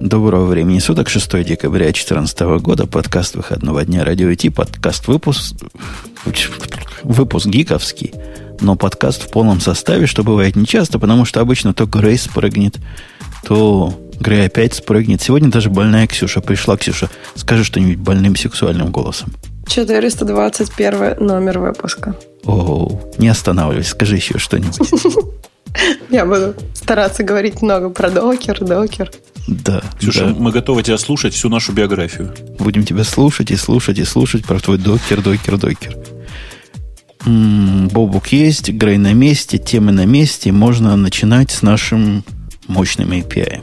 Доброго времени суток, 6 декабря 2014 года, подкаст выходного дня Радио ИТ, подкаст выпуск, выпуск гиковский, но подкаст в полном составе, что бывает нечасто, потому что обычно то Грей спрыгнет, то Грей опять спрыгнет. Сегодня даже больная Ксюша пришла. Ксюша, скажи что-нибудь больным сексуальным голосом. 421 номер выпуска. О, не останавливайся, скажи еще что-нибудь. Я буду стараться говорить много про докер, докер. Да. Ксюша, да. мы готовы тебя слушать всю нашу биографию. Будем тебя слушать и слушать и слушать про твой докер, докер, докер. М-м, Бобук есть, Грей на месте, темы на месте. Можно начинать с нашим мощным API.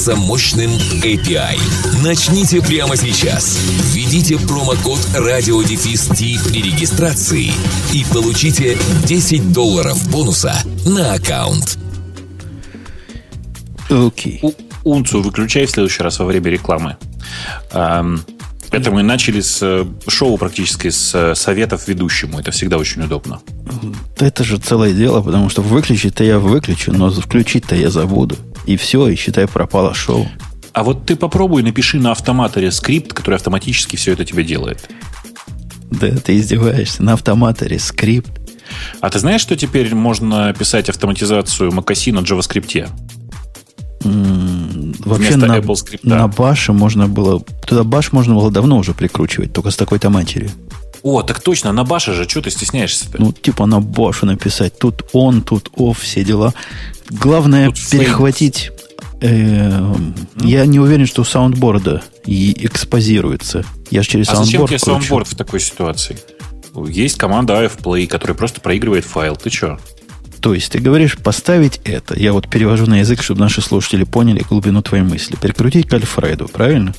мощным API. Начните прямо сейчас. Введите промокод RadioDefist при регистрации и получите 10 долларов бонуса на аккаунт. Окей. У- Унцию выключай в следующий раз во время рекламы. Ам, Это мы начали с э, шоу практически с э, советов ведущему. Это всегда очень удобно. Это же целое дело, потому что выключить-то я выключу, но включить-то я забуду. И все, и считай, пропало шоу. А вот ты попробуй напиши на автоматоре скрипт, который автоматически все это тебе делает. Да, ты издеваешься. На автоматоре скрипт. А ты знаешь, что теперь можно писать автоматизацию Макаси на JavaScript? Вообще на, Apple скрипта. на баше можно было... Туда баш можно было давно уже прикручивать, только с такой-то матерью. О, так точно, на баше же, что ты стесняешься-то? Ну, типа на башу написать. Тут он, тут оф, все дела. Главное Тут перехватить... э, Я не уверен, что у саундборда и экспозируется. Я же через а зачем саундборд тебе кручу. саундборд в такой ситуации? Есть команда afplay, которая просто проигрывает файл. Ты что? То есть ты говоришь поставить это. Я вот перевожу на язык, чтобы наши слушатели поняли глубину твоей мысли. Перекрутить к Альфреду, правильно?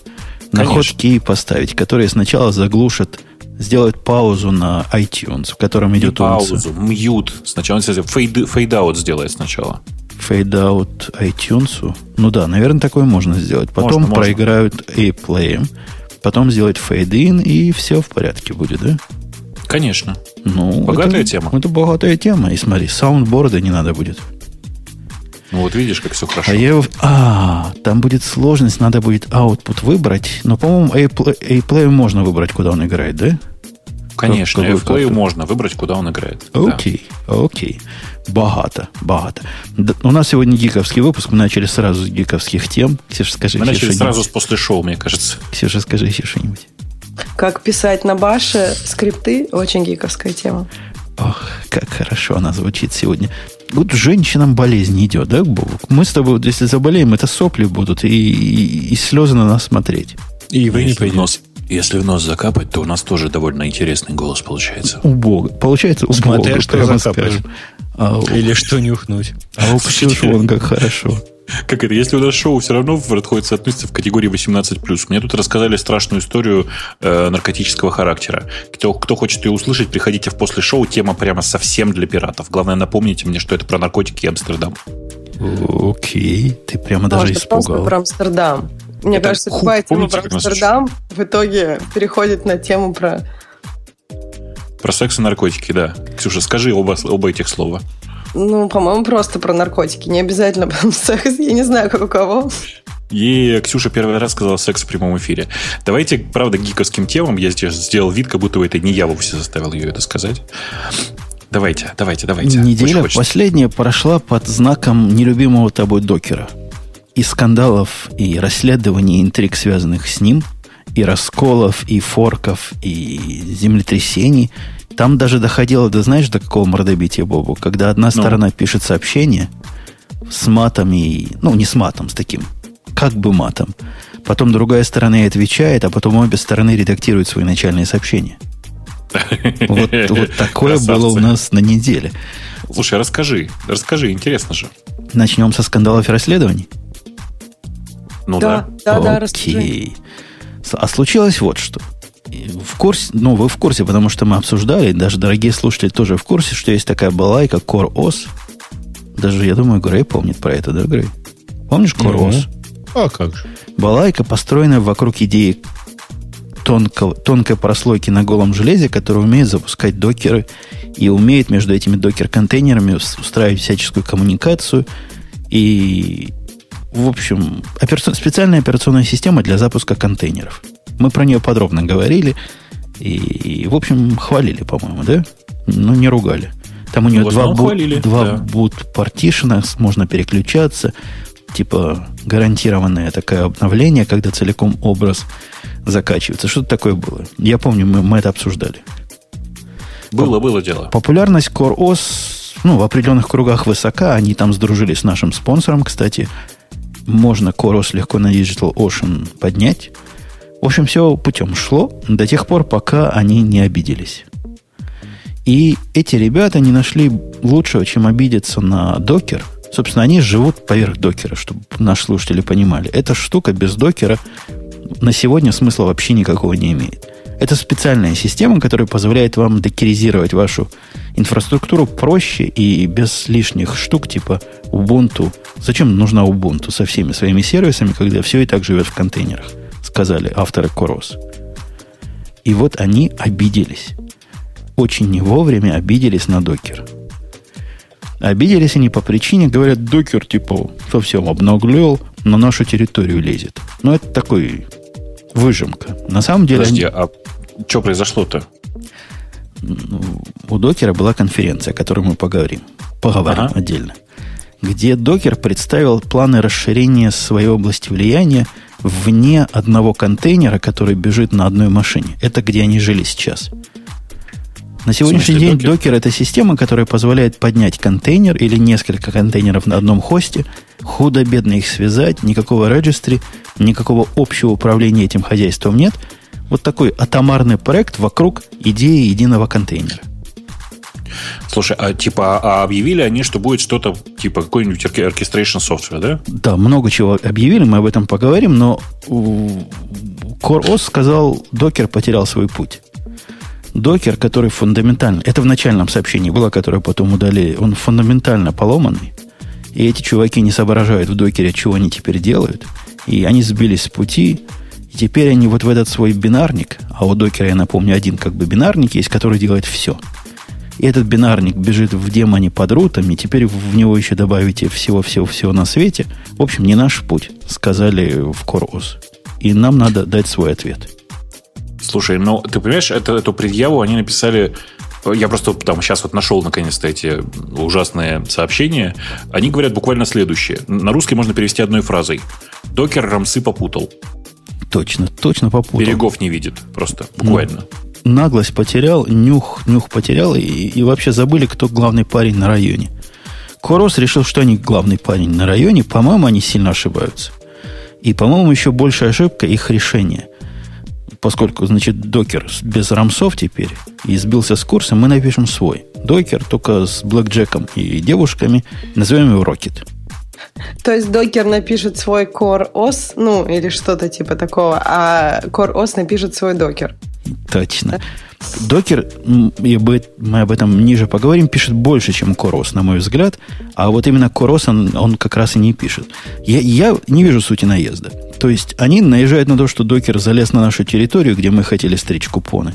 На Конечно. hotkey поставить, которые сначала заглушат, сделают паузу на iTunes, в котором идет паузу, унция. mute. Сначала он fade, fade out сделает сначала. Fade out iTunes. Ну да, наверное, такое можно сделать. Потом Можно, можно. проиграют afplay ем, потом сделать фейд-ин, и все в порядке будет, да? Конечно. Ну, Богатая это- тема. Это богатая тема. И смотри, саундборда не надо будет. Ну вот видишь, как все хорошо. А я... А, там будет сложность, надо будет output выбрать. Но, по-моему, A-play, A-play можно выбрать, куда он играет, да? Конечно, как-то. можно выбрать, куда он играет. Да. Окей, окей. Богато, богато. Да, у нас сегодня гиковский выпуск. Мы начали сразу с гиковских тем. Ксюша, скажи Мы начали сразу с после шоу, мне кажется. Ксюша, скажи еще что-нибудь. Как писать на баше скрипты, очень гиковская тема. Ох, как хорошо она звучит сегодня. Вот женщинам болезнь идет, да, Бобук? Мы с тобой, если заболеем, это сопли будут и, и, и слезы на нас смотреть. И вы не пойдете. Если в нос закапать, то у нас тоже довольно интересный голос получается. У Бога. Получается, у Смотря что скажем. А, Или что нюхнуть. а у Ксюши вон как хорошо. Как это? Если у нас шоу все равно отходит, относится в категории 18+. Мне тут рассказали страшную историю э, наркотического характера. Кто, кто хочет ее услышать, приходите в после шоу. Тема прямо совсем для пиратов. Главное, напомните мне, что это про наркотики и Амстердам. Окей, ты прямо даже Может, испугал. про Амстердам. Мне Это кажется, ху- любая тема помните, про Амстердам в итоге переходит на тему про... Про секс и наркотики, да. Ксюша, скажи оба, оба этих слова. Ну, по-моему, просто про наркотики. Не обязательно про секс. Я не знаю, как у кого. И Ксюша первый раз сказала секс в прямом эфире. Давайте, правда, гиковским темам. Я здесь сделал вид, как будто это не я вовсе заставил ее это сказать. Давайте, давайте, давайте. Неделя последняя прошла под знаком нелюбимого тобой докера. И скандалов, и расследований, и интриг, связанных с ним, и расколов, и форков, и землетрясений. Там даже доходило, да знаешь, до какого мордобития, Бобу? Когда одна Ну. сторона пишет сообщение с матом и... Ну, не с матом, с таким, как бы матом. Потом другая сторона ей отвечает, а потом обе стороны редактируют свои начальные сообщения. Вот, вот такое Красавцы. было у нас на неделе. Слушай, расскажи, расскажи, интересно же. Начнем со скандалов и расследований. Ну да. Да, да, Окей. С- А случилось вот что. В курсе, ну, вы в курсе, потому что мы обсуждали, даже дорогие слушатели тоже в курсе, что есть такая балайка Core OS. Даже, я думаю, Грей помнит про это, да, Грей? Помнишь Core. OS? А как же? Балайка, построенная вокруг идеи тонкого, тонкой прослойки на голом железе, которая умеет запускать докеры и умеет между этими докер-контейнерами ус- устраивать всяческую коммуникацию. И, в общем, операцион- специальная операционная система для запуска контейнеров. Мы про нее подробно говорили и, в общем, хвалили, по-моему, да? Ну, не ругали. Там у нее В два, бут, хвалили, два да. boot партишена, можно переключаться, типа гарантированное такое обновление, когда целиком образ закачивается. Что-то такое было. Я помню, мы, мы это обсуждали. Было, было дело. Популярность CoreOS ну, в определенных кругах высока. Они там сдружились с нашим спонсором, кстати. Можно CoreOS легко на Digital Ocean поднять. В общем, все путем шло до тех пор, пока они не обиделись. И эти ребята не нашли лучшего, чем обидеться на докер. Собственно, они живут поверх докера, чтобы наши слушатели понимали. Эта штука без докера на сегодня смысла вообще никакого не имеет. Это специальная система, которая позволяет вам докеризировать вашу инфраструктуру проще и без лишних штук типа Ubuntu. Зачем нужна Ubuntu со всеми своими сервисами, когда все и так живет в контейнерах, сказали авторы Корос. И вот они обиделись. Очень не вовремя обиделись на докер. Обиделись они по причине, говорят, докер типа совсем обнаглел, на нашу территорию лезет. Но это такой выжимка. На самом деле Подожди, они- а что произошло-то? у докера была конференция, о которой мы поговорим. Поговорим Ага. отдельно. Где докер представил планы расширения своей области влияния вне одного контейнера, который бежит на одной машине. Это где они жили сейчас. На сегодняшний смысле, день докер? докер это система, которая позволяет поднять контейнер или несколько контейнеров на одном хосте, худо-бедно их связать, никакого регистри, никакого общего управления этим хозяйством нет. Вот такой атомарный проект вокруг идеи единого контейнера. Слушай, а типа а объявили они, что будет что-то типа какой-нибудь orchestration software, да? Да, много чего объявили, мы об этом поговорим, но CoreOS сказал, докер потерял свой путь. Докер, который фундаментально, это в начальном сообщении было, которое потом удалили, он фундаментально поломанный, и эти чуваки не соображают в докере, чего они теперь делают, и они сбились с пути, и теперь они вот в этот свой бинарник, а у докера, я напомню, один как бы бинарник есть, который делает все. И этот бинарник бежит в демоне под рутами, теперь в него еще добавите всего-всего-всего на свете. В общем, не наш путь, сказали в CoreOS. И нам надо дать свой ответ. Слушай, ну ты понимаешь, это, эту предъяву они написали. Я просто там сейчас вот нашел наконец-то эти ужасные сообщения. Они говорят буквально следующее. На русский можно перевести одной фразой. Докер рамсы попутал. Точно, точно попутал. Берегов не видит. Просто буквально. Наглость потерял, нюх, нюх потерял, и, и вообще забыли, кто главный парень на районе. Корос решил, что они главный парень на районе. По-моему, они сильно ошибаются. И, по-моему, еще большая ошибка их решения. Поскольку, значит, докер без рамсов теперь и сбился с курса, мы напишем свой. Докер только с блэкджеком и девушками. Назовем его Рокет. То есть докер напишет свой Core OS, ну, или что-то типа такого, а Core OS напишет свой докер. Точно. Докер, мы об этом ниже поговорим, пишет больше, чем Корос, на мой взгляд. А вот именно Корос он, он как раз и не пишет. Я, я не вижу сути наезда. То есть они наезжают на то, что докер залез на нашу территорию, где мы хотели стричь купоны.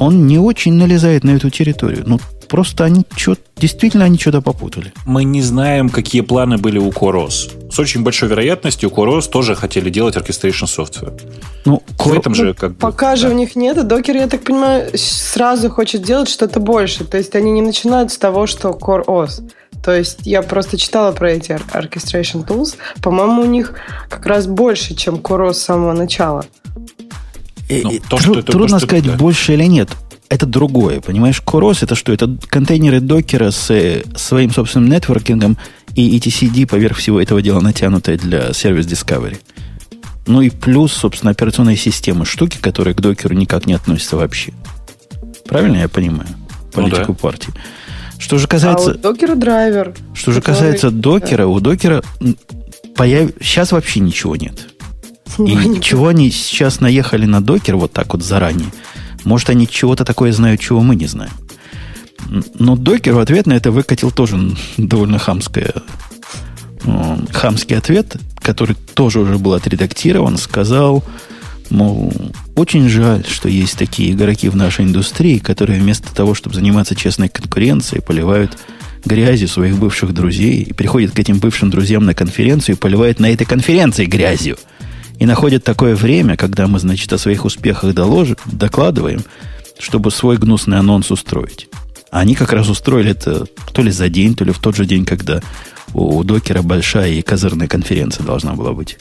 Он не очень налезает на эту территорию. Ну, просто они что действительно они что-то попутали. Мы не знаем, какие планы были у Корос. С очень большой вероятностью Корос тоже хотели делать orchestration software. Ну, В Кор- этом же как бы, Пока же да. у них нет, а докер, я так понимаю, сразу хочет делать что-то больше. То есть они не начинают с того, что Core OS. То есть я просто читала про эти orchestration tools. По-моему, у них как раз больше, чем Core OS с самого начала. Э, Ну, то, тру- что это- трудно то, что- сказать, да. больше или нет. Это другое, понимаешь? Корос это что? Это контейнеры докера с э, своим собственным нетворкингом и etcd поверх всего этого дела натянутое для сервис Discovery. Ну и плюс, собственно, операционные системы, штуки, которые к докеру никак не относятся вообще. Правильно я понимаю? Ну Политику да. партии. Что же А касается... у докера драйвер. Что же который- касается докера, у докера появ... сейчас вообще ничего нет. И чего они сейчас наехали на докер вот так вот заранее? Может, они чего-то такое знают, чего мы не знаем. Но докер в ответ на это выкатил тоже довольно хамское, хамский ответ, который тоже уже был отредактирован, сказал, мол, очень жаль, что есть такие игроки в нашей индустрии, которые вместо того, чтобы заниматься честной конкуренцией, поливают грязью своих бывших друзей и приходят к этим бывшим друзьям на конференцию и поливают на этой конференции грязью. И находят такое время, когда мы, значит, о своих успехах доложим, докладываем, чтобы свой гнусный анонс устроить. А они как раз устроили это то ли за день, то ли в тот же день, когда у докера большая и козырная конференция должна была быть.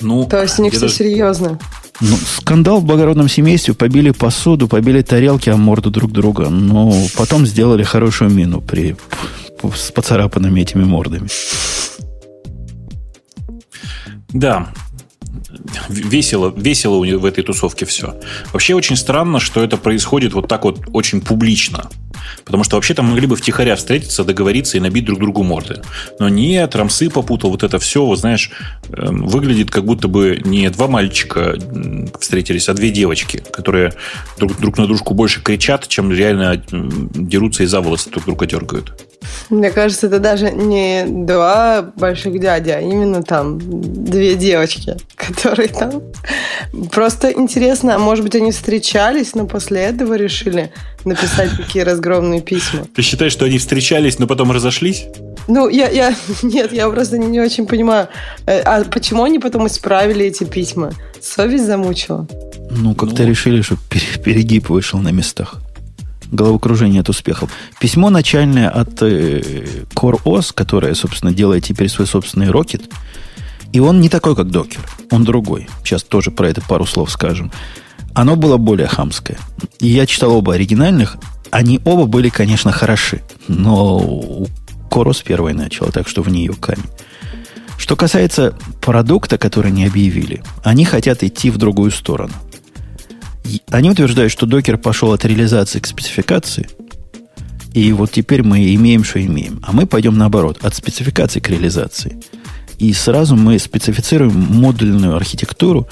Ну, То есть у них все даже- серьезно. Ну, скандал в благородном семействе, побили посуду, побили тарелки о морду друг друга, но потом сделали хорошую мину при, с поцарапанными этими мордами. Да. Весело, весело у них в этой тусовке все. Вообще очень странно, что это происходит вот так вот очень публично. Потому что вообще там могли бы втихаря встретиться, договориться и набить друг другу морды. Но нет, Рамсы попутал, вот это все, вот знаешь, эм, выглядит как будто бы не два мальчика встретились, а две девочки, которые друг, друг на дружку больше кричат, чем реально дерутся и за волосы друг друга дергают. Мне кажется, это даже не два больших дяди, а именно там две девочки, которые там. Просто интересно, а может быть, они встречались, но после этого решили написать такие разгромные письма. Ты считаешь, что они встречались, но потом разошлись? Ну, я, я, нет, я просто не, не очень понимаю, э, а почему они потом исправили эти письма? Совесть замучила. Ну, как-то Ну. решили, что пере- перегиб вышел на местах. Головокружение от успехов. Письмо начальное от э, CoreOS, которое, собственно, делает теперь свой собственный рокет. И он не такой, как докер. Он другой. Сейчас тоже про это пару слов скажем. Оно было более хамское. Я читал оба оригинальных. Они оба были, конечно, хороши. Но CoreOS первой начала, так что в нее камень. Что касается продукта, который они объявили, они хотят идти в другую сторону. Они утверждают, что докер пошел от реализации к спецификации, и вот теперь мы имеем, что имеем. А мы пойдем наоборот, от спецификации к реализации. И сразу мы специфицируем модульную архитектуру,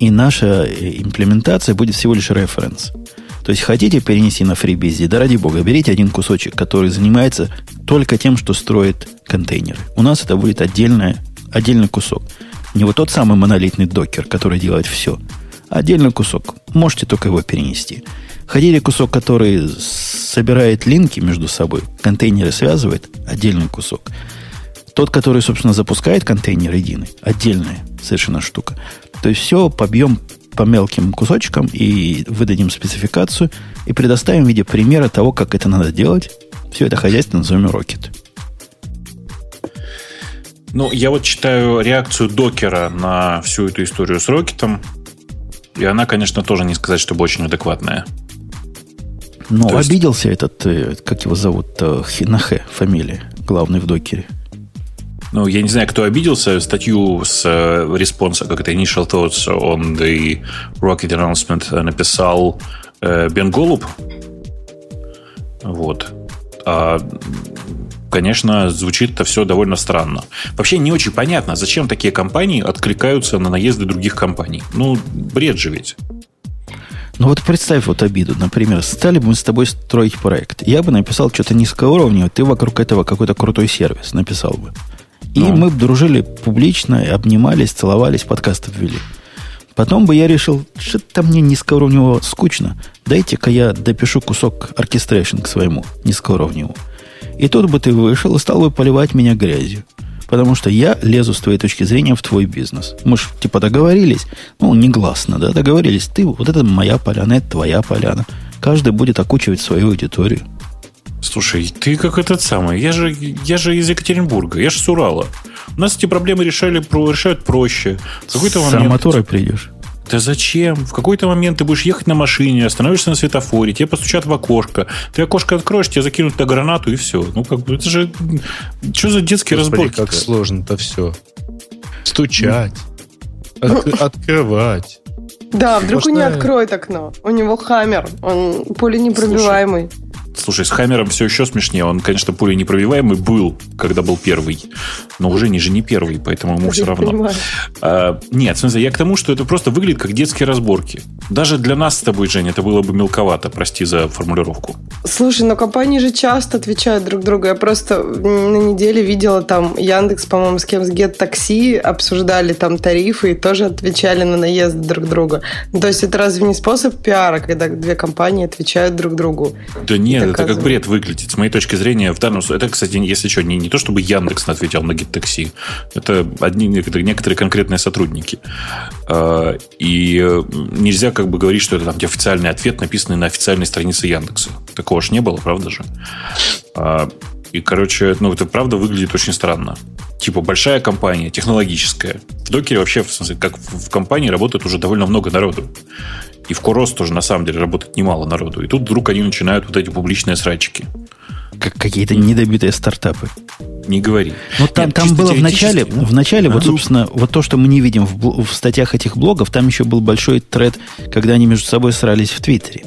и наша э, имплементация будет всего лишь референс. То есть хотите перенести на FreeBSD, да ради бога, берите один кусочек, который занимается только тем, что строит контейнеры. У нас это будет отдельная, отдельный кусок. Не вот тот самый монолитный докер, который делает все, отдельный кусок. Можете только его перенести. Хотите кусок, который собирает линки между собой, контейнеры связывает, отдельный кусок. Тот, который, собственно, запускает контейнер единый, отдельная совершенно штука. То есть все побьем по мелким кусочкам и выдадим спецификацию и предоставим в виде примера того, как это надо делать. Все это хозяйство назовем Rocket. Ну, я вот читаю реакцию докера на всю эту историю с Рокетом. И она, конечно, тоже не сказать, чтобы очень адекватная. Но То есть- обиделся этот, э, как его зовут, э, Хи- на Х фамилия, главный в докере. Ну, я не знаю, кто обиделся. Статью с э, response а, как это Initial Thoughts on the Rocket Announcement написал Бен Голуб. Вот. А, конечно, звучит это все довольно странно. Вообще не очень понятно, зачем такие компании откликаются на наезды других компаний. Ну, бред же ведь. Ну вот представь вот обиду. Например, стали бы мы с тобой строить проект. Я бы написал что-то низкоуровневое, ты вокруг этого какой-то крутой сервис написал бы. И Ну. мы бы дружили публично, обнимались, целовались, подкасты ввели. Потом бы я решил, что-то мне низкоуровневого скучно. Дайте-ка я допишу кусок оркестрейшн к своему низкоуровневому. И тут бы ты вышел и стал бы поливать меня грязью. Потому что я лезу с твоей точки зрения в твой бизнес. Мы же типа договорились, ну, негласно, да, договорились. Ты, вот это моя поляна, это твоя поляна. Каждый будет окучивать свою аудиторию. Слушай, ты как этот самый. Я же, я же из Екатеринбурга, я же с Урала. У нас эти проблемы решали, решают проще. В какой-то С момент... арматурой придешь. Да зачем? В какой-то момент ты будешь ехать на машине, остановишься на светофоре, тебе постучат в окошко. Ты окошко откроешь, тебе закинут на гранату и все. Ну, как бы, это же... Что за детские Господи, разборки? как сложно-то все. Стучать. От- открывать. Да, вдруг он не Сплошная- откроет окно. У него хаммер, он пуленепробиваемый. Слушай, с Хаммером все еще смешнее. Он, конечно, пулей непробиваемый был, когда был первый. Но уже ниже не первый, поэтому ему все равно. А, нет, в смысле, я к тому, что это просто выглядит как детские разборки. Даже для нас с тобой, Женя, это было бы мелковато, прости за формулировку. Слушай, но компании же часто отвечают друг другу. Я просто на неделе видела там Яндекс, по-моему, с кем с Get Taxi обсуждали там тарифы и тоже отвечали на наезд друг друга. Ну, то есть это разве не способ пиара, когда две компании отвечают друг другу? Да нет, это как бред выглядит. С моей точки зрения, в данном случае, это, кстати, если что, не, не то, чтобы Яндекс ответил на GetTaxi, это одни некоторые, некоторые конкретные сотрудники. А, и нельзя как бы говорить, что это там официальный ответ, написанный на официальной странице Яндекса. Такого же не было, правда же? А, и, короче, ну, это правда выглядит очень странно. Типа большая компания, технологическая. В докере вообще, в смысле, как в компании работает уже довольно много народу. И в Курос тоже, на самом деле, работает немало народу. И тут вдруг они начинают вот эти публичные срачики. Как какие-то недобитые стартапы. Не говори. Ну, там, Нет, там было в начале, в начале а? вот, собственно, вот то, что мы не видим в, в статьях этих блогов, там еще был большой тред, когда они между собой срались в Твиттере.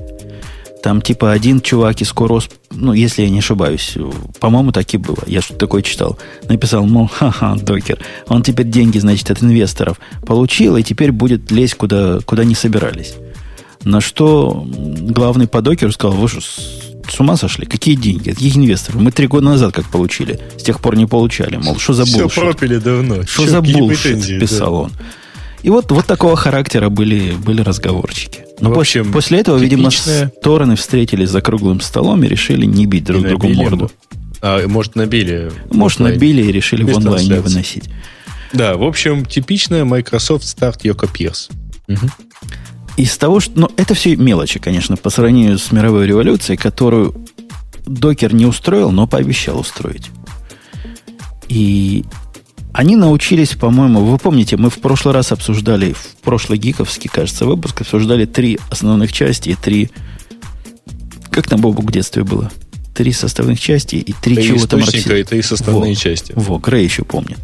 Там типа один чувак из Корос, ну, если я не ошибаюсь, по-моему, так и было. Я что-то такое читал. Написал, мол, ха-ха, докер. Он теперь деньги, значит, от инвесторов получил, и теперь будет лезть куда, куда не собирались. На что главный по докеру сказал, вы что, с ума сошли? Какие деньги? Каких инвесторов? Мы три года назад как получили. С тех пор не получали. Мол, что за булшит? Все пропили давно. Что за булшит, писал да. он. И вот, вот такого характера были, были разговорчики. Но в общем, после, этого, типичная... видимо, стороны встретились за круглым столом и решили не бить друг другу морду. А, может, набили? Может, набили и решили в онлайне выносить. Да, в общем, типичная Microsoft Start Yoka Pierce. Угу. Из того, что... Ну, это все мелочи, конечно, по сравнению с мировой революцией, которую докер не устроил, но пообещал устроить. И они научились, по-моему, вы помните, мы в прошлый раз обсуждали, в прошлый гиковский, кажется, выпуск, обсуждали три основных части и три... Как там, Бобу, в детстве было? Три составных части и три, три чего-то марксиста. и три составные во, части. Во, Грей еще помнит.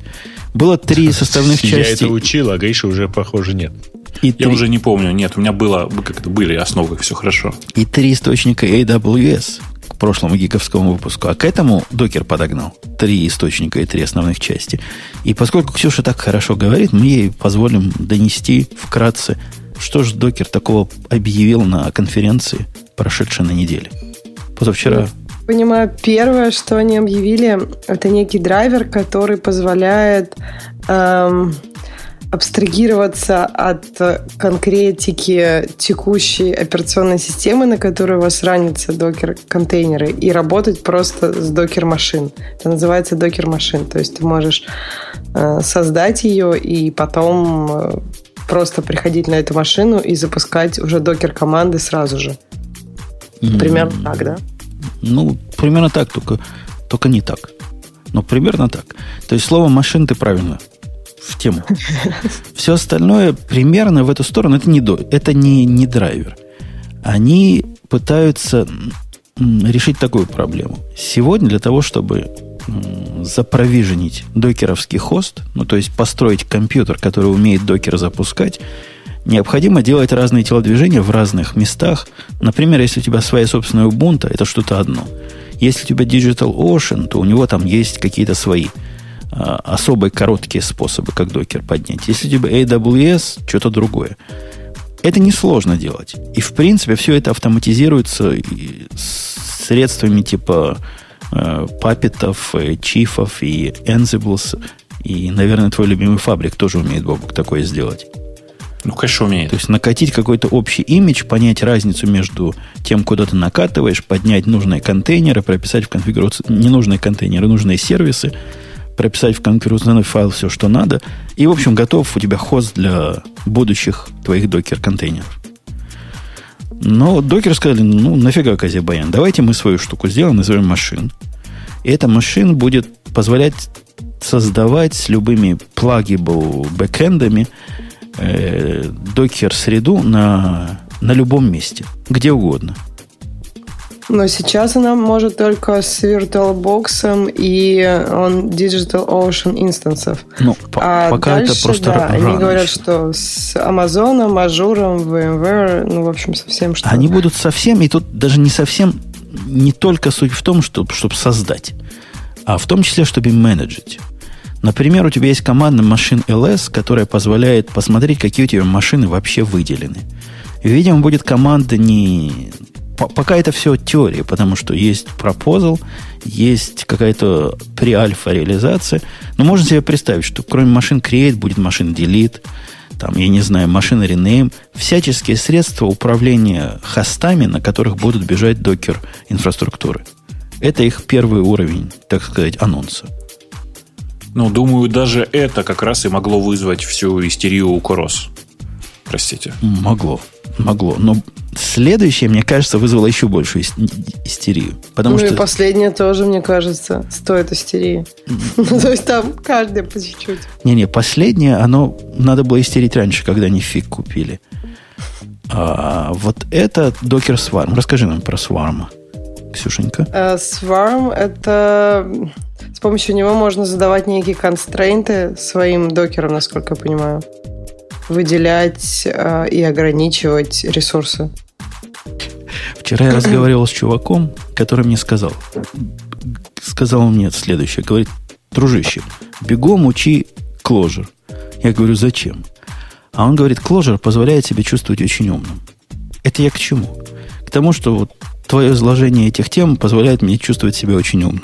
Было три составных части. Я это учил, а Грейша уже, похоже, нет. И Я три... уже не помню. Нет, у меня было, как-то были основы, все хорошо. И три источника AWS прошлому гиковскому выпуску. А к этому докер подогнал три источника и три основных части. И поскольку Ксюша так хорошо говорит, мы ей позволим донести вкратце, что же докер такого объявил на конференции, прошедшей на неделе. Позавчера понимаю, первое, что они объявили, это некий драйвер, который позволяет эм, абстрагироваться от конкретики текущей операционной системы, на которую у вас ранятся докер-контейнеры, и работать просто с докер-машин. Это называется докер-машин. То есть ты можешь э, создать ее и потом э, просто приходить на эту машину и запускать уже докер-команды сразу же. Примерно mm. так, да? Ну, примерно так, только, только не так. Но примерно так. То есть слово машин ты правильно в тему. Все остальное примерно в эту сторону. Это не, это не, не драйвер. Они пытаются решить такую проблему. Сегодня для того, чтобы запровиженить докеровский хост, ну, то есть построить компьютер, который умеет докер запускать, необходимо делать разные телодвижения в разных местах. Например, если у тебя своя собственная Ubuntu, это что-то одно. Если у тебя Digital Ocean, то у него там есть какие-то свои особые короткие способы, как докер поднять. Если у тебя AWS, что-то другое. Это несложно делать. И, в принципе, все это автоматизируется средствами типа э, папетов, э, чифов и Ansibles. И, наверное, твой любимый фабрик тоже умеет, Бобок, такое сделать. Ну, конечно, умеет. То есть накатить какой-то общий имидж, понять разницу между тем, куда ты накатываешь, поднять нужные контейнеры, прописать в конфигурацию ненужные контейнеры, нужные сервисы, прописать в конфигурационный файл все, что надо, и, в общем, готов у тебя хост для будущих твоих докер-контейнеров. Но докер сказали, ну, нафига Казибаян, давайте мы свою штуку сделаем, назовем машин. И эта машин будет позволять создавать с любыми плагибл бэкэндами э, докер-среду на, на любом месте, где угодно – но сейчас она может только с VirtualBox и он Digital Ocean инстансов. Ну, а пока дальше, это просто да, рано они говорят, еще. что с Amazon, Azure, VMware, ну, в общем, совсем что. Они будут совсем, и тут даже не совсем не только суть в том, чтобы, чтобы создать, а в том числе, чтобы менеджить. Например, у тебя есть команда машин LS, которая позволяет посмотреть, какие у тебя машины вообще выделены. Видимо, будет команда не... Пока это все теория, потому что есть пропозал, есть какая-то при-альфа реализация. Но можно себе представить, что кроме машин create будет машин delete, там, я не знаю, машина rename, всяческие средства управления хостами, на которых будут бежать докер инфраструктуры. Это их первый уровень, так сказать, анонса. Ну, думаю, даже это как раз и могло вызвать всю истерию у Корос. Простите. Могло. Могло. Но следующее, мне кажется, вызвало еще большую истерию. Потому ну что... и последнее тоже, мне кажется, стоит истерии. То есть там каждый по чуть-чуть. Не-не, последнее, оно надо было истерить раньше, когда они фиг купили. А, вот это Docker Swarm. Расскажи нам про Swarm, Ксюшенька. Uh, Swarm — это... С помощью него можно задавать некие констрейнты своим докерам, насколько я понимаю выделять э, и ограничивать ресурсы. Вчера я разговаривал с чуваком, который мне сказал, сказал мне следующее, говорит, дружище, бегом учи Clojure. Я говорю, зачем? А он говорит, Clojure позволяет себе чувствовать очень умным. Это я к чему? К тому, что вот твое изложение этих тем позволяет мне чувствовать себя очень умным.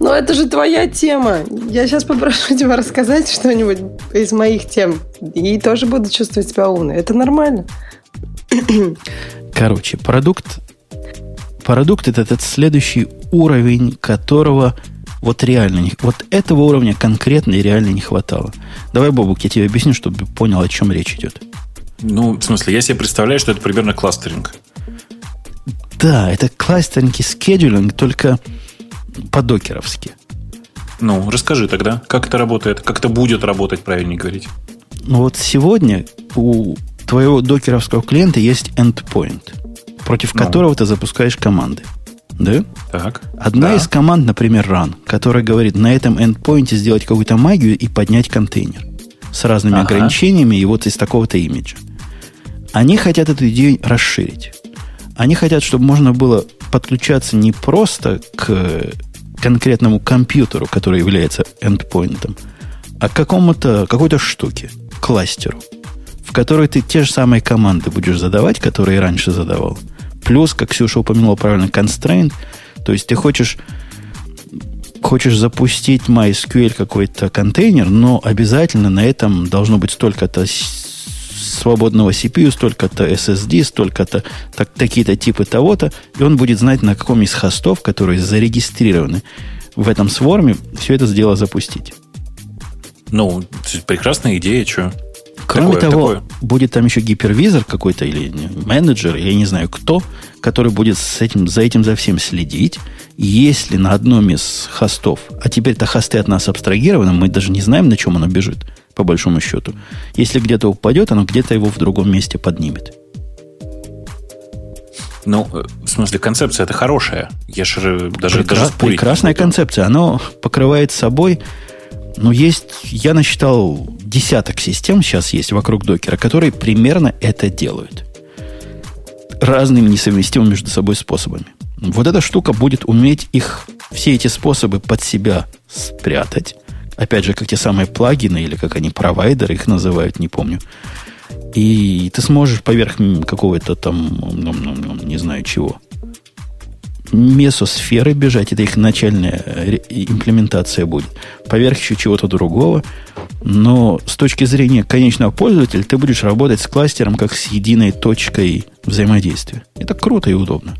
Но это же твоя тема. Я сейчас попрошу тебя рассказать что-нибудь из моих тем. И тоже буду чувствовать себя умной. Это нормально. Короче, продукт, продукт это этот следующий уровень, которого вот реально не, вот этого уровня конкретно и реально не хватало. Давай, Бобук, я тебе объясню, чтобы понял, о чем речь идет. Ну, в смысле, я себе представляю, что это примерно кластеринг. Да, это кластеринг и скедулинг, только по-докеровски. Ну, расскажи тогда, как это работает, как это будет работать, правильнее говорить. Ну вот сегодня у твоего докеровского клиента есть endpoint, против ну. которого ты запускаешь команды. Да? Так. Одна да. из команд, например, run, которая говорит на этом endpoint сделать какую-то магию и поднять контейнер с разными ага. ограничениями и вот из такого-то имиджа. Они хотят эту идею расширить. Они хотят, чтобы можно было подключаться не просто к конкретному компьютеру, который является эндпоинтом, а к какому-то, какой-то штуке, кластеру, в которой ты те же самые команды будешь задавать, которые раньше задавал. Плюс, как Ксюша упомянула правильно, constraint, то есть ты хочешь хочешь запустить MySQL какой-то контейнер, но обязательно на этом должно быть столько-то свободного CPU, столько-то SSD, столько-то так, такие-то типы того-то, и он будет знать, на каком из хостов, которые зарегистрированы в этом сворме, все это дело запустить. Ну, прекрасная идея, что? Кроме такое, того, такое. будет там еще гипервизор какой-то или менеджер, я не знаю кто, который будет с этим, за этим за всем следить. Если на одном из хостов, а теперь-то хосты от нас абстрагированы, мы даже не знаем, на чем оно бежит по большому счету. Если где-то упадет, оно где-то его в другом месте поднимет. Ну, э, в смысле, концепция это хорошая. Я же даже, Прекра- даже Прекрасная концепция. Оно покрывает собой... Ну, есть... Я насчитал десяток систем сейчас есть вокруг докера, которые примерно это делают. Разными несовместимыми между собой способами. Вот эта штука будет уметь их, все эти способы под себя спрятать Опять же, как те самые плагины, или как они, провайдеры их называют, не помню. И ты сможешь поверх какого-то там, ну, ну, ну, не знаю чего, месосферы бежать, это их начальная э, имплементация будет. Поверх еще чего-то другого. Но с точки зрения конечного пользователя ты будешь работать с кластером как с единой точкой взаимодействия. Это круто и удобно.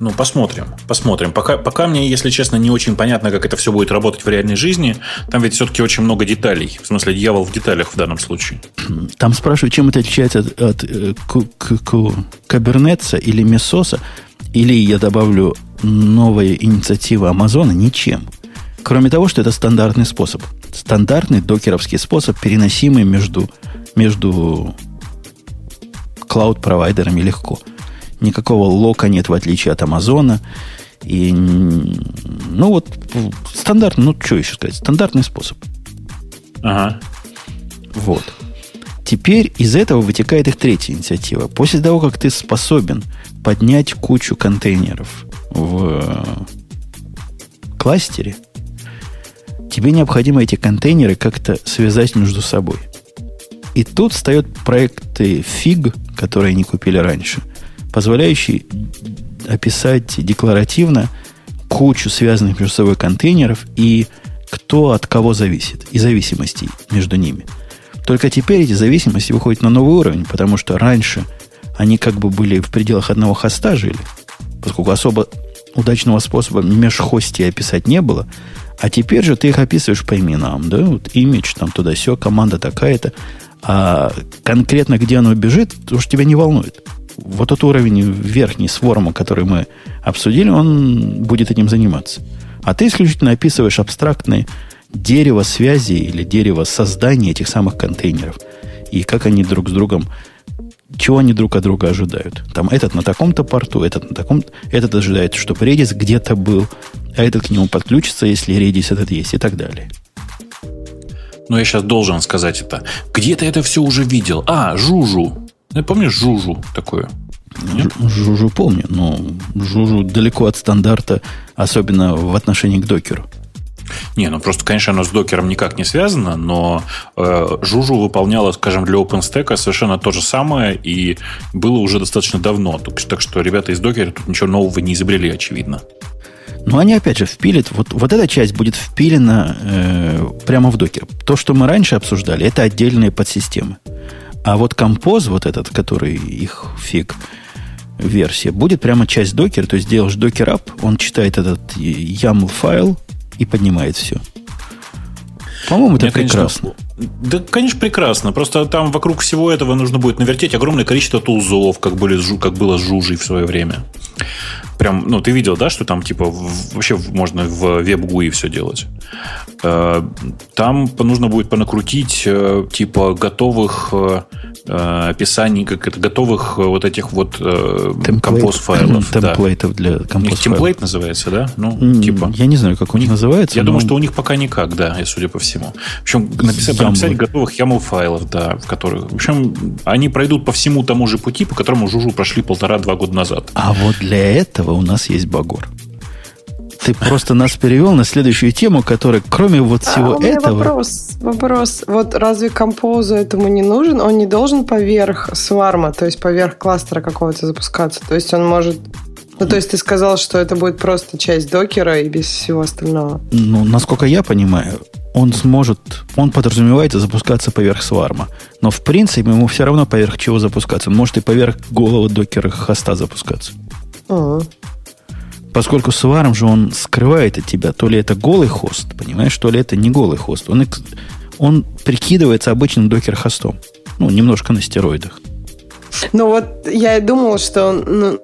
Ну, посмотрим, посмотрим. Пока, пока мне, если честно, не очень понятно, как это все будет работать в реальной жизни. Там ведь все-таки очень много деталей. В смысле, дьявол в деталях в данном случае. Там спрашивают, чем это отличается от, от э, кабернетса или месоса. Или я добавлю новая инициатива Амазона ничем. Кроме того, что это стандартный способ. Стандартный докеровский способ, переносимый между, между клауд-провайдерами легко. Никакого лока нет, в отличие от Амазона. И, ну вот, стандартный, ну что еще сказать, стандартный способ. Ага. Вот. Теперь из этого вытекает их третья инициатива. После того, как ты способен поднять кучу контейнеров в кластере, тебе необходимо эти контейнеры как-то связать между собой. И тут встают проекты FIG, которые они купили раньше, позволяющие описать декларативно кучу связанных между собой контейнеров и кто от кого зависит, и зависимостей между ними. Только теперь эти зависимости выходят на новый уровень, потому что раньше они как бы были в пределах одного хоста жили, поскольку особо удачного способа межхостия описать не было, а теперь же ты их описываешь по именам, да, вот имидж там туда все, команда такая-то, а конкретно где оно бежит, уж тебя не волнует. Вот тот уровень верхний с форма, который мы обсудили, он будет этим заниматься. А ты исключительно описываешь абстрактные дерево связи или дерево создания этих самых контейнеров. И как они друг с другом, чего они друг от друга ожидают. Там этот на таком-то порту, этот на таком этот ожидает, чтобы Redis где-то был, а этот к нему подключится, если Redis этот есть, и так далее. Но я сейчас должен сказать это. Где то это все уже видел? А, Жужу. Я помнишь Жужу такое? Нет? Жужу помню, но Жужу далеко от стандарта, особенно в отношении к докеру. Не, ну просто, конечно, оно с докером никак не связано, но э, Жужу выполняла, скажем, для OpenStack совершенно то же самое, и было уже достаточно давно. Так, так что ребята из докера тут ничего нового не изобрели, очевидно. Но они опять же впилят, вот, вот эта часть будет впилена э, прямо в докер. То, что мы раньше обсуждали, это отдельные подсистемы. А вот композ, вот этот, который их фиг версия, будет прямо часть докера, то есть делаешь докер ап, он читает этот YAML файл и поднимает все. По-моему, это Мне, прекрасно. Конечно, да, конечно, прекрасно. Просто там вокруг всего этого нужно будет навертеть огромное количество тулзов, как, были, как было с Жужей в свое время. Прям, ну, ты видел, да, что там, типа, вообще можно в веб-гуи все делать. Э, там нужно будет понакрутить, э, типа, готовых э, описаний, как это, готовых вот этих вот композ-файлов. Темплейтов да. для композ Темплейт называется, да? Ну, типа. Я не знаю, как у них называется. Я но... думаю, что у них пока никак, да, судя по всему. В общем, написать, написать готовых YAML-файлов, да, в которых... В общем, они пройдут по всему тому же пути, по которому Жужу прошли полтора-два года назад. А вот для этого у нас есть Багор. Ты просто нас перевел на следующую тему, которая, кроме вот а, всего а, у меня этого... Вопрос, вопрос. Вот разве композу этому не нужен? Он не должен поверх сварма, то есть поверх кластера какого-то запускаться? То есть он может ну, то есть ты сказал, что это будет просто часть докера и без всего остального. Ну, насколько я понимаю, он сможет, он подразумевается запускаться поверх сварма. Но в принципе ему все равно поверх чего запускаться. Он может и поверх голого докера хоста запускаться. Uh-huh. Поскольку сварм же он скрывает от тебя, то ли это голый хост, понимаешь, то ли это не голый хост. Он, он прикидывается обычным докер-хостом. Ну, немножко на стероидах. Ну вот я и думал, что ну,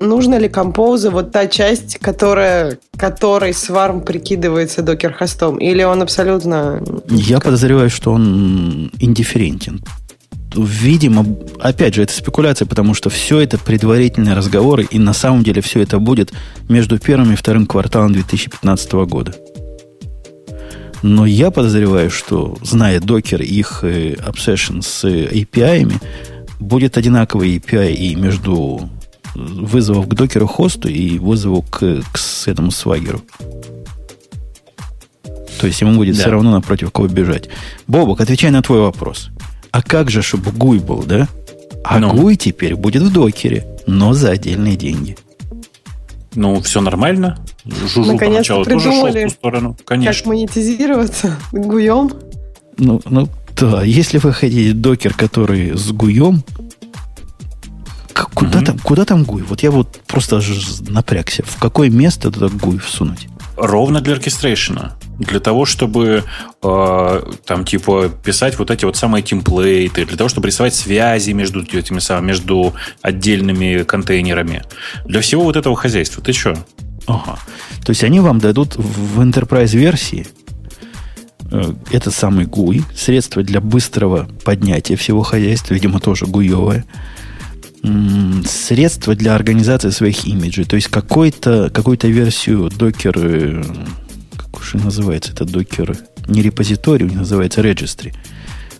нужно ли композу вот та часть, которая, которой сварм прикидывается докер-хостом? Или он абсолютно... Я подозреваю, что он индифферентен видимо, опять же, это спекуляция, потому что все это предварительные разговоры, и на самом деле все это будет между первым и вторым кварталом 2015 года. Но я подозреваю, что, зная докер и их э, obsession с API, будет одинаковый API и между вызовов к докеру хосту и вызову к, к этому свагеру. То есть ему будет да. все равно напротив кого бежать. Бобок, отвечай на твой вопрос. А как же, чтобы гуй был, да? А ну. гуй теперь будет в докере, но за отдельные деньги. Ну, все нормально. Жужу поначалу тоже шел в ту сторону. Конечно. Как монетизироваться гуем? Ну, ну, да. Если вы хотите докер, который с гуем, куда, угу. там, куда там гуй? Вот я вот просто напрягся. В какое место туда гуй всунуть? Ровно для оркестрейшена для того, чтобы э, там типа писать вот эти вот самые темплейты, для того, чтобы рисовать связи между этими самыми, между отдельными контейнерами. Для всего вот этого хозяйства. Ты что? Ага. То есть они вам дадут в Enterprise версии э, этот самый GUI, средство для быстрого поднятия всего хозяйства, видимо, тоже гуевое, средство для организации своих имиджей, то есть какой-то, какую-то версию докер как уж и называется это докер, не репозиторий, у них называется registry.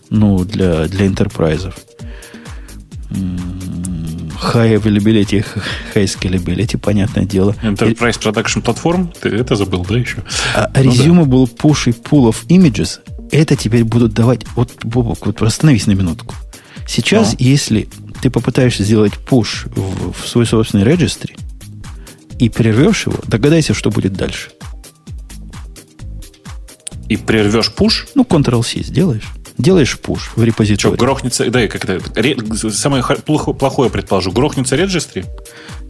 Ну, для, для интерпрайзов. High availability, high scalability, понятное дело. Enterprise Production Platform, ты это забыл, да, еще? А Ну resumable push и pull of images, это теперь будут давать... Вот, Бобок, вот остановись на минутку. Сейчас, Ну. если ты попытаешься сделать push в, в свой собственный registry и прервешь его, догадайся, что будет дальше. И прервешь пуш, Ну, Ctrl-C сделаешь. Делаешь push в что, репозитории. грохнется, да, как это, ре- самое плохо- плохое предположу, грохнется регистри?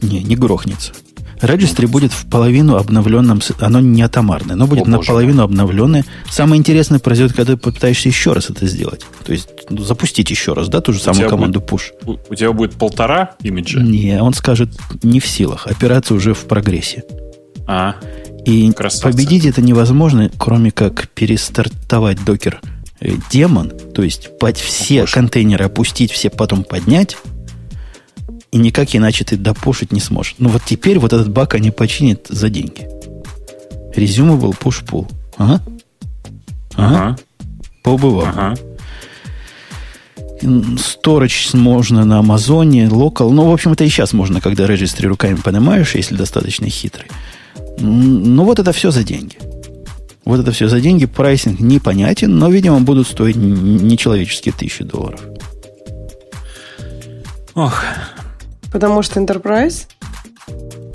Не, не грохнется. Registry будет в половину обновленном, с- оно не атомарное, но будет О, боже наполовину обновленное. Самое интересное произойдет, когда ты попытаешься еще раз это сделать. То есть ну, запустить еще раз, да, ту же самую команду push. У, у тебя будет полтора имиджа? Не, он скажет, не в силах. Операция уже в прогрессе. А, И Красавцы. победить это невозможно, кроме как перестартовать докер э, демон, то есть под все Боже. контейнеры опустить, все потом поднять, и никак иначе ты допушить не сможешь. Ну вот теперь вот этот баг они починят за деньги. Resumable push pull. Ага. Ага. ага, Побывал. ага. Storage можно на Амазоне, локал. Ну, в общем, это и сейчас можно, когда регистри руками поднимаешь, если достаточно хитрый. Ну, вот это все за деньги. Вот это все за деньги. Прайсинг непонятен, но, видимо, будут стоить нечеловеческие тысячи долларов. Ох, Потому что Enterprise?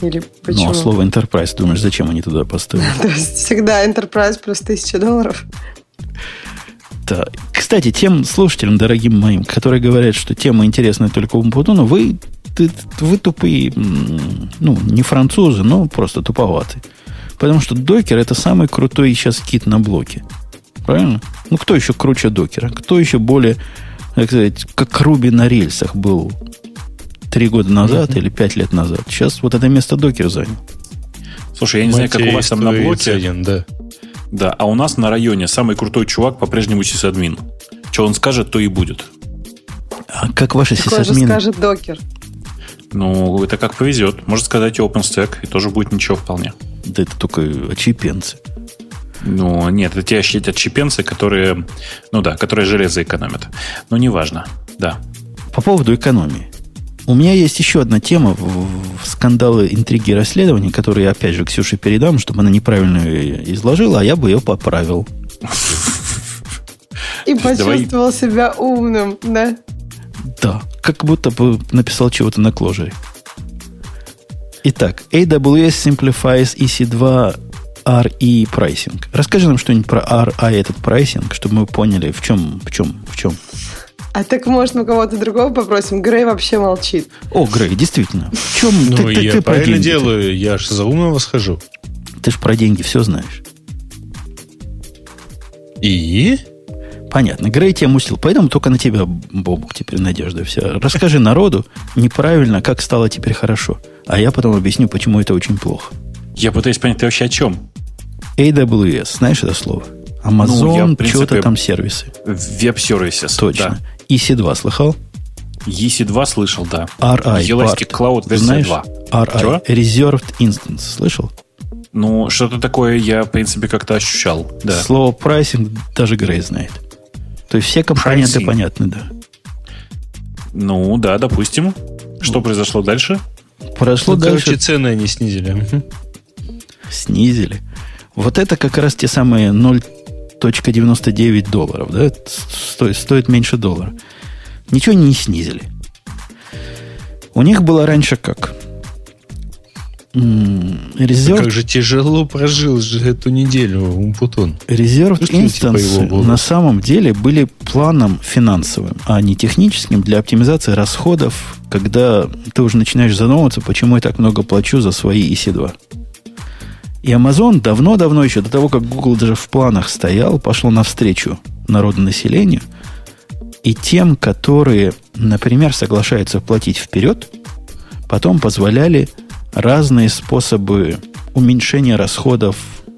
Или почему? Ну, а слово Enterprise, думаешь, зачем они туда поставили? То есть всегда Enterprise плюс 1000 долларов. Да. Кстати, тем слушателям, дорогим моим, которые говорят, что тема интересная только Умпутуну, вы, ты- вы тупые, ну, не французы, но просто туповатые. Потому что докер это самый крутой сейчас кит на блоке. Правильно? Ну, кто еще круче докера? Кто еще более, так сказать, как Руби на рельсах был три года назад или пять лет назад? Сейчас вот это место докер занял. слушай, я не знаю, как у вас там на блоке. ценен, да. Да, а у нас на районе самый крутой чувак по-прежнему сисадмин. Что он скажет, то и будет. А как ваши Такое же сисадмины? скажет докер. Ну, это как повезет. Может сказать и OpenStack, и тоже будет ничего вполне. Да это только очепенцы. Ну, нет, это те отщепенцы, которые, ну да, которые железо экономят. Но неважно, да. По поводу экономии. У меня есть еще одна тема в, скандалы, интриги и расследования, которые я опять же Ксюше передам, чтобы она неправильно ее изложила, а я бы ее поправил. И почувствовал себя умным, да? Да, как будто бы написал чего-то на Clojure. Итак, AWS simplifies EC2 RI pricing. Расскажи нам что-нибудь про RI этот pricing, чтобы мы поняли, в чем, в чем, в чем. А так, может, мы кого-то другого попросим? Грей вообще молчит. О, Грей, действительно. В чем Ну, ты, ты- я ты про правильно делаю, я ж за умного схожу. Ты же про деньги все знаешь. И? Понятно. Грей тебя мусил. Поэтому только на тебя, Бобук, теперь надежда вся. Расскажи народу неправильно, как стало теперь хорошо. А я потом объясню, почему это очень плохо. Я пытаюсь понять, ты вообще о чем? AWS, знаешь это слово? Ну, Amazon, принципе, что-то там сервисы. Веб-сервисес. Точно. EC2 слыхал? Да. EC2 слышал, да. RI. Elastic. Cloud версия Знаешь? 2. RI. Чего? Reserved Instance. Слышал? Ну, что-то такое я, в принципе, как-то ощущал. Да. Слово прайсинг даже Грей знает. То есть все компоненты Pricing. понятны, да. Ну, да, допустим. Что произошло дальше? Прошло Ну, дальше. короче, цены они снизили. Снизили. Вот это как раз те самые 0.99 долларов, да? Стоит, стоит меньше доллара. Ничего не снизили. У них было раньше как? Reserved, Как же тяжело прожил же эту неделю Умпутун. Типа Instance его было. на самом деле были планом финансовым, а не техническим для оптимизации расходов, когда ты уже начинаешь задумываться, почему я так много плачу за свои EC2. И Amazon давно-давно еще, до того, как Google даже в планах стоял, пошел навстречу народонаселению и тем, которые, например, соглашаются платить вперед, потом позволяли разные способы уменьшения расходов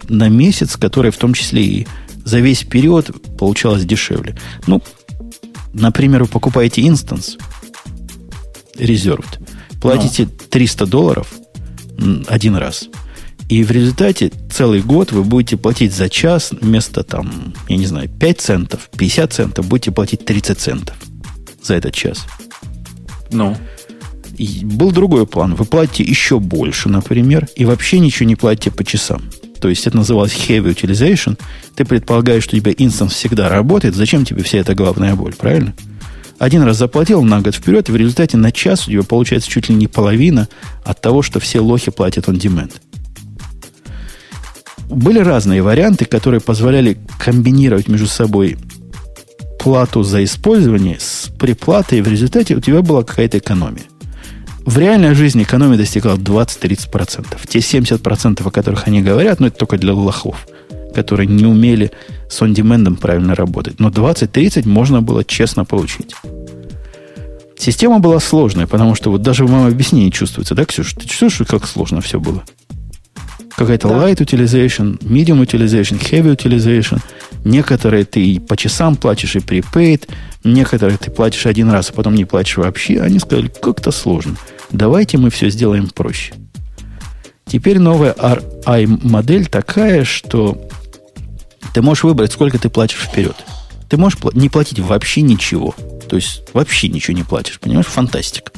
на месяц, которые в том числе и за весь период получалось дешевле. Ну, например, вы покупаете инстанс reserved, платите 300 долларов один раз. И в результате целый год вы будете платить за час вместо, там, я не знаю, 5 центов, 50 центов, будете платить 30 центов за этот час. Ну. Был другой план. Вы платите еще больше, например, и вообще ничего не платите по часам. То есть это называлось heavy utilization. Ты предполагаешь, что у тебя инстанс всегда работает. Зачем тебе вся эта главная боль, правильно? Один раз заплатил на год вперед, и в результате на час у тебя получается чуть ли не половина от того, что все лохи платят on demand. Были разные варианты, которые позволяли комбинировать между собой плату за использование с приплатой, и в результате у тебя была какая-то экономия. В реальной жизни экономия достигала 20-30%. Те 70%, о которых они говорят, ну, это только для лохов, которые не умели с он правильно работать. Но 20-30 можно было честно получить. Система была сложная, потому что вот даже в моем объяснении чувствуется, да, Ксюша? Ты чувствуешь, как сложно все было? Какая-то да. light utilization, medium utilization, heavy utilization. Некоторые ты по часам платишь и prepaid, некоторые ты платишь один раз, а потом не платишь вообще. Они сказали, как-то сложно. Давайте мы все сделаем проще. Теперь новая RI-модель такая, что ты можешь выбрать, сколько ты платишь вперед. Ты можешь не платить вообще ничего. То есть вообще ничего не платишь. Понимаешь? Фантастика.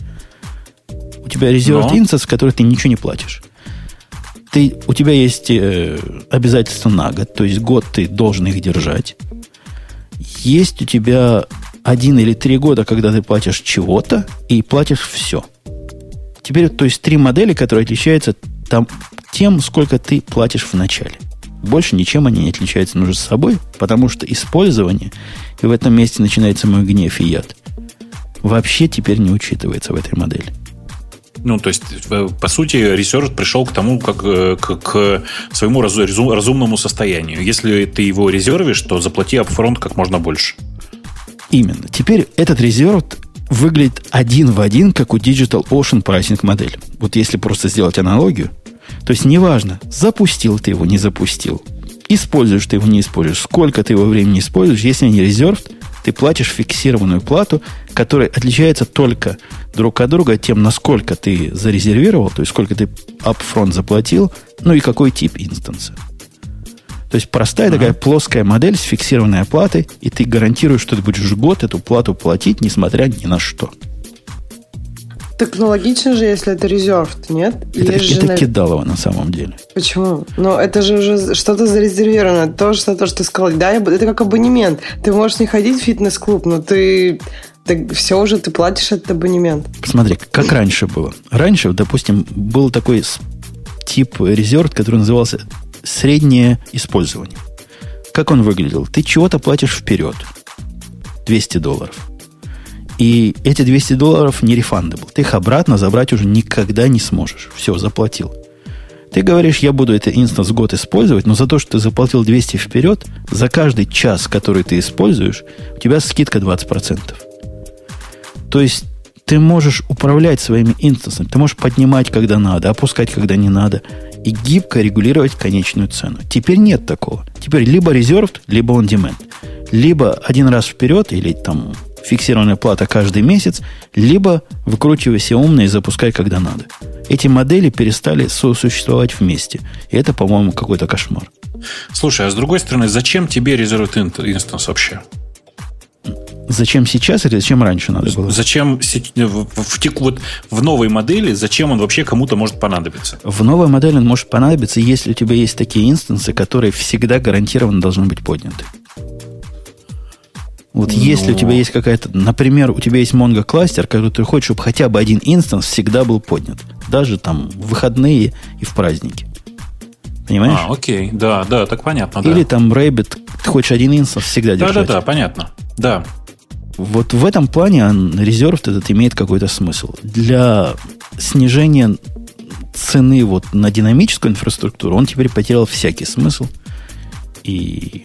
У тебя резерв инстанс, в который ты ничего не платишь ты, у тебя есть э, обязательства на год, то есть год ты должен их держать. Есть у тебя один или три года, когда ты платишь чего-то и платишь все. Теперь, то есть три модели, которые отличаются там, тем, сколько ты платишь в начале. Больше ничем они не отличаются между собой, потому что использование, и в этом месте начинается мой гнев и яд, вообще теперь не учитывается в этой модели. Ну, то есть, по сути, research пришел к тому, как э, к, к своему разум, разумному состоянию. Если ты его резервишь, то заплати upfront как можно больше. Именно. Теперь этот резерв выглядит один в один, как у Digital Ocean прайсинг модель. Вот если просто сделать аналогию, то есть неважно, запустил ты его, не запустил, используешь ты его, не используешь, сколько ты его времени используешь, если не резерв, ты платишь фиксированную плату, которая отличается только друг от друга тем, насколько ты зарезервировал, то есть сколько ты upfront заплатил, ну и какой тип инстанса. То есть простая uh-huh. такая плоская модель с фиксированной оплатой, и ты гарантируешь, что ты будешь год эту плату платить, несмотря ни на что. Так ну логично же, если это резервд, нет? Это, это же, кидалово на самом деле. Почему? Ну, это же уже что-то зарезервировано. То, что, то, что ты сказал. Да, это как абонемент. Ты можешь не ходить в фитнес-клуб, но ты так все уже ты платишь этот абонемент. Посмотри, как раньше было. Раньше, допустим, был такой тип резерв, который назывался среднее использование. Как он выглядел? Ты чего-то платишь вперед. 200 долларов. И эти 200 долларов не refundable. Ты их обратно забрать уже никогда не сможешь. Все, заплатил. Ты говоришь, я буду это instance год использовать, но за то, что ты заплатил 200 вперед, за каждый час, который ты используешь, у тебя скидка 20%. То есть ты можешь управлять своими инстансами, ты можешь поднимать, когда надо, опускать, когда не надо, и гибко регулировать конечную цену. Теперь нет такого. Теперь либо reserved, либо on demand. Либо один раз вперед, или там фиксированная плата каждый месяц, либо выкручивайся умно и запускай, когда надо. Эти модели перестали сосуществовать вместе. И это, по-моему, какой-то кошмар. Слушай, а с другой стороны, зачем тебе Reserved Instance вообще? Зачем сейчас или зачем раньше надо было? Зачем в, в, вот, в новой модели, зачем он вообще кому-то может понадобиться? В новой модели он может понадобиться, если у тебя есть такие инстансы, которые всегда гарантированно должны быть подняты. Вот Но... если у тебя есть какая-то, например, у тебя есть Mongo кластер, который ты хочешь, чтобы хотя бы один инстанс всегда был поднят. Даже там в выходные и в праздники. Понимаешь? А, окей, да, да, так понятно. Или да. там Rabbit, ты хочешь один инстанс всегда да, держать. Да, да, да, понятно. Да. Вот в этом плане резерв этот имеет какой-то смысл. Для снижения цены вот на динамическую инфраструктуру он теперь потерял всякий смысл. И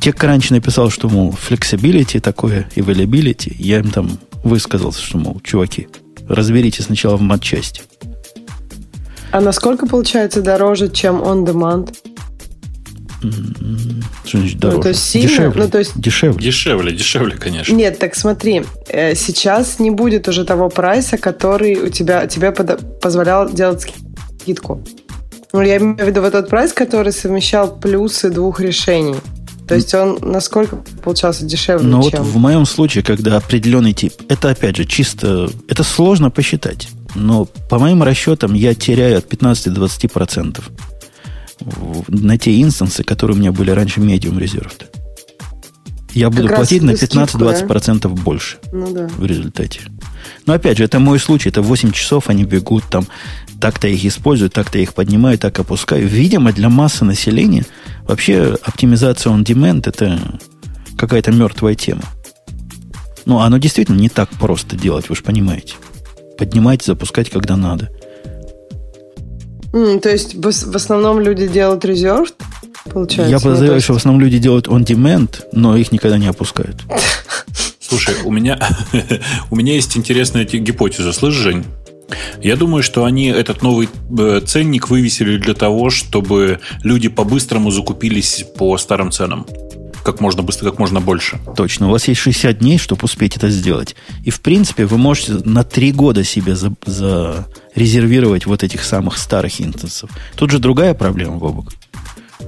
TechCrunch написал, что, мол, flexibility такое, availability. Я им там высказался, что, мол, чуваки, разберитесь сначала в матчасти. А насколько получается дороже, чем on demand? Что значит дороже? Ну, то есть сильно, дешевле. Ну, то есть... Дешевле. Дешевле, дешевле, конечно. Нет, так смотри, э, сейчас не будет уже того прайса, который у тебя, тебе позволял делать скидку. Ну, я имею в виду вот тот прайс, который совмещал плюсы двух решений. То есть он насколько получался дешевле, Но чем... вот в моем случае, когда определенный тип, это опять же чисто, это сложно посчитать. Но по моим расчетам я теряю от 15 до 20 процентов на те инстансы, которые у меня были раньше medium reserved. Я буду Как платить на скидку, 15-20% процентов больше Ну да. в результате. Но опять же, это мой случай, это 8 часов они бегут там, так-то их использую, так-то их поднимаю, так опускаю. Видимо, для массы населения вообще оптимизация on demand это какая-то мертвая тема. Ну, оно действительно не так просто делать, вы же понимаете. Поднимать, запускать, когда надо. М, то есть в, в основном люди делают резерв, получается? Я Ну, подозреваю, есть- что в основном люди делают on demand, но их никогда не опускают. Слушай, у меня, у меня есть интересная те- гипотеза. Слышь, Жень? Я думаю, что они этот новый э, ценник вывесили для того, чтобы люди по-быстрому закупились по старым ценам. Как можно быстро, как можно больше. Точно. У вас есть 60 дней, чтобы успеть это сделать. И, в принципе, вы можете на 3 года себе за, зарезервировать вот этих самых старых инстансов. Тут же другая проблема, Бобок.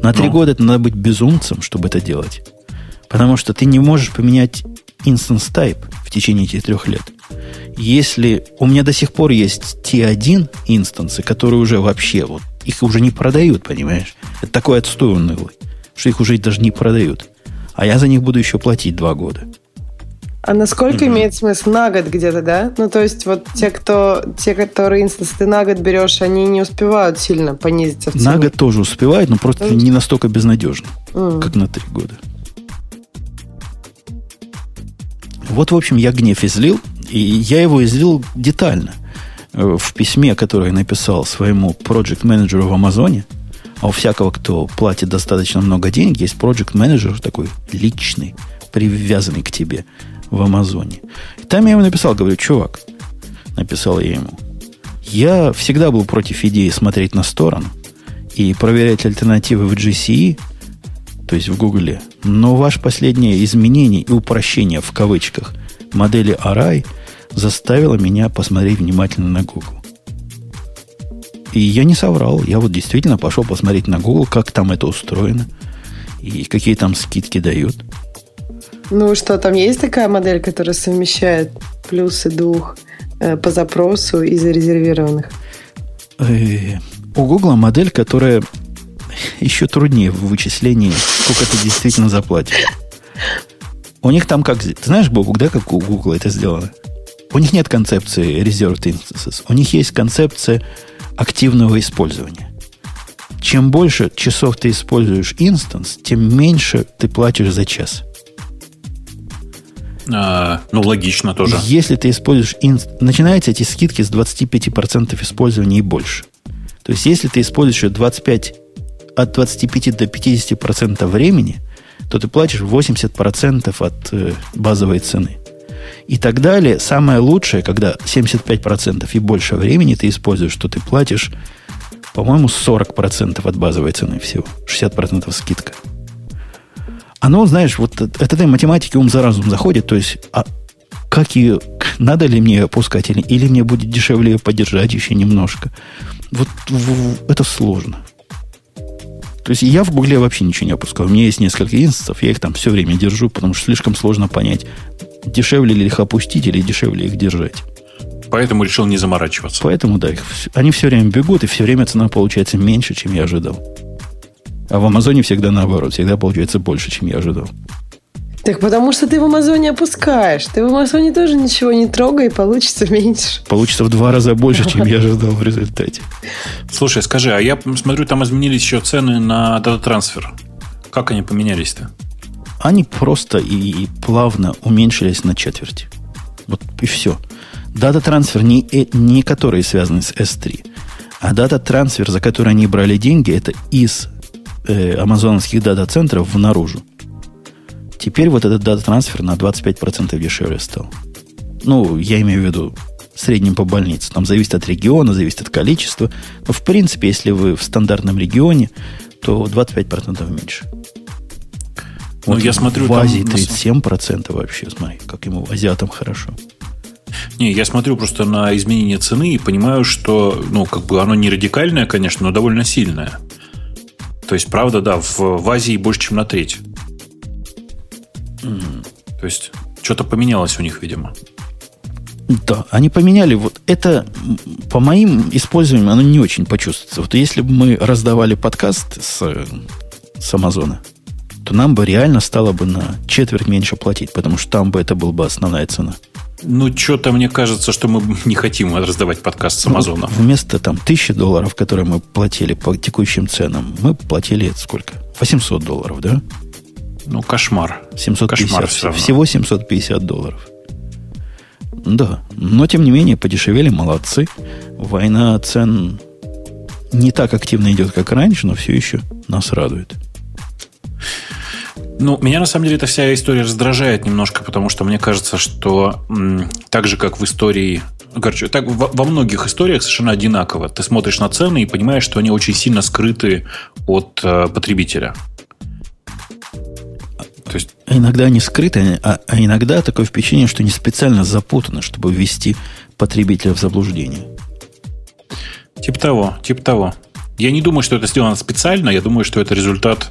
На 3 Ну? года это надо быть безумцем, чтобы это делать. Потому что ты не можешь поменять instance type в течение этих трех лет. Если у меня до сих пор есть T1 инстансы, которые уже вообще вот их уже не продают, понимаешь? Это такой отстой унылый, что их уже даже не продают. А я за них буду еще платить два года. А насколько имеет смысл? На год где-то, да? Ну, то есть вот те, кто, те, которые инстансы ты на год берешь, они не успевают сильно понизиться в цене. На год тоже успевает, но просто Мгм. не настолько безнадежно, М. как на три года. Вот, в общем, я гнев излил, и я его излил детально. Э, В письме, которое я написал своему проект менеджеру в Амазоне, а у всякого, кто платит достаточно много денег, есть проект менеджер такой личный, привязанный к тебе в Амазоне. И там я ему написал, говорю, чувак, написал я ему, я всегда был против идеи смотреть на сторону и проверять альтернативы в GCE, то есть в Гугле. Но ваше последнее изменение и упрощение в кавычках модели Arai заставило меня посмотреть внимательно на Google. И я не соврал. Я вот действительно пошел посмотреть на Google, как там это устроено и какие там скидки дают. Ну что, там есть такая модель, которая совмещает плюсы двух э, по запросу и зарезервированных? Э, У Google модель, которая еще труднее в вычислении, сколько ты действительно заплатишь. У них там как... Ты знаешь, Богу, да, как у Google это сделано? У них нет концепции reserved instances. У них есть концепция активного использования. Чем больше часов ты используешь инстанс, тем меньше ты платишь за час. А, ну, логично тоже. Если ты используешь... инст- Начинаются эти скидки с 25% использования и больше. То есть, если ты используешь её 25, от 25 до 50% времени, то ты платишь 80% от э, базовой цены. И так далее. Самое лучшее, когда 75% и больше времени ты используешь, что ты платишь, по-моему, 40% от базовой цены всего. 60% скидка. Оно, знаешь, вот от этой математики ум за разум заходит. То есть, а как ее, надо ли мне ее опускать, или, или мне будет дешевле ее поддержать еще немножко. Вот в- это сложно. То есть я в Гугле вообще ничего не опускаю. У меня есть несколько инстансов, я их там все время держу, потому что слишком сложно понять, дешевле ли их опустить или дешевле их держать. Поэтому решил не заморачиваться. Поэтому, да, их, они все время бегут, и все время цена получается меньше, чем я ожидал. А в Амазоне всегда наоборот, всегда получается больше, чем я ожидал. Так потому что ты в Амазоне опускаешь. Ты в Амазоне тоже ничего не трогай, и получится меньше. Получится в два раза больше, чем я ожидал в результате. Слушай, скажи, а я смотрю, там изменились еще цены на дата-трансфер. Как они поменялись-то? Они просто и, и плавно уменьшились на четверть. Вот и все. Дата-трансфер, не, э- не которые связаны с S3, а дата-трансфер, за который они брали деньги, это из э, амазоновских дата-центров в наружу. Теперь вот этот дата-трансфер на 25% дешевле стал. Ну, я имею в виду в среднем по больнице. Там зависит от региона, зависит от количества. Но, в принципе, если вы в стандартном регионе, то 25% меньше. Ну, я смотрю, в там Азии на 37% вообще, смотри, как ему азиатам хорошо. Не, я смотрю просто на изменение цены и понимаю, что, ну, как бы оно не радикальное, конечно, но довольно сильное. То есть, правда, да, в, в Азии больше, чем на треть. Mm. То есть, что-то поменялось у них, видимо. Да, они поменяли. Вот это, по моим использованиям, оно не очень почувствуется. Вот если бы мы раздавали подкаст с, с Амазона, то нам бы реально стало бы на четверть меньше платить, потому что там бы это была бы основная цена. Ну, что-то мне кажется, что мы не хотим раздавать подкаст с Амазона. Ну, вместо там тысячи долларов, которые мы платили по текущим ценам, мы платили сколько? 800 долларов, да? Ну, кошмар. 750. Кошмар все всего 750 долларов. Да, но тем не менее подешевели, молодцы. Война цен не так активно идет, как раньше, но все еще нас радует. Ну, меня на самом деле эта вся история раздражает немножко, потому что мне кажется, что м, так же, как в истории Короче, так во, во многих историях совершенно одинаково. Ты смотришь на цены и понимаешь, что они очень сильно скрыты от э, потребителя. То есть... Иногда они скрыты, а, а иногда такое впечатление, что они специально запутаны, чтобы ввести потребителя в заблуждение. Типа того, типа того. Я не думаю, что это сделано специально, я думаю, что это результат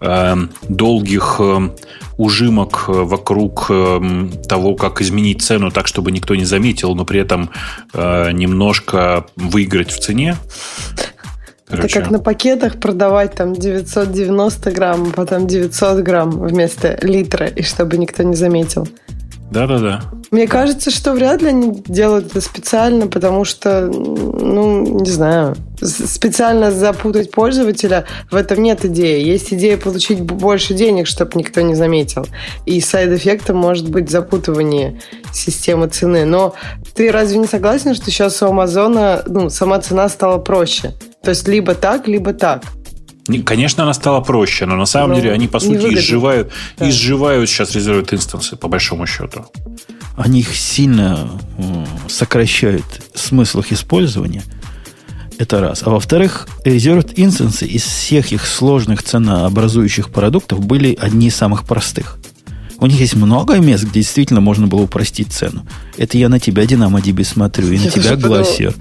э, долгих э, ужимок вокруг э, того, как изменить цену так, чтобы никто не заметил, но при этом э, немножко выиграть в цене. Короче. Это как на пакетах продавать там 990 грамм, а потом 900 грамм вместо литра, и чтобы никто не заметил. Да-да-да. Мне кажется, что вряд ли они делают это специально, потому что, ну, не знаю, специально запутать пользователя в этом нет идеи. Есть идея получить больше денег, чтобы никто не заметил. И сайд-эффектом может быть запутывание системы цены. Но ты разве не согласен, что сейчас у Амазона ну, сама цена стала проще? То есть либо так, либо так. Конечно, она стала проще, но на самом но деле они, по сути, изживают, да. изживают сейчас резервят инстансы, по большому счету. Они их сильно сокращают смысл их использования. Это раз. А во-вторых, Reserved Instances из всех их сложных ценообразующих продуктов были одни из самых простых. У них есть много мест, где действительно можно было упростить цену. Это я на тебя, DynamoDB, смотрю, и на тебя, Glacier.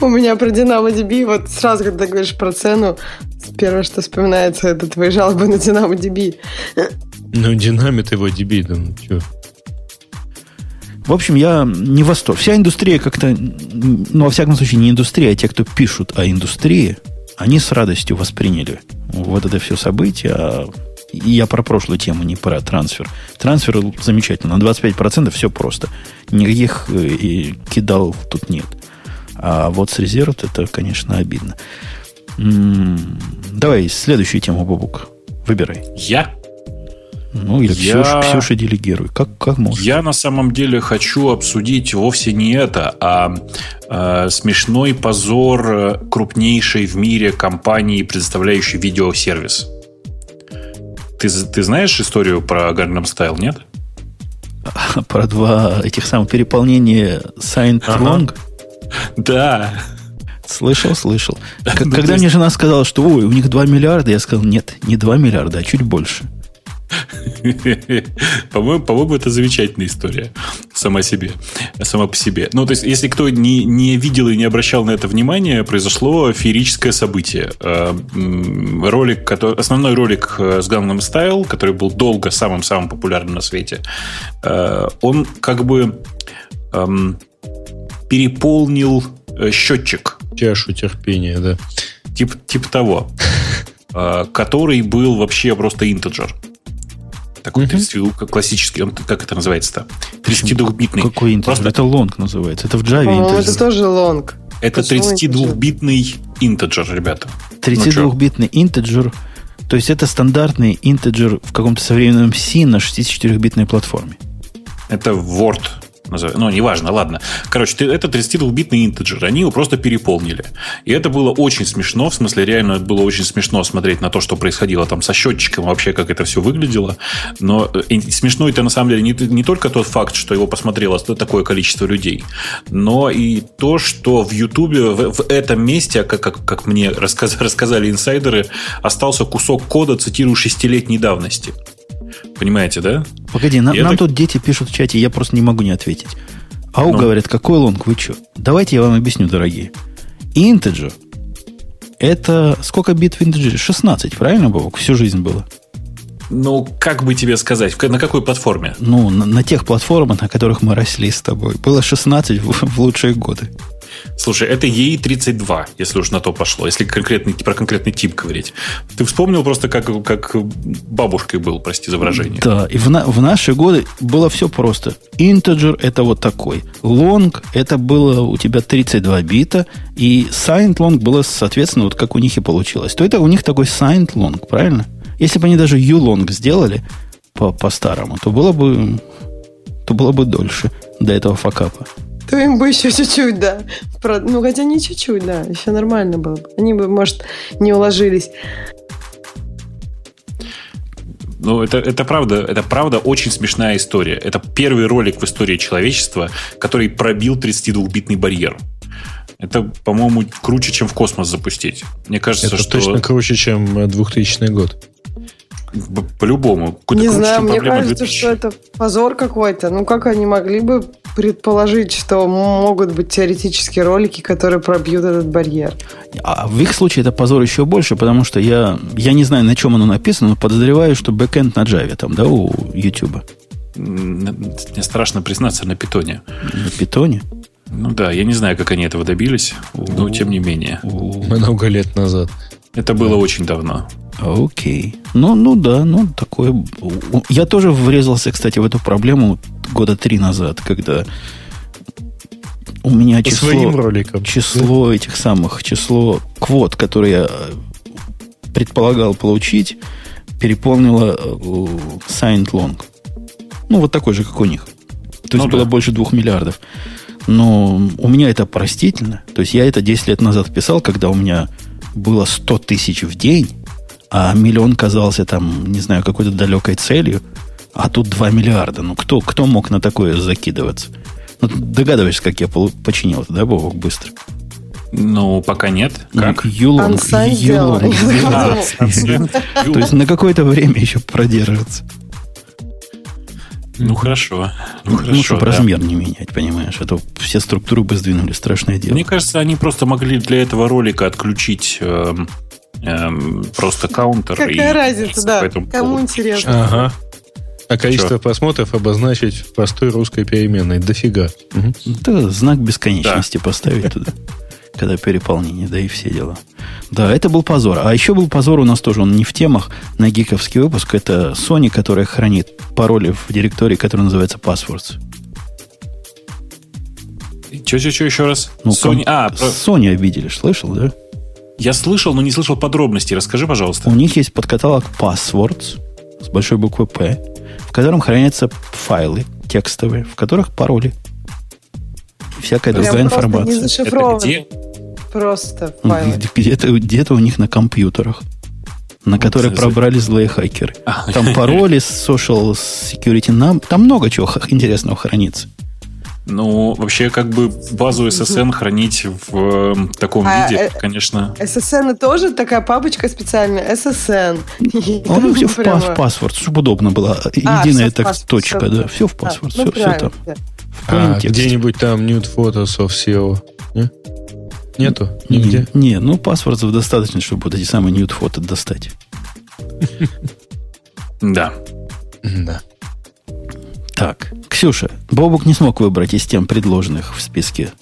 У меня про DynamoDB, вот сразу, когда ты говоришь про цену, первое, что вспоминается, это твои жалобы на DynamoDB. Ну, динамит его DB, да, ну, что? В общем, я не в восторге. Вся индустрия как-то, ну, во всяком случае, не индустрия, а те, кто пишут о индустрии, они с радостью восприняли вот это все событие. А я про прошлую тему, не про трансфер. Трансфер замечательно. На 25% все просто. Никаких э, и кидал тут нет. А вот с резерв это, конечно, обидно. М-м- давай следующую тему, Бобук. Выбирай. Я? Ну, или я... Ксюша, Ксюша делегируй. Как, как можешь? Я на самом деле хочу обсудить вовсе не это, а э, смешной позор крупнейшей в мире компании, предоставляющей видеосервис. Ты, ты знаешь историю про Gangnam Style, нет? Про два этих самых переполнения Saint ага. Да. Слышал, слышал. Когда мне жена сказала, что ой, у них 2 миллиарда, я сказал, нет, не 2 миллиарда, а чуть больше. По-моему, по-моему, это замечательная история сама себе, сама по себе. Ну, то есть, если кто не, не видел и не обращал на это внимание, произошло феерическое событие. Э, ролик, который, основной ролик э, с Gangnam Style, который был долго самым-самым популярным на свете, э, он как бы эм, переполнил счетчик. Чашу терпения, да. Тип, типа того. Который был вообще просто integer. Такой mm-hmm. 30, классический, он, как это называется-то? 32-битный. Какой integer? Просто... Это long называется. Это в Java integer. Это тоже long. Это 32-битный интеджер, ребята. 32-битный ну, интеджер. То есть это стандартный интеджер в каком-то современном C на 64-битной платформе. Это Word называют. Ну, неважно, ладно. Короче, это 32-битный интеджер. Они его просто переполнили. И это было очень смешно. В смысле, реально было очень смешно смотреть на то, что происходило там со счетчиком, вообще, как это все выглядело. Но э, смешно это на самом деле не, не только тот факт, что его посмотрело такое количество людей, но и то, что в Ютубе в, в этом месте, как, как, как мне рассказ, рассказали инсайдеры, остался кусок кода, цитирую, шестилетней давности. Понимаете, да? Погоди, нам, нам тут дети пишут в чате, я просто не могу не ответить. Ау, Ну. говорят, какой лонг, вы что? Давайте я вам объясню, дорогие. Integer это сколько бит в Integer? 16, правильно, Бобок? Всю жизнь было. Ну, как бы тебе сказать, на какой платформе? Ну, на, на тех платформах, на которых мы росли с тобой. Было 16 в, в лучшие годы. Слушай, это ЕИ-32, если уж на то пошло, если конкретный, про конкретный тип говорить. Ты вспомнил просто, как, как бабушкой был, прости за выражение. Да, и в, на- в наши годы было все просто. Integer это вот такой. Long это было у тебя 32 бита, и signed long было, соответственно, вот как у них и получилось. То это у них такой signed long, правильно? Если бы они даже U-long сделали по- по-старому, то было бы то было бы дольше до этого факапа. То им бы еще чуть-чуть, да. Про- Ну, хотя не чуть-чуть, да. Еще нормально было бы. Они бы, может, не уложились. Ну, это, это правда, это правда очень смешная история. Это первый ролик в истории человечества, который пробил 32-битный барьер. Это, по-моему, круче, чем в космос запустить. Мне кажется, Это что точно круче, чем э, 2000 год. По-любому. Не знаю, мне кажется, 2000. что это позор какой-то. Ну, как они могли бы предположить, что могут быть теоретические ролики, которые пробьют этот барьер? А в их случае это позор еще больше, потому что я, я не знаю, на чем оно написано, но подозреваю, что бэкэнд на Java там, да, у YouTube. Мне страшно признаться на питоне. На питоне. Ну да, я не знаю, как они этого добились, но тем не менее. Много лет назад. Это было очень давно. Окей. Ну, ну да, ну такое. Я тоже врезался, кстати, в эту проблему года три назад, когда у меня По число, своим роликам. число этих самых, число квот, которые я э, предполагал получить, переполнило э, signed long. Ну, вот такой же, как у них. То есть Ну было да. больше двух миллиардов. Но у меня это простительно. То есть я это 10 лет назад писал, когда у меня было 100 тысяч в день, а миллион казался там, не знаю, какой-то далекой целью, а тут 2 миллиарда. Ну, кто, кто мог на такое закидываться? Ну, догадываешься, как я починил это, да, Бобок, быстро? Ну, пока нет. Как? Ну, Юлонг. Сделал. Юлонг. А, То есть на какое-то время еще продержится. Ну, хорошо. Ну, Ну, хорошо, чтобы да. размер не менять, понимаешь? А то все структуры бы сдвинули, страшное дело. Мне кажется, они просто могли для этого ролика отключить эм, эм, просто каунтер. и Какая разница, двигаться да. Кому поводу. интересно? Ага. А количество Чё? просмотров обозначить в простой русской переменной. Дофига. Мгм. Да, знак бесконечности поставить туда, когда переполнение, да и все дела. Да, это был позор. А еще был позор у нас тоже, он не в темах, на гиковский выпуск. Это Sony, которая хранит пароли в директории, которая называется Passwords. Че-че-че еще раз? Ну, Sony... ком- А, про- Sony обидели, слышал, да? я слышал, но не слышал подробностей. Расскажи, пожалуйста. У них есть подкаталог Passwords с большой буквы П, в котором хранятся файлы текстовые, в которых пароли. Всякая Прям другая информация. не Это где? Просто файлы. Где-то, где-то у них на компьютерах, на которые за- пробрали злые хакеры. А, Там пароли, social security, нам, там много чего интересного хранится. Ну, вообще, как бы базу SSN хранить в эм, таком А, виде, э, конечно. SSN тоже такая папочка специальная. SSN. И Ну, все в прямо- пас- паспорт, чтобы удобно было. А, Единая в так паспорт, точка, всё. да. Все в паспорт, ну, все, все правильно, там. да. В А, где-нибудь там nude photos of SEO? Не? Нету? Нигде? Не, не, ну паспортов достаточно, чтобы вот эти самые ньют фото достать. Да. Да. Так, Ксюша, Бобук не смог выбрать из тем предложенных в списке.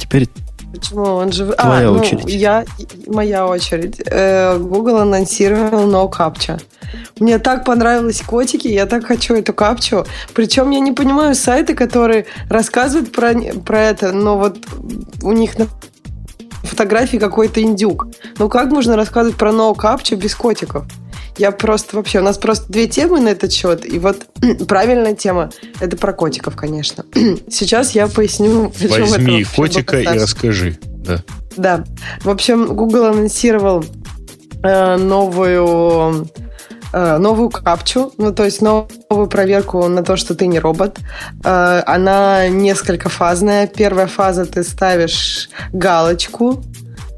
Теперь Почему? Он же... Твоя а, ну, очередь. Я... Моя очередь. Э, Google анонсировал No Captcha. Мне так понравились котики, я так хочу эту капчу. Причем я не понимаю сайты, которые рассказывают про, про это, но вот у них на фотографии какой-то индюк. Ну как можно рассказывать про Captcha без котиков? Я просто вообще... У нас просто две темы на этот счет. И вот правильная тема – это про котиков, конечно. Сейчас я поясню. это Возьми вообще котика и расскажи. Да. да. В общем, Google анонсировал э, новую новую капчу, ну то есть новую проверку на то, что ты не робот. Э, она несколько фазная. Первая фаза ты ставишь галочку,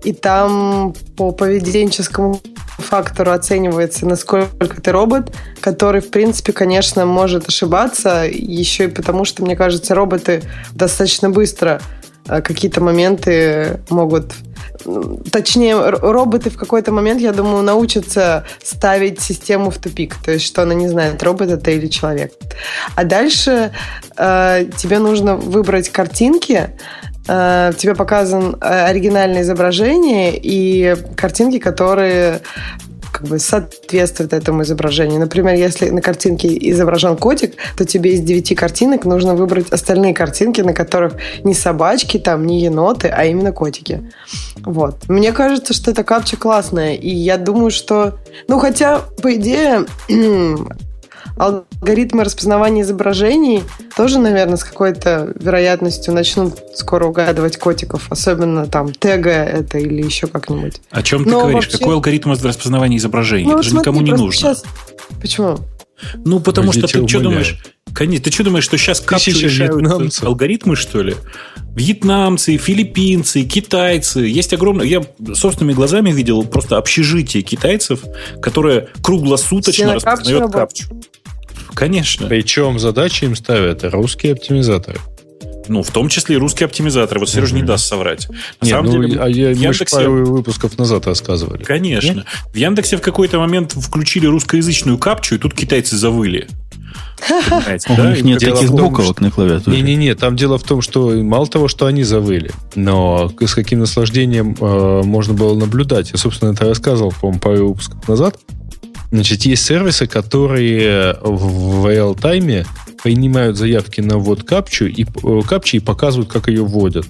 и там по поведенческому фактору оценивается, насколько ты робот, который, в принципе, конечно, может ошибаться, еще и потому, что, мне кажется, роботы достаточно быстро э, какие-то моменты могут точнее, роботы в какой-то момент, я думаю, научатся ставить систему в тупик. То есть, что она не знает, робот это или человек. А дальше э, тебе нужно выбрать картинки, э, тебе показан э, оригинальное изображение и картинки, которые как бы соответствует этому изображению. Например, если на картинке изображен котик, то тебе из девяти картинок нужно выбрать остальные картинки, на которых не собачки, там, не еноты, а именно котики. Вот. Мне кажется, что эта капча классная, и я думаю, что... Ну, хотя, по идее, алгоритмы распознавания изображений тоже, наверное, с какой-то вероятностью начнут скоро угадывать котиков, особенно там тега это или еще как-нибудь. О чем ты Но говоришь? Вообще... Какой алгоритм распознавания изображений? Ну, это же смотри, никому не нужно. Сейчас... Почему? Ну, потому что ты что думаешь? Конечно, ты что думаешь, что сейчас капчу решают вьетнамцев. алгоритмы, что ли? Вьетнамцы, филиппинцы, китайцы. Есть огромное... Я собственными глазами видел просто общежитие китайцев, которое круглосуточно распознает капчу. Конечно. Причем задачи им ставят русские оптимизаторы. Ну, в том числе и русские оптимизаторы. Вот Сережа угу. не даст соврать. На Нет, самом ну, деле, а я, Яндексе... мы пару выпусков назад рассказывали. Конечно. Нет? В Яндексе в какой-то момент включили русскоязычную капчу, и тут китайцы завыли. У них нет таких буковок на клавиатуре. Не-не-не, там дело в том, что мало того, что они завыли, но с каким наслаждением э, можно было наблюдать. Я, собственно, это рассказывал, по-моему, пару выпусков назад. Значит, есть сервисы, которые в реал-тайме принимают заявки на ввод капчу и, э, капчи и показывают, как ее вводят.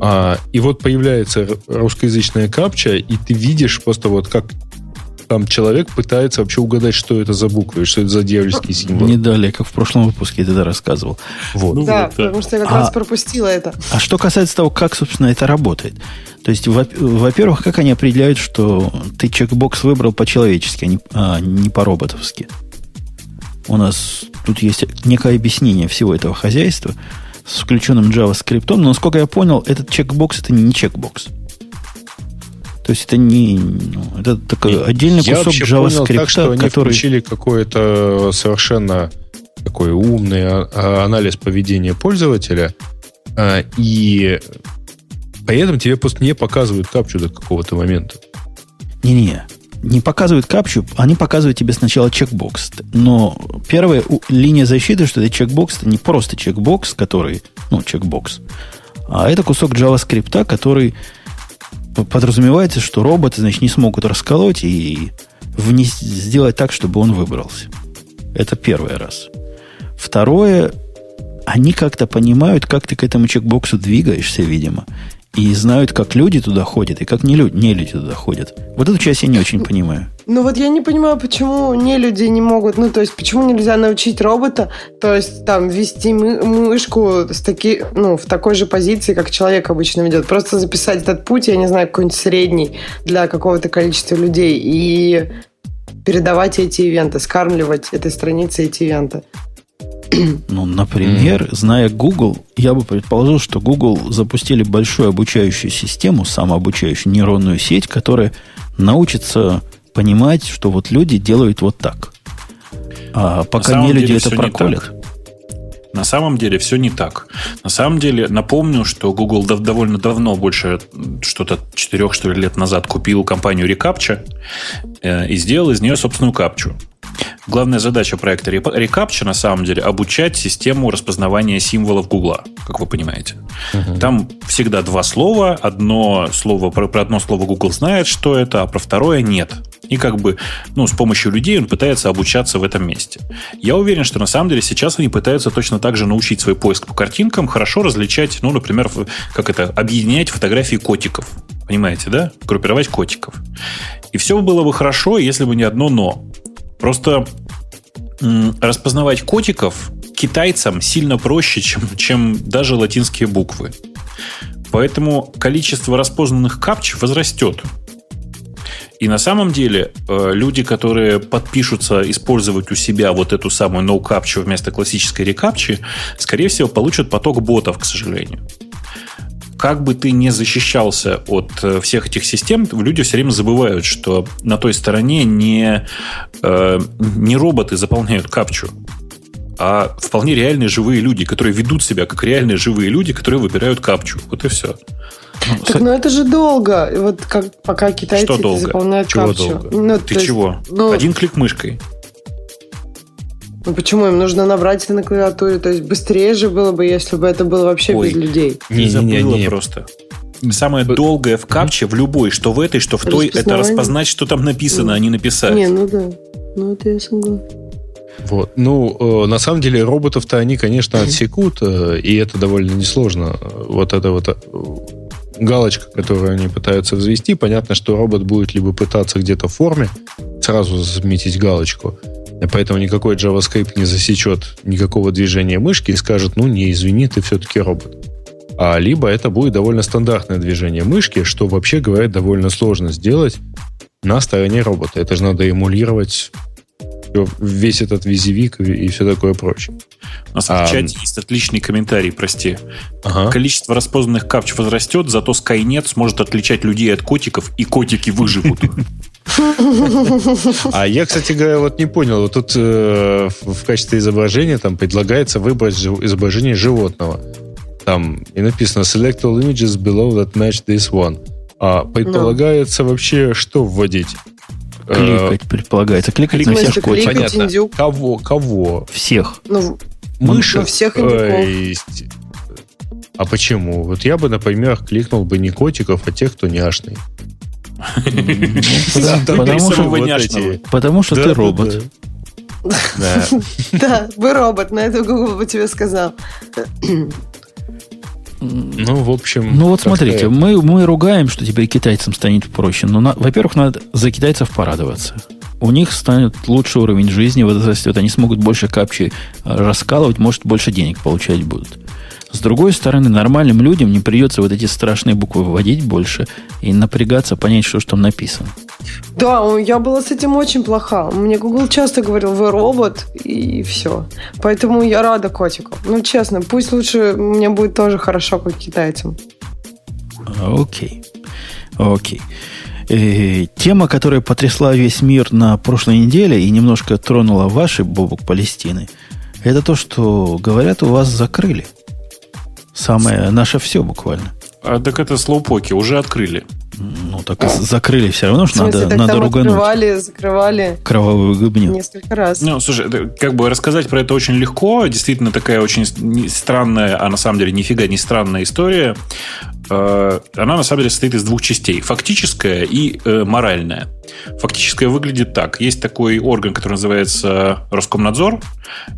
А, и вот появляется русскоязычная капча, и ты видишь просто вот как там человек пытается вообще угадать, что это за буквы, что это за дьявольский символ. Не далее, как в прошлом выпуске я тогда рассказывал. Вот. Ну, да, вот, потому что я как а, раз пропустила это. А что касается того, как, собственно, это работает. То есть, во-первых, как они определяют, что ты чекбокс выбрал по-человечески, а не, а не по-роботовски? У нас тут есть некое объяснение всего этого хозяйства с включенным JavaScript, но, насколько я понял, этот чекбокс это не чекбокс. То есть это не ну, это такой отдельный кусок JavaScript, понял так, что они который... включили какой-то совершенно такой умный а, а, анализ поведения пользователя, а, и при этом тебе просто не показывают капчу до какого-то момента. Не-не, не показывают капчу, они показывают тебе сначала чекбокс. Но первая линия защиты, что это чекбокс, это не просто чекбокс, который, ну, чекбокс, а это кусок JavaScript, который подразумевается, что роботы, значит, не смогут расколоть и вниз, сделать так, чтобы он выбрался. Это первый раз. Второе, они как-то понимают, как ты к этому чекбоксу двигаешься, видимо, и знают, как люди туда ходят и как не люди, не люди туда ходят. Вот эту часть я не очень понимаю. Ну вот я не понимаю, почему не люди не могут, ну то есть почему нельзя научить робота, то есть там вести мы, мышку с таки, ну, в такой же позиции, как человек обычно ведет. Просто записать этот путь, я не знаю, какой-нибудь средний для какого-то количества людей и передавать эти ивенты, скармливать этой странице эти ивенты. Ну, например, mm-hmm. зная Google, я бы предположил, что Google запустили большую обучающую систему, самообучающую нейронную сеть, которая научится понимать, что вот люди делают вот так. А пока не люди это проколят. На самом деле все не так. На самом деле, напомню, что Google дав- довольно давно, больше что-то 4 что ли, лет назад, купил компанию Recaptcha э, и сделал из нее собственную капчу. Главная задача проекта Recaptcha на самом деле обучать систему распознавания символов Гугла, как вы понимаете. Угу. Там всегда два слова. Одно слово, про, про одно слово Google знает, что это, а про второе нет. И как бы ну, с помощью людей он пытается обучаться в этом месте. Я уверен, что на самом деле сейчас они пытаются точно так же научить свой поиск по картинкам, хорошо различать, ну, например, как это, объединять фотографии котиков. Понимаете, да? Группировать котиков. И все было бы хорошо, если бы не одно но. Просто распознавать котиков китайцам сильно проще, чем, чем даже латинские буквы. Поэтому количество распознанных капч возрастет. И на самом деле э, люди, которые подпишутся использовать у себя вот эту самую capture вместо классической рекапчи, скорее всего, получат поток ботов, к сожалению как бы ты не защищался от э, всех этих систем, люди все время забывают, что на той стороне не, э, не роботы заполняют капчу, а вполне реальные живые люди, которые ведут себя как реальные живые люди, которые выбирают капчу. Вот и все. Так, ну это же долго. Вот как пока китайцы Что долго? заполняют Чего капчу. долго? Ну, Ты есть, чего? ну, Один клик мышкой. ну почему им нужно набрать это на клавиатуре? То есть быстрее же было бы, если бы это было вообще Ой. без людей. Ты забыла Не-не-не. просто. Самое Б- долгое в капче, в любой, что в этой, что в той, это распознать, что там написано, а не написать. Не, ну да. Ну это я согласна. Вот. Ну, э, на самом деле, роботов-то они, конечно, отсекут, э, и это довольно несложно. Вот эта вот э, галочка, которую они пытаются взвести, понятно, что робот будет либо пытаться где-то в форме сразу заметить галочку, поэтому никакой JavaScript не засечет никакого движения мышки и скажет, ну, не, извини, ты все-таки робот. А либо это будет довольно стандартное движение мышки, что, вообще говоря, довольно сложно сделать на стороне робота. Это же надо эмулировать весь этот визивик и, все такое прочее. У нас А, в чате есть отличный комментарий, прости. Ага. Количество распознанных капч возрастет, зато Skynet сможет отличать людей от котиков, и котики выживут. А я, кстати говоря, вот не понял. Вот тут э, в качестве изображения там предлагается выбрать изображение животного. Там и написано Select all images below that match this one. А предполагается вообще что вводить? Э, Кликать предполагается. Кликать В на всех котиков. кликать? понятно. индюк. Кого? Кого? Всех. Ну, Мыши? ну, всех индюков. С- А почему? Вот я бы, например, кликнул бы не котиков, а тех, кто няшный. Потому- что, ты робот. да. Да. Да, вы робот, на это Google бы тебе сказал. Ну, в общем... Ну вот смотрите, мы, мы ругаем, что теперь китайцам станет проще. Но, на- во-первых, надо за китайцев порадоваться. У них станет лучший уровень жизни возрастет. Они смогут больше капчи э, раскалывать, может, больше денег получать будут. С другой стороны, нормальным людям не придется вот эти страшные буквы вводить больше и напрягаться, понять, что же там написано. Да, я была с этим очень плоха. Мне Google часто говорил, вы робот, и все. Поэтому я рада котику. Ну, честно, пусть лучше мне будет тоже хорошо, как китайцам. Окей. Окей. Э, Тема, которая потрясла весь мир на прошлой неделе и немножко тронула ваши бобок Палестины, это то, что, говорят, у вас закрыли. Самое наше все буквально. А, так это слоупоки, уже открыли. Ну, так закрыли все равно, что смысле, надо, так надо там ругануть открывали, закрывали кровавую гыбню. несколько раз. Ну, слушай, как бы рассказать про это очень легко. Действительно, такая очень странная, а на самом деле нифига не странная история. Э, Она на самом деле состоит из двух частей. Фактическая и э, моральная. Фактическая выглядит так. Есть такой орган, который называется Роскомнадзор,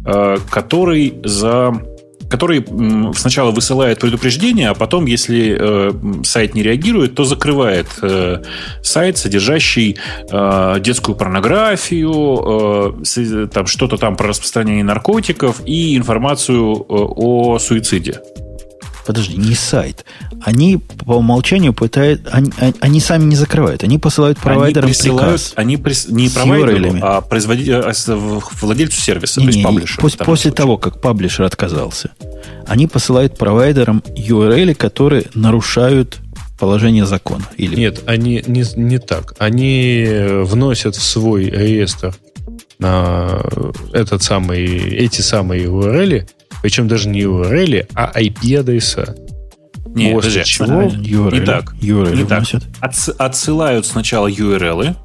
э, который за который сначала высылает предупреждение, а потом, если э, сайт не реагирует, то закрывает э, сайт, содержащий э, детскую порнографию, э, там что-то там про распространение наркотиков и информацию э, о суициде. Подожди, не сайт. Они по умолчанию пытают... Они, они- сами не закрывают. Они посылают провайдерам они присылают, приказ. они прис- не URL-ами. а производителю, а владельцу сервиса, Не, то есть не, паблишеру. пос- после случае. того, как паблишер отказался, они посылают провайдерам URL, которые нарушают положение закона. Или Нет, они не, не так. Они вносят в свой реестр на этот самый, эти самые URL, причем даже не URL, а IP-адреса. Не, После подожди. чего? URL, Не так. URL Не так. Отс- отсылают сначала URL,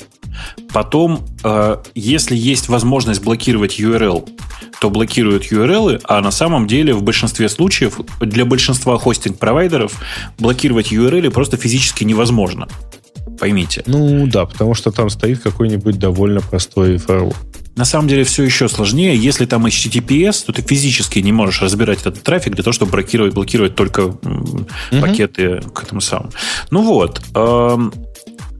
потом, э, если есть возможность блокировать URL, то блокируют URL, а на самом деле в большинстве случаев для большинства хостинг-провайдеров блокировать URL просто физически невозможно. Поймите. Ну да, потому что там стоит какой-нибудь довольно простой фаервол. На самом деле все еще сложнее. Если там HTTPS, то ты физически не можешь разбирать этот трафик для того, чтобы блокировать, блокировать только Мгм. пакеты к этому самому. Ну вот.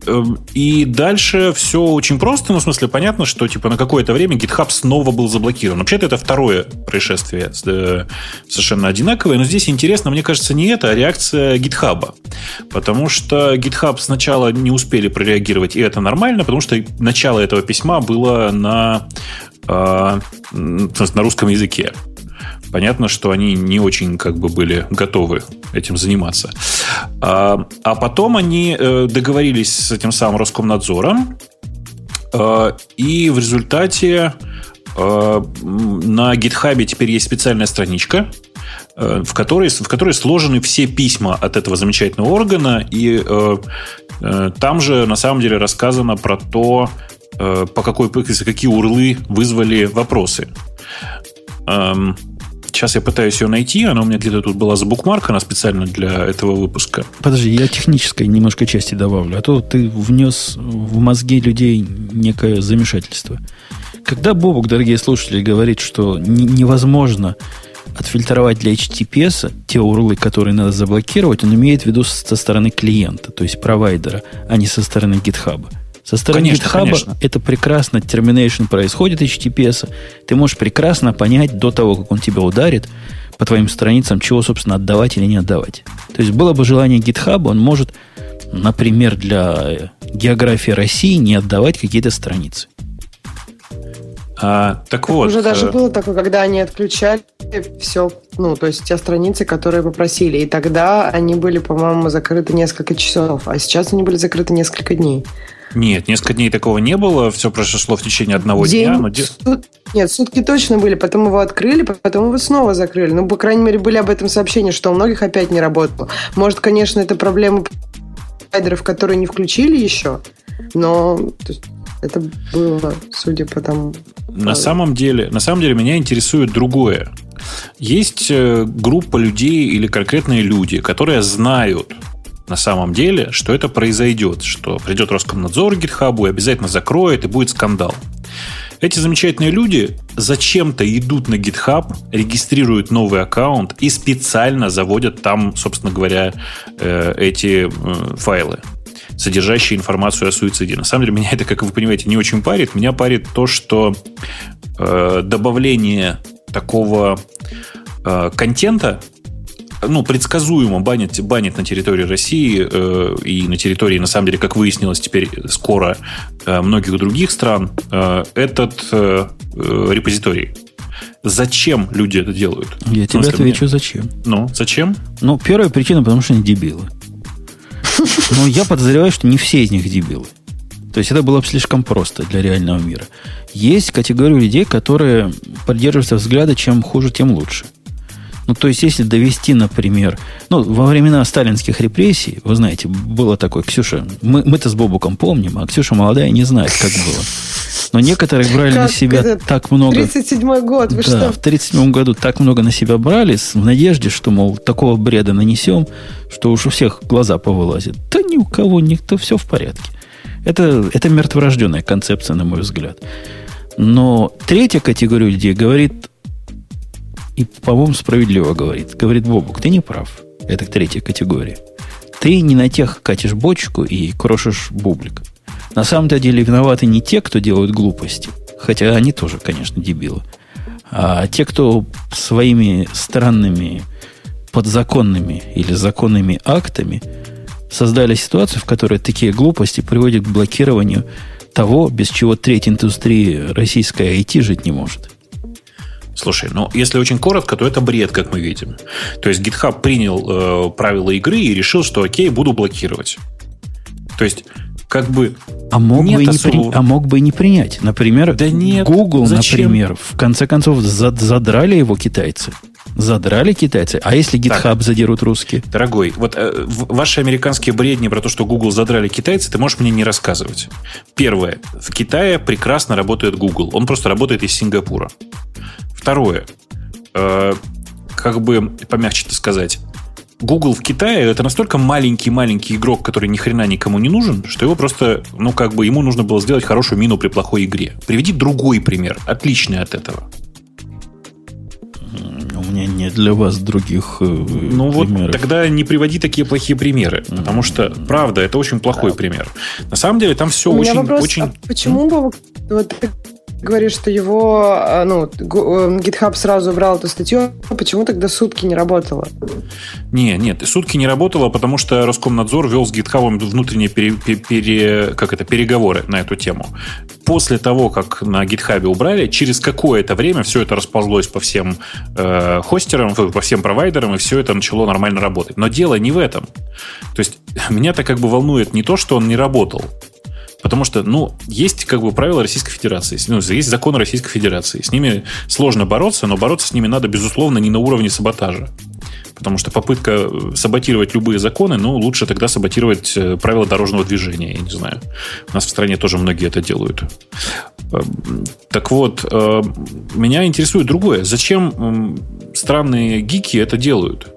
Эм, И дальше все очень просто, ну, в смысле, понятно, что типа на какое-то время GitHub снова был заблокирован. Вообще-то это второе происшествие э, совершенно одинаковое, но здесь интересно, мне кажется, не это, а реакция GitHub. Потому что GitHub сначала не успели прореагировать, и это нормально, потому что начало этого письма было на, э, на русском языке. Понятно, что они не очень как бы были готовы этим заниматься. А, а потом они э, договорились с этим самым Роскомнадзором, э, и в результате э, на GitHub теперь есть специальная страничка, в которой, в которой сложены все письма от этого замечательного органа, и там же на самом деле рассказано про то, по какой, какие урлы вызвали вопросы. Сейчас я пытаюсь ее найти, она у меня где-то тут была забукмаркана специально для этого выпуска. Подожди, я технической немножко части добавлю, а то ты внес в мозги людей некое замешательство. Когда Бобук, дорогие слушатели, говорит, что невозможно отфильтровать для HTTPS те урлы, которые надо заблокировать, он имеет в виду со стороны клиента, то есть провайдера, а не со стороны GitHub. Со стороны конечно, GitHub конечно. это прекрасно, termination происходит HTTPS. Ты можешь прекрасно понять до того, как он тебя ударит, по твоим страницам, чего, собственно, отдавать или не отдавать. То есть было бы желание GitHub, он может, например, для географии России не отдавать какие-то страницы. А, так вот. Уже даже э, было такое, когда они отключали все, ну, то есть те страницы, которые попросили. И тогда они были, по-моему, закрыты несколько часов, а сейчас они были закрыты несколько дней. Нет, несколько дней такого не было, все произошло в течение одного День, дня. Но... Сут... Нет, сутки точно были, потом его открыли, потом его снова закрыли. Ну, по крайней мере, были об этом сообщения, что у многих опять не работало. Может, конечно, это проблема провайдеров, которые не включили еще, но это было, судя по тому... На самом деле, на самом деле меня интересует другое. Есть э, группа людей или конкретные люди, которые знают, на самом деле, что это произойдет, что придет Роскомнадзор к GitHub и обязательно закроет, и будет скандал. Эти замечательные люди зачем-то идут на GitHub, регистрируют новый аккаунт и специально заводят там, собственно говоря, э, эти э, файлы, содержащие информацию о суициде. На самом деле, меня это, как вы понимаете, не очень парит. Меня парит то, что э, добавление такого контента ну, предсказуемо банит, банит на территории России э, и на территории, на самом деле, как выяснилось теперь скоро, э, многих других стран, э, этот э, э репозиторий. Зачем люди это делают? Я тебе отвечу, мне... зачем. Ну, зачем? Ну, первая причина, потому что они дебилы. Но я подозреваю, что не все из них дебилы. То есть это было бы слишком просто для реального мира. Есть категория людей, которые поддерживаются взгляда, чем хуже, тем лучше. Ну, то есть, если довести, например, ну, во времена сталинских репрессий, вы знаете, было такое, Ксюша, мы, мы-то с Бобуком помним, а Ксюша молодая не знает, как было. Но некоторые брали как на себя это? так много... 37-й год, вы да, что? в 37 году так много на себя брали в надежде, что, мол, такого бреда нанесем, что уж у всех глаза повылазят. Да ни у кого, никто, все в порядке. Это, это мертворожденная концепция, на мой взгляд. Но третья категория людей говорит и, по-моему, справедливо говорит. Говорит, Бобук, ты не прав. Это третья категория. Ты не на тех катишь бочку и крошишь бублик. На самом-то деле виноваты не те, кто делают глупости. Хотя они тоже, конечно, дебилы. А те, кто своими странными подзаконными или законными актами создали ситуацию, в которой такие глупости приводят к блокированию того, без чего третья индустрия российская IT жить не может. Слушай, ну если очень коротко, то это бред, как мы видим. То есть GitHub принял э, правила игры и решил, что окей, буду блокировать. То есть как бы а мог, бы и не при... а мог бы и не принять. Например, да нет, Google, зачем? например, в конце концов задрали его китайцы. Задрали китайцы. А если GitHub так, задерут русские? Дорогой, вот э, ваши американские бредни про то, что Google задрали китайцы, ты можешь мне не рассказывать. Первое. В Китае прекрасно работает Google. Он просто работает из Сингапура. Второе. Э, как бы помягче это сказать. Google в Китае это настолько маленький-маленький игрок, который ни хрена никому не нужен, что его просто, ну, как бы ему нужно было сделать хорошую мину при плохой игре. Приведи другой пример, отличный от этого. У меня нет для вас других э, Ну примеров. вот тогда не приводи такие плохие примеры, mm-hmm. потому что, правда, это очень плохой да. пример. На самом деле там все У очень... Вопрос, очень... А почему mm-hmm. вот говоришь, что его, а, ну, GitHub сразу убрал эту статью, почему тогда сутки не работало? Не, нет, сутки не работало, потому что Роскомнадзор вел с GitHub внутренние пере, пере, как это, переговоры на эту тему. После того, как на GitHub убрали, через какое-то время все это расползлось по всем э, хостерам, по всем провайдерам, и все это начало нормально работать. Но дело не в этом. То есть меня-то как бы волнует не то, что он не работал, Потому что, ну, есть как бы правила Российской Федерации, ну, есть законы Российской Федерации. С ними сложно бороться, но бороться с ними надо, безусловно, не на уровне саботажа. Потому что попытка э, саботировать любые законы, ну, лучше тогда саботировать э, правила дорожного движения, я не знаю. У нас в стране тоже многие это делают. Эм, так вот, э, меня интересует другое. Зачем странные гики это делают?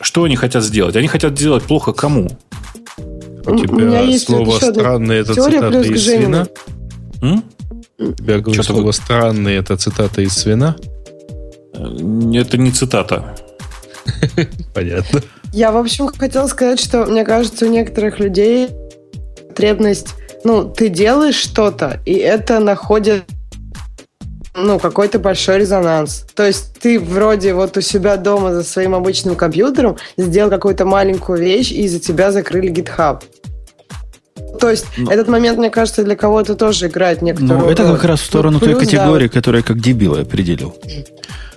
Что они хотят сделать? Они хотят сделать плохо кому? У тебя у меня есть слово «странный» — это цитата из «Свина»? М? У тебя, говорю, слово вы... «странный» — это цитата из «Свина»? Это не цитата. Понятно. Я, в общем, хотела сказать, что, мне кажется, у некоторых людей потребность... Ну, ты делаешь что-то, и это находит ну, какой-то большой резонанс. То есть ты вроде вот у себя дома за своим обычным компьютером сделал какую-то маленькую вещь, и за тебя закрыли GitHub. То есть. Ну. этот момент, мне кажется, для кого-то тоже играет некоторую Ну, это как раз в сторону ну, плюс, той категории, да. которая как дебила определил.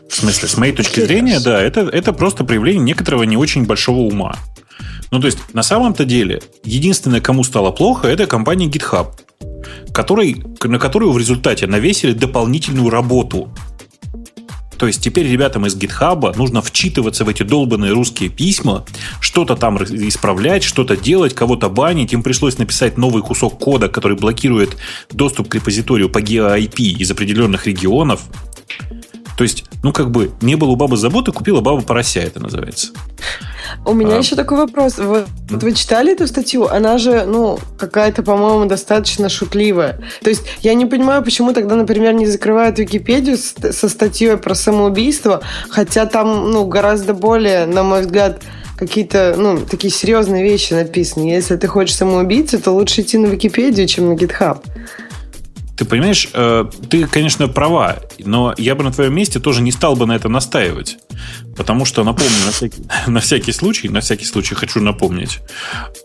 В смысле, с моей точки зрения, да, это, это просто проявление некоторого не очень большого ума. Ну, то есть, на самом-то деле, единственное, кому стало плохо, это компания GitHub который, на которую в результате навесили дополнительную работу. То есть теперь ребятам из GitHub нужно вчитываться в эти долбанные русские письма, что-то там исправлять, что-то делать, кого-то банить. Им пришлось написать новый кусок кода, который блокирует доступ к репозиторию по GeoIP из определенных регионов. То есть, ну, как бы, не было у бабы заботы, купила баба порося, это называется. У меня а... еще такой вопрос. Вот, вот вы читали эту статью? Она же, ну, какая-то, по-моему, достаточно шутливая. То есть, я не понимаю, почему тогда, например, не закрывают Википедию со статьей про самоубийство, хотя там, ну, гораздо более, на мой взгляд, какие-то, ну, такие серьезные вещи написаны. Если ты хочешь самоубийца, то лучше идти на Википедию, чем на GitHub. Ты понимаешь, э, ты, конечно, права, но я бы на твоем месте тоже не стал бы на это настаивать. Потому что, напомню, на всякий, на всякий случай, на всякий случай хочу напомнить,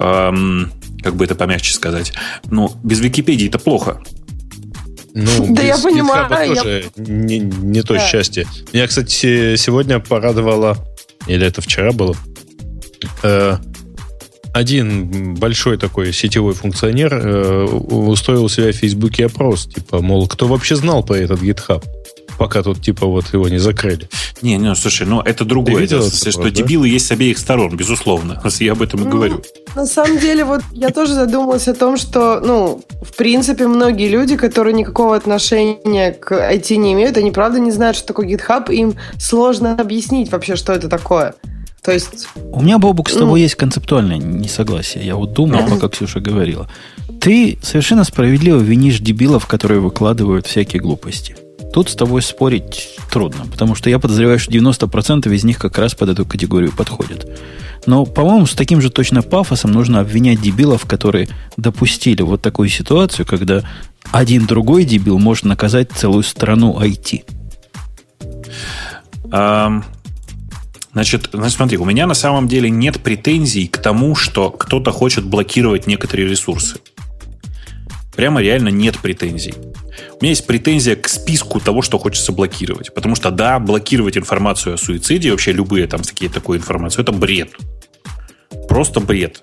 эм, как бы это помягче сказать, ну, без Википедии это плохо. Ну, да я понимаю. Тоже я... не, не то да. счастье. Меня, кстати, сегодня порадовало, или это вчера было, э, один большой такой сетевой функционер э, устроил у себя в Фейсбуке опрос, типа, мол, кто вообще знал про этот GitHub? пока тут типа вот его не закрыли. Не, не, слушай, ну это другое. Ты видел это, что да? дебилы есть с обеих сторон, безусловно. Я об этом и ну, говорю. На самом деле, вот я тоже задумалась о том, что, ну, в принципе, многие люди, которые никакого отношения к IT не имеют, они правда не знают, что такое GitHub, им сложно объяснить вообще, что это такое. То есть... У меня, Бобук, с тобой ну... есть концептуальное несогласие. Я вот думал, пока Ксюша говорила. Ты совершенно справедливо винишь дебилов, которые выкладывают всякие глупости. Тут с тобой спорить трудно, потому что я подозреваю, что 90% из них как раз под эту категорию подходят. Но, по-моему, с таким же точно пафосом нужно обвинять дебилов, которые допустили вот такую ситуацию, когда один другой дебил может наказать целую страну IT. Um, Значит, значит, смотри, у меня на самом деле нет претензий к тому, что кто-то хочет блокировать некоторые ресурсы. Прямо реально нет претензий. У меня есть претензия к списку того, что хочется блокировать. Потому что, да, блокировать информацию о суициде, вообще любые там такие такую информацию, это бред. Просто бред.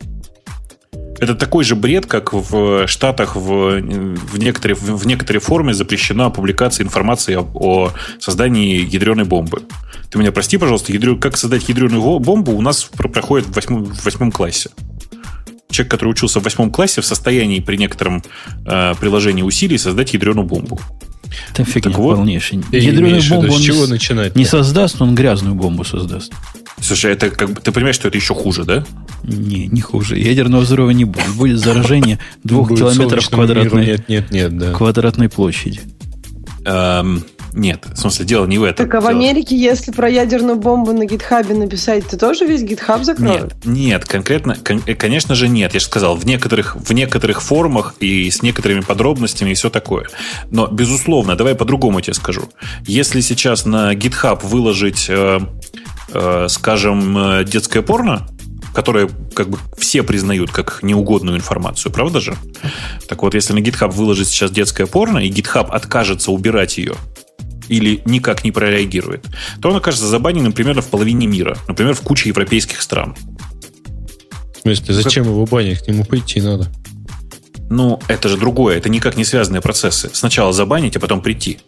Это такой же бред, как в Штатах в, в, некоторой, в некоторой форме запрещена публикация информации о, о создании ядреной бомбы. Ты меня прости, пожалуйста, ядрё, как создать ядреную бомбу у нас проходит в восьмом, в восьмом классе. Человек, который учился в восьмом классе, в состоянии при некотором э, приложении усилий создать ядреную бомбу. Это фигня так вот, полнейшая. Ядреную бомбу он чего не, начинать не создаст, он грязную бомбу создаст. Слушай, это как бы ты понимаешь, что это еще хуже, да? Не, не хуже. Ядерного взрыва не будет. Будет заражение двух километров квадратной, нет, нет, нет, да. квадратной площади. Эм, Нет, в смысле, дело не в этом. Так а в Америке, если про ядерную бомбу на гитхабе написать, то тоже весь гитхаб закроют? Нет, нет, конкретно, кон- э, конечно же нет. Я же сказал, в некоторых, в некоторых формах и с некоторыми подробностями и все такое. Но, безусловно, давай по-другому тебе скажу. Если сейчас на GitHub выложить, э, э, скажем, э, детское порно, которое как бы все признают как неугодную информацию, правда же? Так вот, если на GitHub выложить сейчас детское порно, и GitHub откажется убирать ее, или никак не прореагирует, то он окажется забаненным примерно в половине мира, например, в куче европейских стран. В смысле, зачем его банить? К нему пойти надо. Ну, это же другое, это никак не связанные процессы. Сначала забанить, а потом прийти.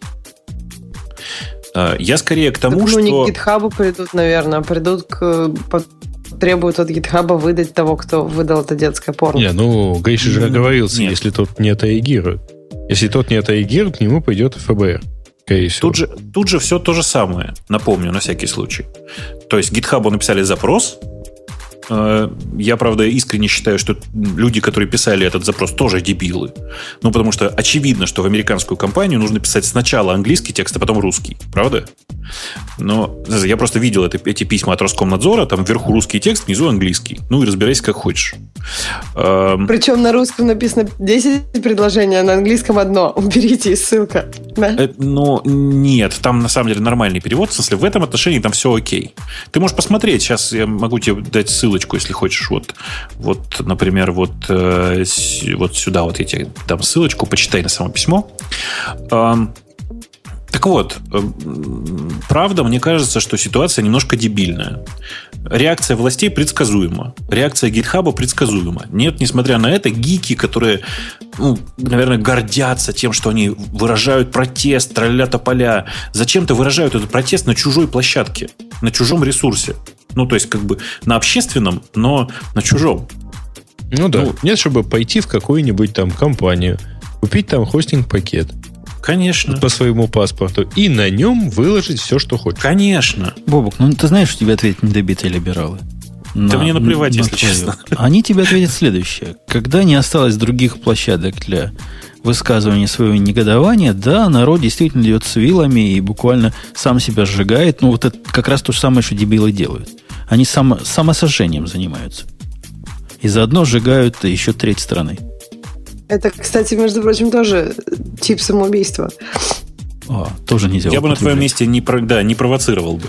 Э, Я скорее к тому, Так, ну, что... не к гитхабу придут, наверное, а придут к... требуют от гитхаба выдать того, кто выдал это детское порно. Не, ну, Гриша же Ну, оговорился, нет. если тот не отреагирует. Если тот не отреагирует, к нему пойдет ФБР. Тут же, тут же все то же самое, напомню, на всякий случай. То есть GitHub написали запрос. Э, Я, правда, искренне считаю, что люди, которые писали этот запрос, тоже дебилы. Ну, потому что очевидно, что в американскую компанию нужно писать сначала английский текст, а потом русский. Правда? Но я просто видел это- эти письма от Роскомнадзора, там вверху русский текст, внизу английский. Ну, и разбирайся как хочешь. Эм, Причем на русском написано 10 предложений, а на английском одно. Уберите ссылка. Да? Э, Ну, нет, там на самом деле нормальный перевод. В смысле, в этом отношении там все окей. Ты можешь посмотреть. Сейчас я могу тебе дать ссылочку, если хочешь. Вот, вот например, вот, э, вот сюда вот я тебе дам ссылочку, почитай на само письмо. Так вот, правда, мне кажется, что ситуация немножко дебильная. Реакция властей предсказуема. Реакция гитхаба предсказуема. Нет, несмотря на это, гики, которые, ну, наверное, гордятся тем, что они выражают протест, тролля тополя, зачем-то выражают этот протест на чужой площадке, на чужом ресурсе. Ну, то есть, как бы на общественном, но на чужом. Ну да. Ну, Нет, чтобы пойти в какую-нибудь там компанию, купить там хостинг-пакет Конечно. по своему паспорту и на нем выложить все, что хочешь. Конечно. Бобок, ну ты знаешь, что тебе ответят недобитые либералы? Да мне наплевать, если твою. честно. Они тебе ответят следующее. Когда не осталось других площадок для высказывания своего негодования, да, народ действительно идет с вилами и буквально сам себя сжигает. Ну, вот это как раз то же самое, что дебилы делают. Они само, самосожжением занимаются. И заодно сжигают еще треть страны. Это, кстати, между прочим, тоже тип самоубийства. А, тоже нельзя Я бы на твоем месте не, про- да, не провоцировал бы.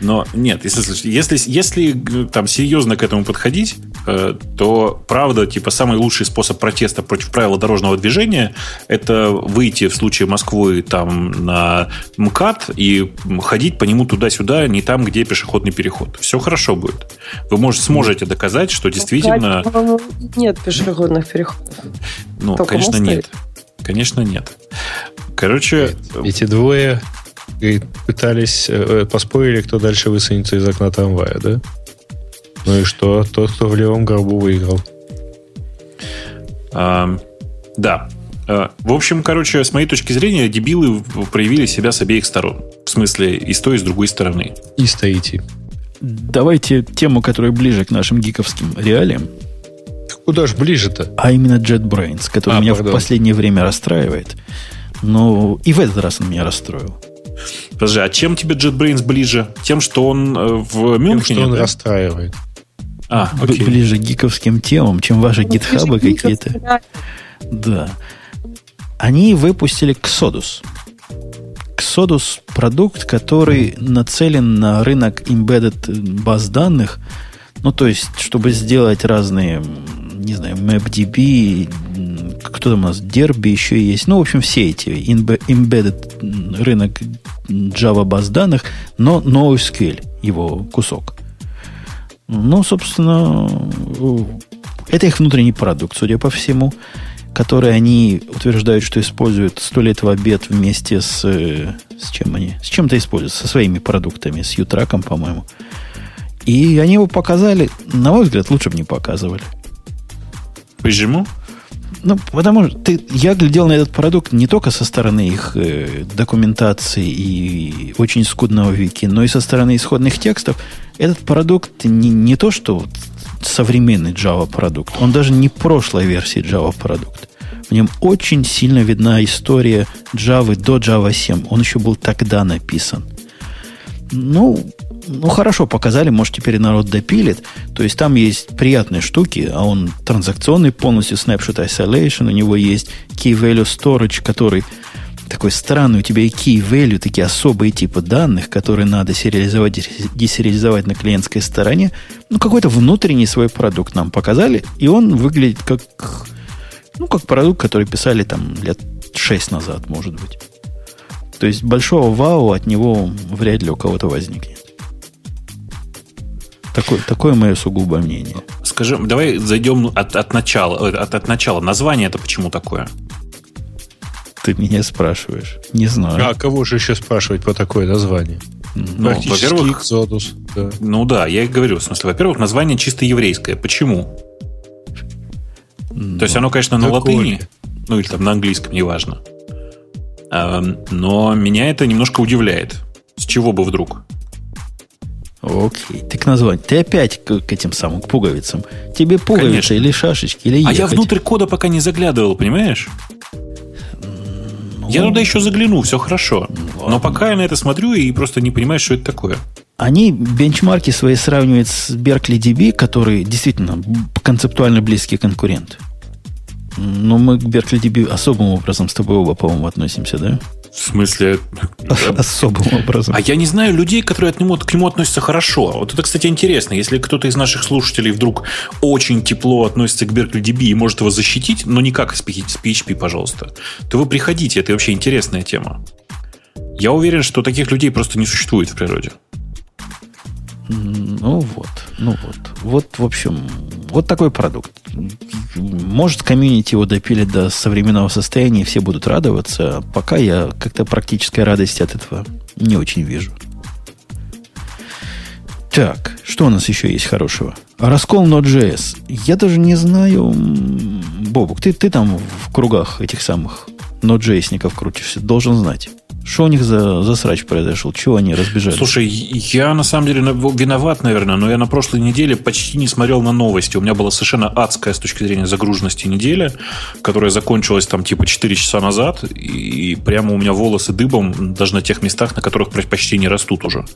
Но нет, если, если, если г- там серьезно к этому подходить, э, то правда, типа, самый лучший способ протеста против правил дорожного движения это выйти в случае Москвы там на МКАД и ходить по нему туда-сюда, не там, где пешеходный переход. Все хорошо будет. Вы можете, сможете доказать, что действительно... По-моему, Нет пешеходных переходов. Ну, Только конечно, нет. Конечно, нет. Короче, Эти двое говорит, пытались, э, э, поспорили, кто дальше высунется из окна трамвая, да? Ну и что? Тот, кто в левом горбу выиграл. А, да. В общем, короче, с моей точки зрения, дебилы проявили себя с обеих сторон. В смысле, и с той, и с другой стороны. И стоите. Давайте тему, которая ближе к нашим гиковским реалиям, Куда ж ближе-то? а именно JetBrains, который А, меня пардон. в последнее время расстраивает. Но и в этот раз он меня расстроил. Подожди, а чем тебе JetBrains ближе? Тем, что он э, в Тем, Мюнхене? что он да? расстраивает. А, окей. Ближе к гиковским темам, чем ваши Ну, гитхабы какие-то. Да. Они выпустили Xodus. Xodus продукт, который нацелен на рынок embedded баз данных. Ну, то есть, чтобы сделать разные, не знаю, MapDB, кто там у нас, Derby еще есть. Ну, в общем, все эти embe- embedded рынок Java баз данных, но NoSQL, его кусок. Ну, собственно, это их внутренний продукт, судя по всему, который они утверждают, что используют сто лет в обед вместе с... э, С чем они? С чем-то используют, со своими продуктами, с Ютраком, по-моему. И они его показали, на мой взгляд, лучше бы не показывали. Почему? Ну, потому что ты, я глядел на этот продукт не только со стороны их э, документации и очень скудного вики, но и со стороны исходных текстов. Этот продукт не, не то, что современный Java продукт, он даже не прошлой версии Java продукт. В нем очень сильно видна история Java до Java 7. Он еще был тогда написан. Ну, ну, хорошо, показали, может, теперь народ допилит. То есть там есть приятные штуки, а он транзакционный полностью, snapshot isolation, у него есть key value storage, который такой странный, у тебя и key value, такие особые типы данных, которые надо сериализовать, десериализовать на клиентской стороне. Ну, какой-то внутренний свой продукт нам показали, и он выглядит как, ну, как продукт, который писали там лет 6 назад, может быть. То есть большого вау от него вряд ли у кого-то возникнет. Такое, такое мое сугубое мнение. Скажи, давай зайдем от, от начала. От, от начала. Название это почему такое? Ты меня спрашиваешь. Не знаю. А кого же еще спрашивать по такое название? Ну, во-первых, Exodus. Да. Ну да, я и говорю. В смысле, во-первых, название чисто еврейское. Почему? Ну, То есть оно, конечно, на латыни, ну или там на английском, неважно. Но меня это немножко удивляет. С чего бы вдруг? Окей. Ты к названию. Ты опять к, к этим самым, к пуговицам. Тебе пуговицы Конечно. или шашечки, или ехать. А я внутрь кода пока не заглядывал, понимаешь? Ну, я туда еще загляну, все хорошо. Ладно. Но пока я на это смотрю и просто не понимаю, что это такое. Они бенчмарки свои сравнивают с Berkeley DB, который действительно концептуально близкий конкурент. Но мы к Berkeley DB особым образом с тобой оба, по-моему, относимся, да? В смысле? Особым образом. А я не знаю людей, которые к нему, к нему относятся хорошо. Вот это, кстати, интересно. Если кто-то из наших слушателей вдруг очень тепло относится к Berkeley DB и может его защитить, но не как с PHP, пожалуйста, то вы приходите. Это вообще интересная тема. Я уверен, что таких людей просто не существует в природе. Ну вот, ну вот. Вот, в общем, вот такой продукт. Может, комьюнити его допилит до современного состояния, и все будут радоваться. Пока я как-то практической радости от этого не очень вижу. Так, что у нас еще есть хорошего? Раскол Node.js. Я даже не знаю... Бобук, ты, ты там в кругах этих самых Node.js-ников крутишься, должен знать. Что у них за, за срач произошел? Чего они разбежались? Слушай, я на самом деле виноват, наверное, но я на прошлой неделе почти не смотрел на новости. У меня была совершенно адская с точки зрения загруженности неделя, которая закончилась там типа 4 часа назад, и прямо у меня волосы дыбом даже на тех местах, на которых почти не растут уже.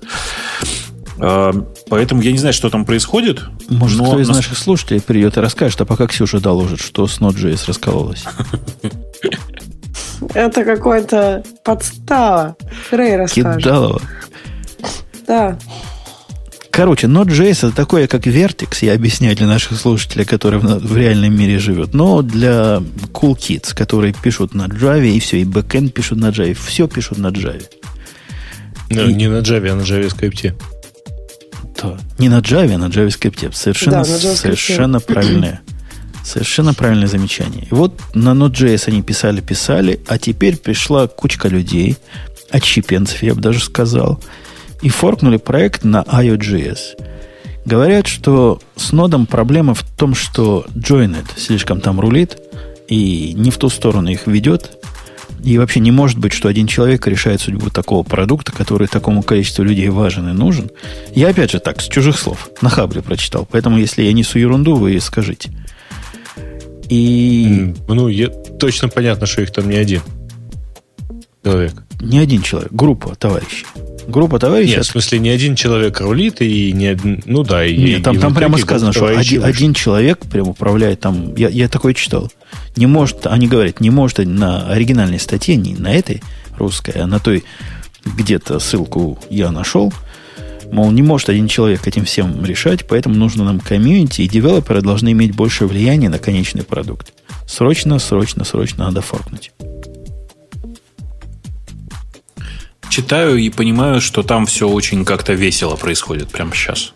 А, поэтому я не знаю, что там происходит. Может, но кто из наших слушателей придет и расскажет, а пока Ксюша доложит, что с Node.js раскололось. Это какой-то подстава. Рэй расскажет. Кидалово. Да. Короче, Node.js это такое, как Vertex, я объясняю для наших слушателей, которые в, в реальном мире живут, но для cool kids, которые пишут на Java, и все, и backend пишут на Java, все пишут на Java. Ну, и... не на Java, а на JavaScript. Да, не на Java, а на JavaScript. Совершенно, да, на JavaScript. совершенно правильное Совершенно правильное замечание. И вот на Node.js они писали-писали, а теперь пришла кучка людей, отщепенцев, я бы даже сказал, и форкнули проект на IO.js. Говорят, что с нодом проблема в том, что Joined слишком там рулит и не в ту сторону их ведет. И вообще не может быть, что один человек решает судьбу такого продукта, который такому количеству людей важен и нужен. Я опять же так, с чужих слов, на хабре прочитал. Поэтому, если я несу ерунду, вы скажите. И... Ну, я, точно понятно, что их там не один человек. Не один человек, группа товарищей. Группа товарищей. Нет, в смысле, не один человек рулит, и не один. Ну да, и. Нет, там, и там прямо сказано, что один, один человек прям управляет там. Я, я такое читал. Не может, они говорят, не может на оригинальной статье, не на этой русской, а на той, где-то ссылку я нашел, Мол, не может один человек этим всем решать, поэтому нужно нам комьюнити, и девелоперы должны иметь больше влияния на конечный продукт. Срочно, срочно, срочно надо форкнуть. Читаю и понимаю, что там все очень как-то весело происходит прямо сейчас.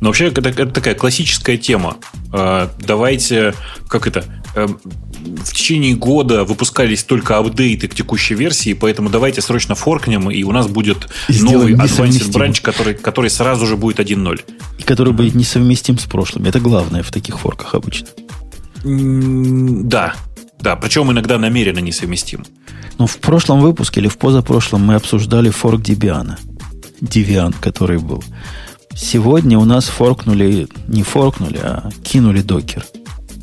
Но вообще это, это такая классическая тема. А, давайте, как это, эм, в течение года выпускались только апдейты к текущей версии, поэтому давайте срочно форкнем, и у нас будет новый Advanced Branch, который, который сразу же будет 1.0. И который будет несовместим с прошлым. Это главное в таких форках обычно. Да, да, причем иногда намеренно несовместим. Но в прошлом выпуске или в позапрошлом мы обсуждали форк Debian. Debian, который был. Сегодня у нас форкнули, не форкнули, а кинули докер.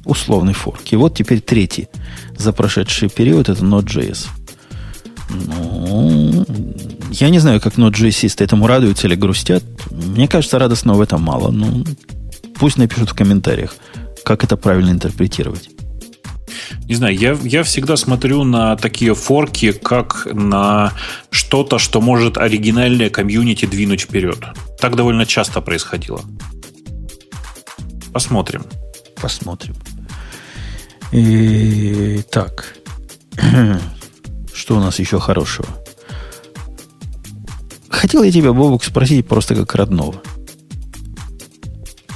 Условный форк. И вот теперь третий за прошедший период это Node.js. Ну, я не знаю, как Node.js этому радуются или грустят. Мне кажется, радостного в этом мало. Ну, пусть напишут в комментариях, как это правильно интерпретировать. Не знаю, я, я всегда смотрю на такие форки, как на что-то, что может оригинальное комьюнити двинуть вперед. Так довольно часто происходило. Посмотрим. Посмотрим. И, так. Что у нас еще хорошего? Хотел я тебя, Бобук, спросить просто как родного.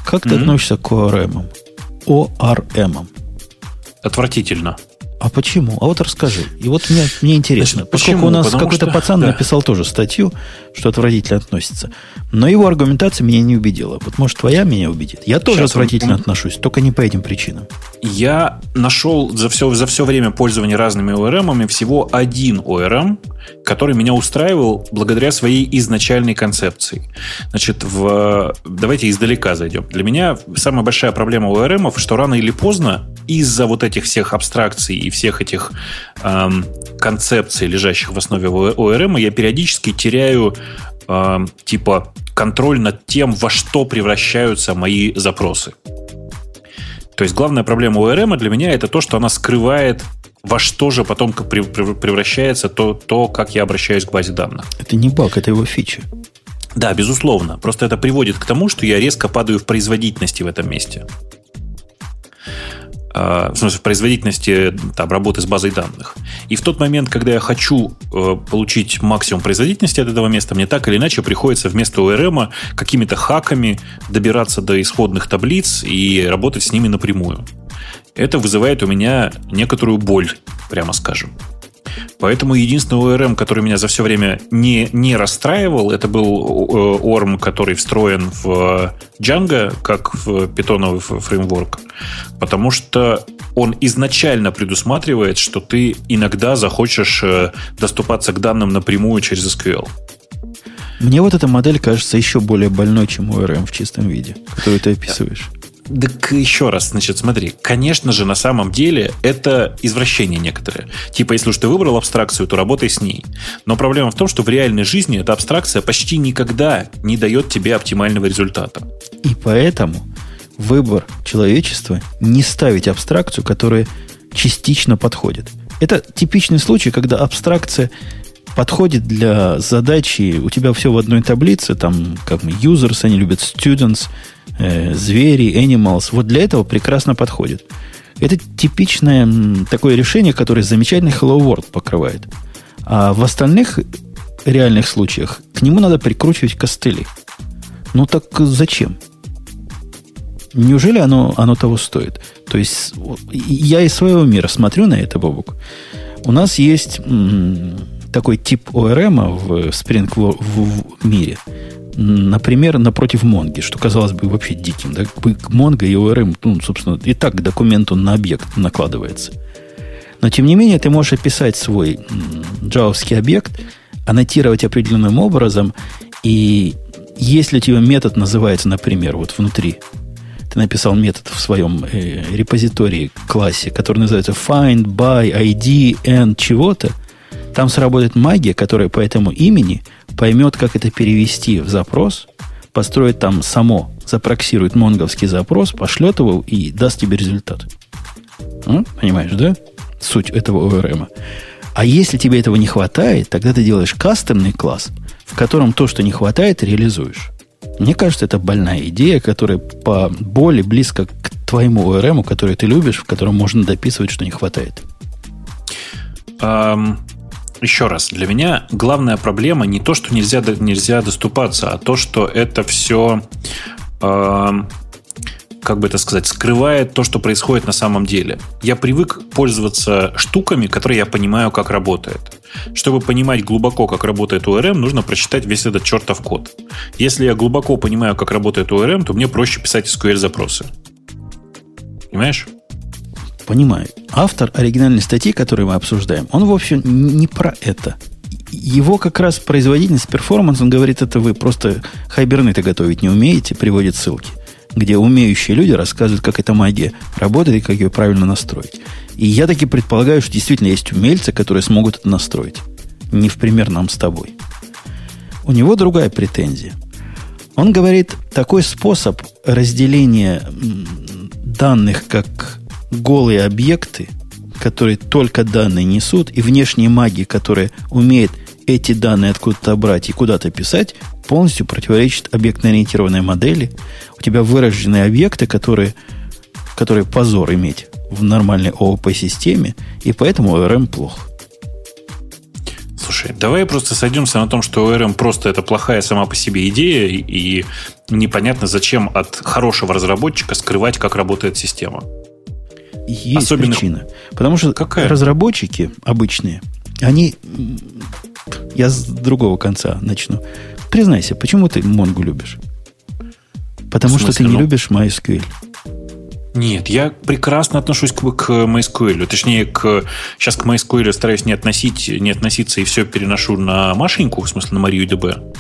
Как ты mm-hmm. относишься к ORM? ORM. Отвратительно. А почему? А вот расскажи. И вот мне, мне интересно. Значит, Поскольку у нас какой-то что... пацан да. написал тоже статью, что отвратительно относится. Но его аргументация меня не убедила. Вот может твоя меня убедит. Я тоже Сейчас отвратительно он... отношусь, только не по этим причинам. Я нашел за все, за все время пользования разными ORM всего один ORM, который меня устраивал благодаря своей изначальной концепции. Значит, в... давайте издалека зайдем. Для меня самая большая проблема ORM, что рано или поздно из-за вот этих всех абстракций и всех этих эм, концепций, лежащих в основе ORM, я периодически теряю эм, типа контроль над тем, во что превращаются мои запросы. То есть главная проблема ORM для меня это то, что она скрывает во что же потом превращается то, то, как я обращаюсь к базе данных. Это не баг, это его фича. Да, безусловно. Просто это приводит к тому, что я резко падаю в производительности в этом месте. А, в смысле, в производительности там, работы с базой данных. И в тот момент, когда я хочу э, получить максимум производительности от этого места, мне так или иначе приходится вместо ORM какими-то хаками добираться до исходных таблиц и работать с ними напрямую. Это вызывает у меня некоторую боль, прямо скажем. Поэтому единственный ORM, который меня за все время не, не расстраивал, это был ORM, который встроен в Django, как в питоновый фреймворк. Потому что он изначально предусматривает, что ты иногда захочешь э, доступаться к данным напрямую через SQL. Мне вот эта модель кажется еще более больной, чем ORM в чистом виде, которую ты описываешь. Так еще раз, значит, смотри, конечно же, на самом деле это извращение некоторое. Типа, если уж ты выбрал абстракцию, то работай с ней. Но проблема в том, что в реальной жизни эта абстракция почти никогда не дает тебе оптимального результата. И поэтому выбор человечества не ставить абстракцию, которая частично подходит. Это типичный случай, когда абстракция подходит для задачи, у тебя все в одной таблице, там, как мы, users, они любят students, э, звери, animals. Вот для этого прекрасно подходит. Это типичное такое решение, которое замечательный Hello World покрывает. А в остальных реальных случаях к нему надо прикручивать костыли. Ну так зачем? Неужели оно, оно того стоит? То есть я из своего мира смотрю на это, Бобук. У нас есть м, такой тип ORM в Spring в, в, в мире – например, напротив Монги, что казалось бы вообще диким. Да? Монго и ORM, ну, собственно, и так к документу на объект накладывается. Но, тем не менее, ты можешь описать свой джавовский объект, аннотировать определенным образом, и если у тебя метод называется, например, вот внутри, ты написал метод в своем э, репозитории классе, который называется find by id and чего-то, там сработает магия, которая по этому имени – поймет, как это перевести в запрос, построит там само, запроксирует монговский запрос, пошлет его и даст тебе результат. Ну, понимаешь, да? Суть этого ORM. А если тебе этого не хватает, тогда ты делаешь кастомный класс, в котором то, что не хватает, реализуешь. Мне кажется, это больная идея, которая по более близко к твоему ORM, который ты любишь, в котором можно дописывать, что не хватает. Um, еще раз, для меня главная проблема не то, что нельзя, нельзя доступаться, а то, что это все, э, как бы это сказать, скрывает то, что происходит на самом деле. Я привык пользоваться штуками, которые я понимаю, как работает. Чтобы понимать глубоко, как работает ORM, нужно прочитать весь этот чертов код. Если я глубоко понимаю, как работает ORM, то мне проще писать SQL-запросы. Понимаешь? Понимаю. Автор оригинальной статьи, которую мы обсуждаем, он, в общем, не про это. Его как раз производительность, перформанс, он говорит, это вы просто хайбернеты готовить не умеете, приводит ссылки. где умеющие люди рассказывают, как эта магия работает и как ее правильно настроить. И я таки предполагаю, что действительно есть умельцы, которые смогут это настроить. Не в пример нам с тобой. У него другая претензия. Он говорит, такой способ разделения данных как голые объекты, которые только данные несут, и внешние маги, которые умеют эти данные откуда-то брать и куда-то писать, полностью противоречит объектно-ориентированной модели. У тебя вырожденные объекты, которые, которые позор иметь в нормальной ООП-системе, и поэтому ORM плохо. Слушай, давай просто сойдемся на том, что ORM просто это плохая сама по себе идея, и непонятно, зачем от хорошего разработчика скрывать, как работает система. Есть Особенно... причина. Потому что Какая? разработчики обычные, они... Я с другого конца начну. Признайся, почему ты Монгу любишь? Потому что ты не ну? любишь MySQL. Нет, я прекрасно отношусь к, к MySQL. Точнее, к, сейчас к MySQL стараюсь не, относить, не относиться и все переношу на Машеньку, в смысле на MariaDB.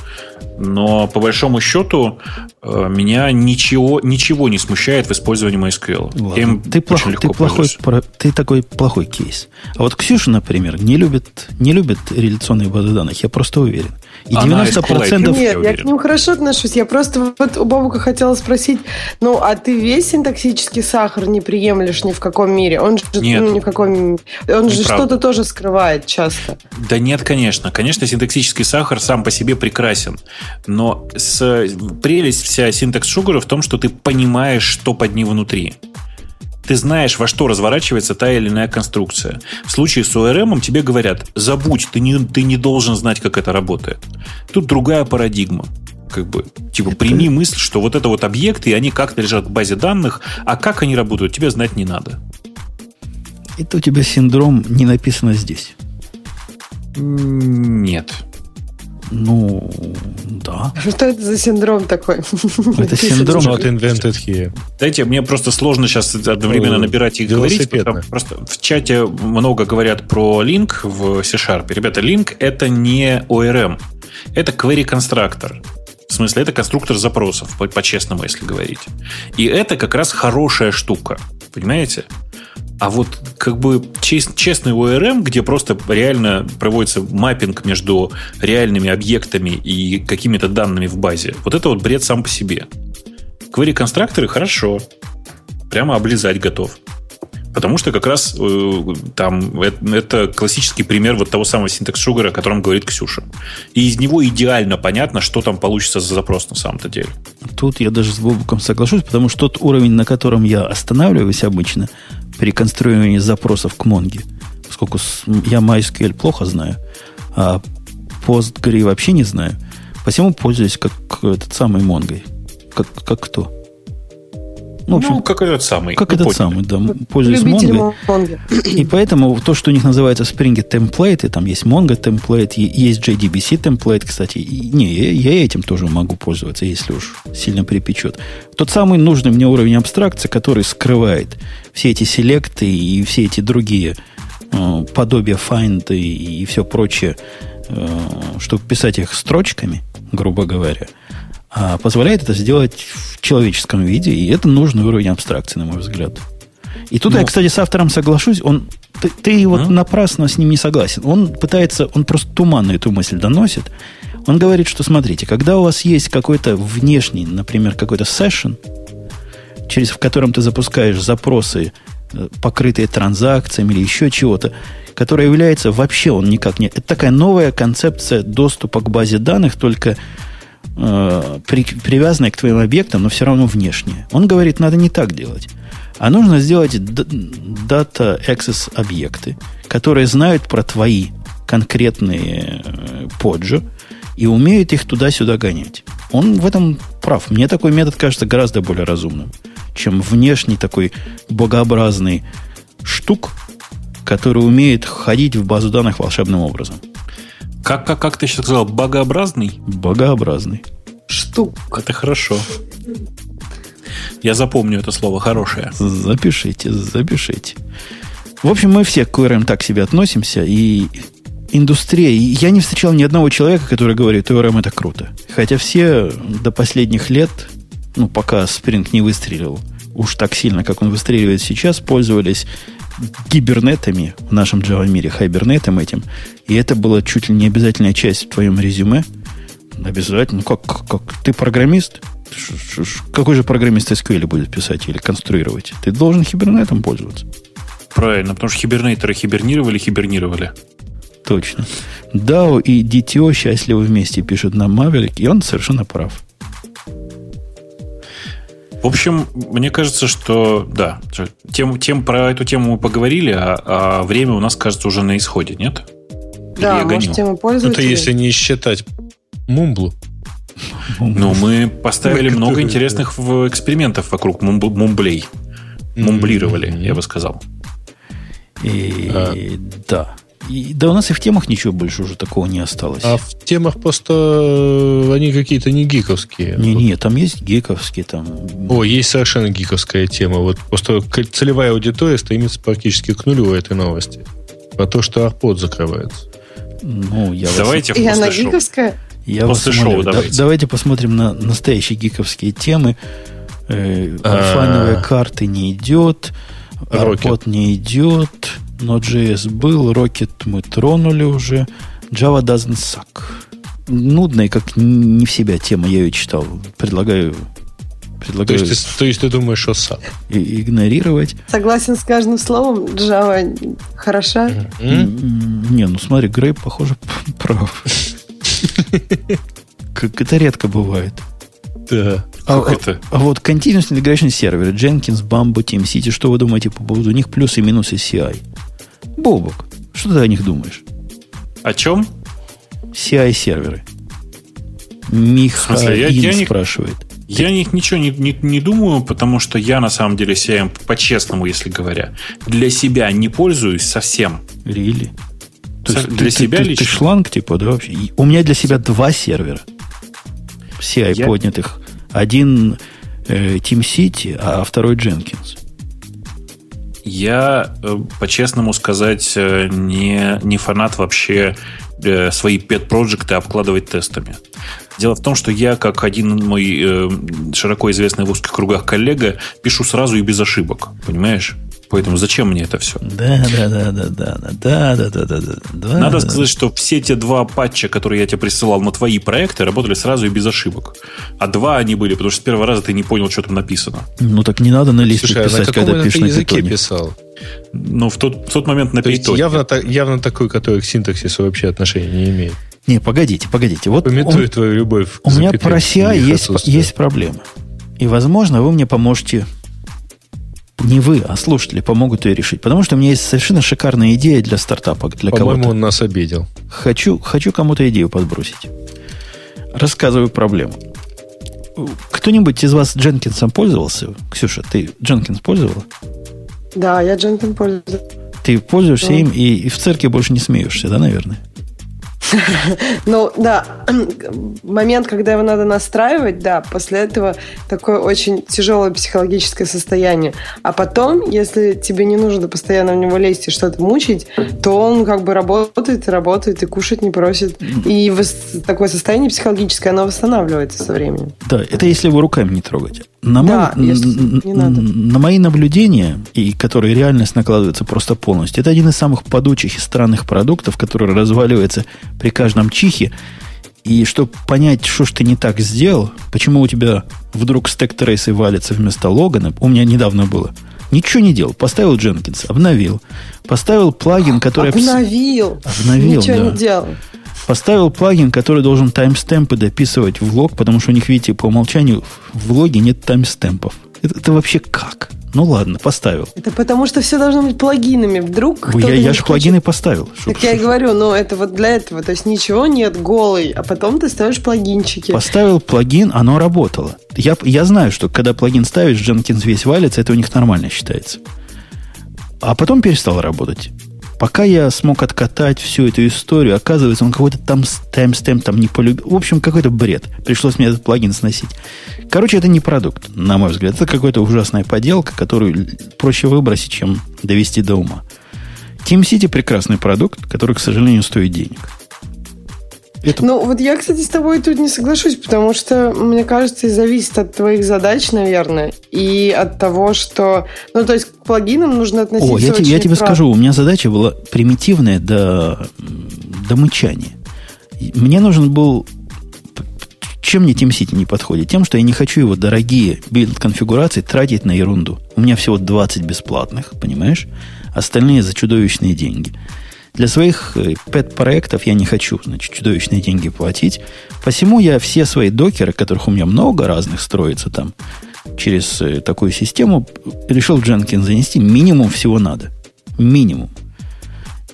Но по большому счету э, меня ничего, ничего не смущает в использовании MySQL. Ладно. ты, плох, ты, плохой, ты такой плохой кейс. А вот Ксюша, например, не любит, не любит реляционные базы данных, я просто уверен. И 90%... Нет, я, я к ним хорошо отношусь. Я просто вот у Бабука хотела спросить, ну, а ты весь синтаксический сахар не приемлешь ни в каком мире? Он же, нет. Ну, ни в каком... Он же что-то тоже скрывает часто. Да нет, конечно. Конечно, синтаксический сахар сам по себе прекрасен. Но с... прелесть вся синтакс шугара в том, что ты понимаешь, что под ним внутри ты знаешь, во что разворачивается та или иная конструкция. В случае с ORM тебе говорят, забудь, ты не, ты не должен знать, как это работает. Тут другая парадигма как бы, типа, прими мысль, что вот это вот объекты, и они как-то лежат в базе данных, а как они работают, тебе знать не надо. Это у тебя синдром не написано здесь. Нет. Ну, да. Что это за синдром такой? Это синдром Not invented here. Знаете, мне просто сложно сейчас одновременно набирать и говорить. Просто в чате много говорят про link в C-Sharp. Ребята, link это не ORM. Это query конструктор. В смысле, это конструктор запросов, по-честному, если говорить. И это как раз хорошая штука. Понимаете? А вот как бы честный ORM, где просто реально проводится маппинг между реальными объектами и какими-то данными в базе, вот это вот бред сам по себе. Query-конструкторы хорошо. Прямо облизать готов. Потому что как раз э, там это, это классический пример вот того самого синтекс-шугара, о котором говорит Ксюша. И из него идеально понятно, что там получится за запрос на самом-то деле. Тут я даже с Бобуком соглашусь, потому что тот уровень, на котором я останавливаюсь обычно при конструировании запросов к Монге, поскольку я MySQL плохо знаю, а PostgreSQL вообще не знаю, посему пользуюсь как этот самый Монгой. Как, как кто? Ну, в общем, ну, как этот самый. Как этот самый, да. Пользуюсь Mongo. И поэтому то, что у них называется Spring Template, и там есть Mongo Template, есть JDBC Template, кстати. И, не, я, я этим тоже могу пользоваться, если уж сильно припечет. Тот самый нужный мне уровень абстракции, который скрывает все эти селекты и все эти другие э, подобия find и, и все прочее, э, чтобы писать их строчками, грубо говоря – а позволяет это сделать в человеческом виде, и это нужный уровень абстракции, на мой взгляд. И тут Но... я, ну. кстати, с автором соглашусь, он, ты, ты вот а? напрасно с ним не согласен. Он пытается, он просто туманно эту мысль доносит. Он говорит, что смотрите, когда у вас есть какой-то внешний, например, какой-то сессион, через в котором ты запускаешь запросы, э, покрытые транзакциями или еще чего-то, которое является вообще он никак не... Это такая новая концепция доступа к базе данных, только э, при, привязанная к твоим объектам, но все равно внешняя. Он говорит, надо не так делать. А нужно сделать Data Access объекты, которые знают про твои конкретные э, поджи и умеют их туда-сюда гонять. Он в этом прав. Мне такой метод кажется гораздо более разумным, чем внешний такой богообразный штук, который умеет ходить в базу данных волшебным образом. Как, как, как ты сейчас сказал, богообразный? Богообразный. Штук. Это хорошо. Я запомню это слово хорошее. Запишите, запишите. В общем, мы все к QRM так себе относимся, и индустрия... Я не встречал ни одного человека, который говорит, QRM это круто. Хотя все до последних лет ну, пока Spring не выстрелил уж так сильно, как он выстреливает сейчас, пользовались гибернетами в нашем Java мире, хайбернетом этим. И это была чуть ли не обязательная часть в твоем резюме. Обязательно. Ну, как, как ты программист? Какой же программист SQL будет писать или конструировать? Ты должен хибернетом пользоваться. Правильно, потому что хибернейтеры хибернировали, хибернировали. Точно. DAO и DTO счастливы вместе, пишет нам Maverick, и он совершенно прав. В общем, мне кажется, что да, тем, тем про эту тему мы поговорили, а, а время у нас, кажется, уже на исходе, нет? Да, может, тема пользователей. Это если не считать Мумблу. Ну, мы поставили много интересных экспериментов вокруг мумблей. Мумблировали, я бы сказал. И, а. Да. И, да у нас и в темах ничего больше уже такого не осталось. А в темах просто э, они какие-то не гиковские. Не-не, там есть гиковские. Там... О, есть совершенно гиковская тема. Вот просто целевая аудитория стремится практически к нулю этой новости. Про то, что арпод закрывается. Ну, я Давайте вас... И она гиковская? Я после шоу давайте. Да, давайте посмотрим на настоящие гиковские темы. Э, а. карты не идет. Арпод не идет. Node.js был, Rocket мы тронули уже. Java doesn't suck. Нудная, как не в себя тема, я ее читал. Предлагаю Предлагаю то, есть ты, то есть ты думаешь, что сам? И, игнорировать. Согласен с каждым словом. Java хороша. Mm-hmm. Не, ну смотри, Грей, похоже, прав. Как это редко бывает. Да. А, это? а вот Continuous Integration Server, Jenkins, Bamboo, TeamCity, что вы думаете по поводу них плюсы и минусы CI? Бобок, что ты о них думаешь? О чем? CI-серверы. Миха смысле, я, я спрашивает. Я о них ничего не, не, не думаю, потому что я на самом деле CI, по-честному, если говоря, для себя не пользуюсь совсем. Рили? То есть для ты, себя ты, лично? Ты шланг, типа, да, вообще? У меня для себя два сервера. CI я... поднятых. Один э, Team City, а второй Jenkins. Я, э, по-честному сказать, э, не, не фанат вообще э, свои pet-проекты обкладывать тестами. Дело в том, что я, как один мой широко известный в узких кругах коллега, пишу сразу и без ошибок. Понимаешь? Поэтому зачем мне это все? Да, да, да, да, да, да, да, да, да, да. Надо сказать, что все те два патча, которые я тебе присылал на твои проекты, работали сразу и без ошибок. А два они были, потому что с первого раза ты не понял, что там написано. Ну так не надо на листе Слушай, писать, а на когда пишешь на языке писал? Ну, в тот, в тот момент на питоне. Явно, явно такой, который к синтаксису вообще отношения не имеет. Не, погодите, погодите. Вот Пометую он, твою любовь. У меня про CI есть, есть проблема. И, возможно, вы мне поможете не вы, а слушатели помогут ее решить. Потому что у меня есть совершенно шикарная идея для стартапа, для кого-то. По-моему, он нас обидел. Хочу, хочу кому-то идею подбросить. Рассказываю проблему. Кто-нибудь из вас Дженкинсом пользовался? Ксюша, ты Дженкинс пользовала? Да, я Дженкинс пользуюсь. Ты пользуешься да. им и, и в церкви больше не смеешься, да, наверное? Ну, да, момент, когда его надо настраивать, да, после этого такое очень тяжелое психологическое состояние. А потом, если тебе не нужно постоянно в него лезть и что-то мучить, то он как бы работает работает, и кушать не просит. И такое состояние психологическое, оно восстанавливается со временем. Да, это если его руками не трогать. На, да, мой, не надо. на мои наблюдения, и которые реальность накладывается просто полностью, это один из самых подучих и странных продуктов, который разваливается при каждом чихе. И чтобы понять, что ж ты не так сделал, почему у тебя вдруг стек трейсы валится вместо Логана, у меня недавно было. Ничего не делал. Поставил Jenkins, обновил. Поставил плагин, который... Обновил. Обновил, Ничего да. не делал. Поставил плагин, который должен таймстемпы дописывать в лог, потому что у них, видите, по умолчанию в логе нет таймстемпов. Это, это вообще как? Ну ладно, поставил. Это потому что все должно быть плагинами. Вдруг Я, я же плагины поставил. Так шо, я и говорю, ну это вот для этого. То есть ничего нет голый, а потом ты ставишь плагинчики. Поставил плагин, оно работало. Я, я знаю, что когда плагин ставишь, Jenkins весь валится, это у них нормально считается. А потом перестал работать. Пока я смог откатать всю эту историю, оказывается, он какой-то там таймстемп там не полюбил. В общем, какой-то бред. Пришлось мне этот плагин сносить. Короче, это не продукт, на мой взгляд. Это какая-то ужасная поделка, которую проще выбросить, чем довести до ума. TeamCity прекрасный продукт, который, к сожалению, стоит денег. Это... Ну, вот я, кстати, с тобой тут не соглашусь, потому что, мне кажется, и зависит от твоих задач, наверное, и от того, что... Ну, то есть к плагинам нужно относиться О, я, очень я тебе прав... скажу, у меня задача была примитивная до, до мычания. Мне нужен был... Чем мне TeamCity не подходит? Тем, что я не хочу его дорогие билд-конфигурации тратить на ерунду. У меня всего 20 бесплатных, понимаешь? Остальные за чудовищные деньги. Для своих пэт-проектов я не хочу, значит, чудовищные деньги платить. Посему я все свои докеры, которых у меня много разных строится там, через э, такую систему, решил в Jenkins занести минимум всего надо. Минимум.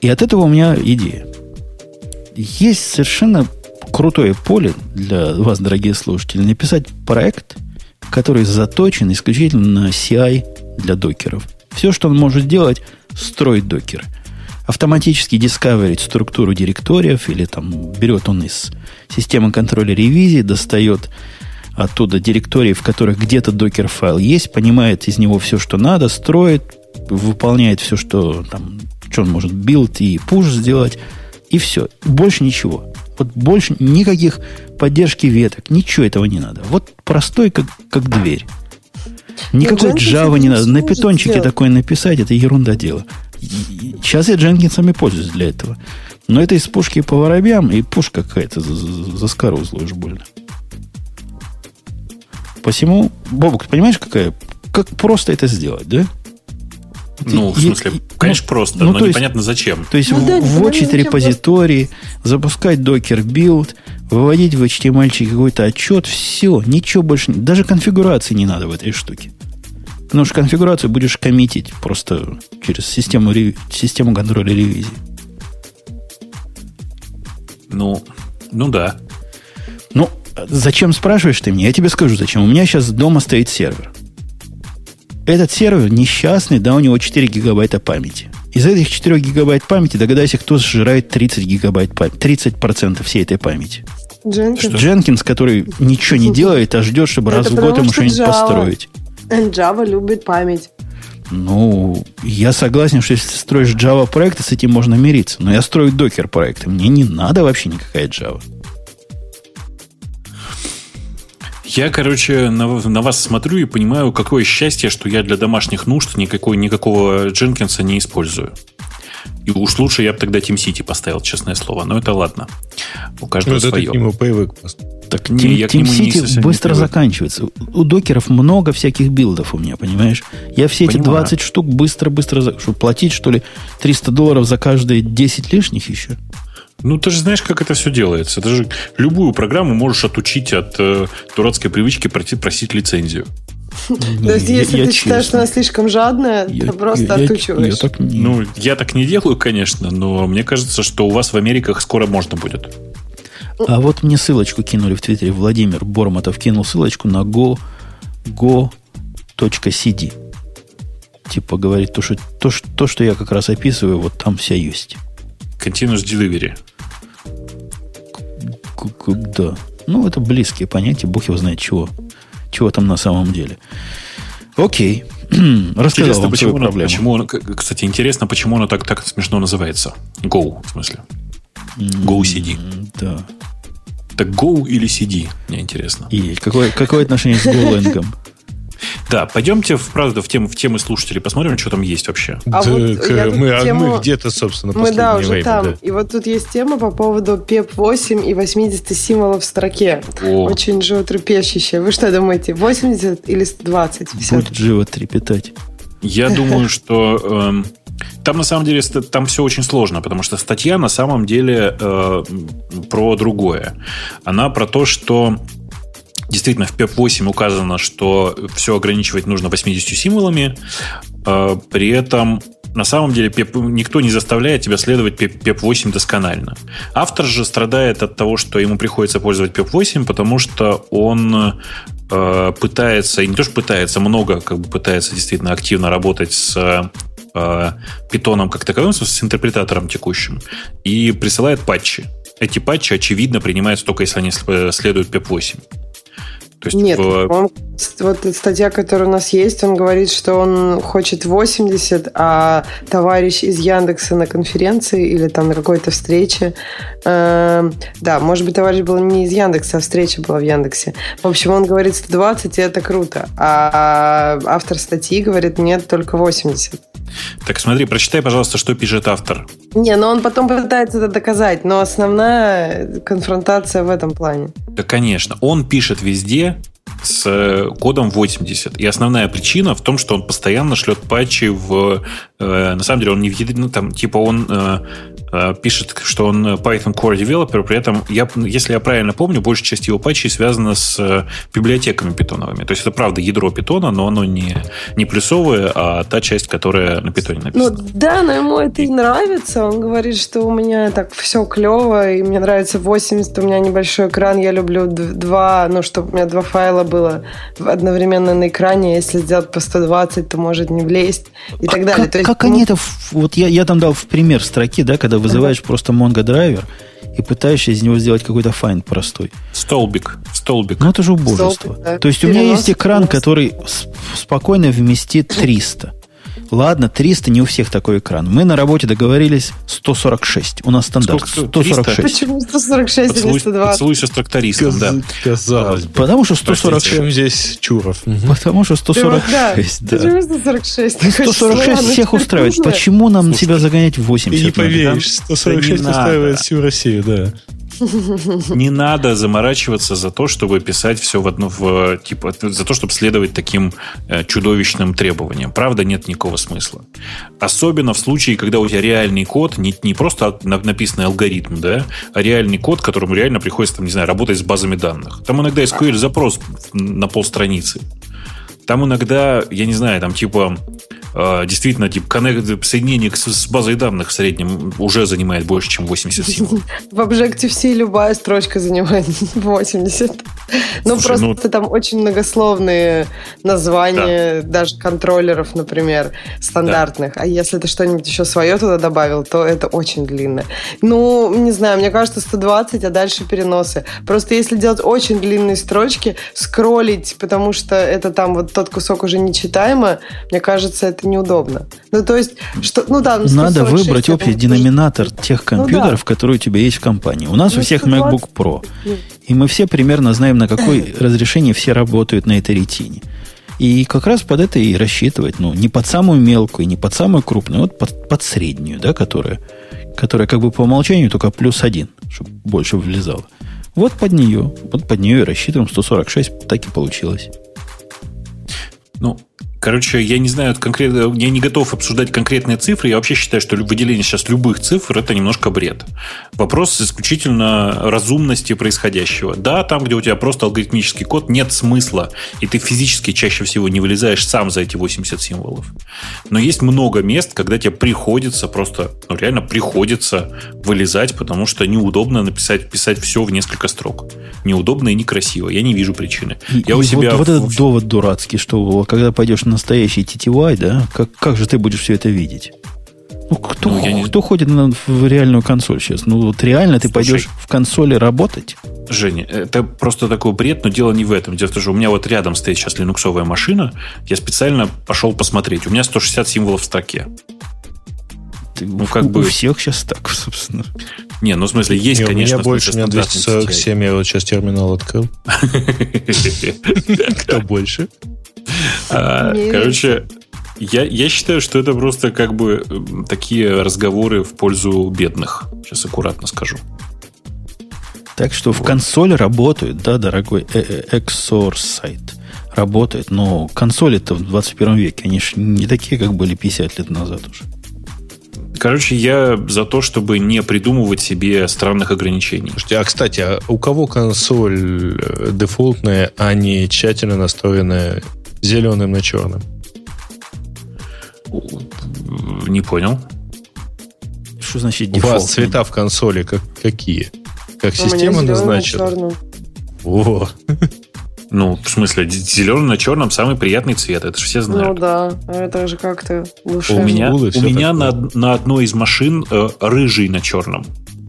И от этого у меня идея. Есть совершенно крутое поле для вас, дорогие слушатели, написать проект, который заточен исключительно на CI для докеров. Все, что он может сделать, строить докеры автоматически дискаверить структуру директориев, или там берет он из системы контроля ревизии, достает оттуда директории, в которых где-то Dockerfile есть, понимает из него все, что надо, строит, выполняет все, что там, что он может build и push сделать, и все. Больше ничего. Вот больше никаких поддержки веток, ничего этого не надо. Вот простой, как, как дверь. Никакой Java не надо. На питончике такое написать, это ерунда дело. Сейчас я Дженкинсами пользуюсь для этого. Но это из пушки по воробьям, и пушка какая-то заскорузла уж больно. Посему, Бобук, ты понимаешь, какая, как просто это сделать, да? Ну, в смысле, и, конечно, ну, просто, ну, но то непонятно есть, зачем. То есть ну, да, вводить репозитории, просто... запускать docker build, выводить в HTML какой-то отчет, все, ничего больше, даже конфигурации не надо в этой штуке. Потому что конфигурацию будешь коммитить просто через систему, систему контроля ревизии. Ну, ну да. Ну, зачем спрашиваешь ты меня? Я тебе скажу, зачем. У меня сейчас дома стоит сервер. Этот сервер несчастный, да, у него 4 гигабайта памяти. Из этих 4 гигабайт памяти, догадайся, кто сжирает 30 гигабайт памяти, 30% всей этой памяти. Дженкинс. Дженкинс, который ничего не делает, а ждет, чтобы Это раз в год ему что-нибудь построить. Java любит память. Ну, я согласен, что если ты строишь Java проекты, с этим можно мириться. Но я строю докер проекты. Мне не надо вообще никакая Java. Я, короче, на, на вас смотрю и понимаю, какое счастье, что я для домашних нужд никакой, никакого Дженкинса не использую. И уж лучше я бы тогда TeamCity поставил, честное слово. Но это ладно. У каждого ну, свое. Ты к нему привык просто. Так не, Team, Team City быстро заканчивается. У докеров много всяких билдов у меня, понимаешь? Я все эти Понимаю. 20 штук быстро-быстро... Что, платить, что ли, 300 долларов за каждые 10 лишних еще? Ну, ты же знаешь, как это все делается. Ты же любую программу можешь отучить от э, дурацкой привычки просить, просить лицензию. Ну, То есть, если ты считаешь, что она слишком жадная, ты просто отучиваешь. Ну, я так не делаю, конечно, но мне кажется, что у вас в Америках скоро можно будет. А вот мне ссылочку кинули в Твиттере. Владимир Бормотов кинул ссылочку на go, go.cd. Типа говорит, то что, то, то, что я как раз описываю, вот там вся есть. Continuous Delivery. Да. Ну, это близкие понятия, бог его знает чего. Чего там на самом деле. Окей. Рассказал интересно, вам почему, свою проблему. Почему он, кстати, интересно, почему оно так, так смешно называется. Go, в смысле. Go CD. Да. Так Go или CD? Мне интересно. И какое, какое отношение с GoLang? Да, пойдемте, в, правда, в тему, в темы слушателей, посмотрим, что там есть вообще. А да, вот мы, а тему... мы где-то, собственно, Мы, да, уже время, там. Да. И вот тут есть тема по поводу PEP-8 и 80 символов в строке. О. Очень животрепещущая. Вы что думаете, 80 или 120? 50? Будет живо трепетать. Я думаю, что... Там на самом деле там все очень сложно, потому что статья на самом деле э, про другое. Она про то, что Действительно, в PEP8 указано, что все ограничивать нужно 80 символами. Э, при этом на самом деле PEP, никто не заставляет тебя следовать PEP8 досконально. Автор же страдает от того, что ему приходится пользовать PEP8, потому что он э, пытается, и не то что пытается, много как бы пытается действительно активно работать с э, питоном как таковым, с интерпретатором текущим, и присылает патчи. Эти патчи, очевидно, принимаются только если они следуют PEP8. То есть Нет, в... вот статья, которая у нас есть, он говорит, что он хочет 80, а товарищ из Яндекса на конференции или там на какой-то встрече, э, да, может быть, товарищ был не из Яндекса, а встреча была в Яндексе. В общем, он говорит 120, и это круто. А автор статьи говорит, нет, только 80. Так смотри, прочитай, пожалуйста, что пишет автор. Не, но он потом пытается это доказать, но основная конфронтация в этом плане. Да, конечно. Он пишет везде, с э, кодом 80. И основная причина в том, что он постоянно шлет патчи в... Э, на самом деле он не в... Ну, там, типа он э, Э, пишет, что он Python Core Developer, при этом, я, если я правильно помню, большая часть его патчей связана с э, библиотеками питоновыми. То есть это правда ядро питона, но оно не, не плюсовое, а та часть, которая на питоне написана. Ну да, но ему это и нравится. Он говорит, что у меня так все клево, и мне нравится 80, у меня небольшой экран, я люблю два, ну, чтобы у меня два файла было одновременно на экране, если сделать по 120, то может не влезть и а так далее. Как, то есть, как ну, они это, вот я, я там дал в пример строки, да, когда вызываешь просто Mongo драйвер и пытаешься из него сделать какой-то find простой. Столбик. Столбик. Ну, это же убожество. Столбик, да. То есть у меня есть экран, который спокойно вместит 300. Ладно, 300 не у всех такой экран. Мы на работе договорились 146. У нас стандарт Сколько? 146. Почему 146 Поцелуй, вместо 20? Поцелуйся с трактористом, да. Казалось бы. Потому что 146. Чем здесь Чуров? Потому что 146, да. Почему 146? 146 всех устраивает. Почему нам себя загонять в 80? Ты не поверишь, 146 устраивает всю Россию, да. Не надо заморачиваться за то, чтобы писать все в одну, в, типа, за то, чтобы следовать таким э, чудовищным требованиям. Правда, нет никакого смысла. Особенно в случае, когда у тебя реальный код, не, не просто написанный алгоритм, да, а реальный код, которому реально приходится, там, не знаю, работать с базами данных. Там иногда SQL запрос на полстраницы. Там иногда, я не знаю, там типа действительно типа коннект, соединение с, базой данных в среднем уже занимает больше, чем 80 символов. В Objective-C любая строчка занимает 80. Ну, просто ну... там очень многословные названия да. даже контроллеров, например, стандартных. Да. А если ты что-нибудь еще свое туда добавил, то это очень длинно. Ну, не знаю, мне кажется, 120, а дальше переносы. Просто если делать очень длинные строчки, скроллить, потому что это там вот тот кусок уже нечитаемо, мне кажется, это неудобно. Ну, то есть, что, ну да, ну, Надо выбрать общий динаминатор тех компьютеров, ну, да. которые у тебя есть в компании. У нас ну, у всех 120... MacBook Pro. И мы все примерно знаем, на какой разрешении все работают на этой ретине. И как раз под это и рассчитывать, ну, не под самую мелкую, не под самую крупную, вот под, под среднюю, да, которая, которая как бы по умолчанию только плюс один, чтобы больше влезало. Вот под нее, вот под нее и рассчитываем 146, так и получилось. Ну, Короче, я не знаю конкретно, я не готов обсуждать конкретные цифры. Я вообще считаю, что выделение сейчас любых цифр это немножко бред. Вопрос исключительно разумности происходящего. Да, там, где у тебя просто алгоритмический код, нет смысла, и ты физически чаще всего не вылезаешь сам за эти 80 символов. Но есть много мест, когда тебе приходится просто, ну реально приходится вылезать, потому что неудобно написать, писать все в несколько строк. Неудобно и некрасиво. Я не вижу причины. И, я у себя вот, вот этот довод дурацкий, что когда пойдешь на настоящий TTY, да, как, как же ты будешь все это видеть? Ну, кто, ну, не... кто ходит на, в реальную консоль сейчас? Ну, вот реально ты Слушай, пойдешь в консоли работать? Женя, это просто такой бред, но дело не в этом. Дело в том, что у меня вот рядом стоит сейчас линуксовая машина. Я специально пошел посмотреть. У меня 160 символов в строке. Ты, ну, как у, бы... у всех сейчас так, собственно. Не, ну, в смысле, есть, не, конечно. У меня больше, у меня 247, я вот сейчас терминал открыл. Кто больше? А, короче, я, я считаю, что это просто как бы такие разговоры в пользу бедных. Сейчас аккуратно скажу. Так что в консоли работают, да, дорогой Exor сайт. Работает, но консоли-то в 21 веке, они же не такие, как были 50 лет назад уже. Короче, я за то, чтобы не придумывать себе странных ограничений. Слушайте, а кстати, а у кого консоль э, дефолтная, а не тщательно настроенная зеленым на черном? Не понял. Что значит дефолт? У вас цвета в консоли как, какие? Как У система назначена? О. Ну, в смысле, зеленый на черном самый приятный цвет, это же все знают. Ну да, это же как-то душевно. У меня, у меня на, на одной из машин э, рыжий на черном.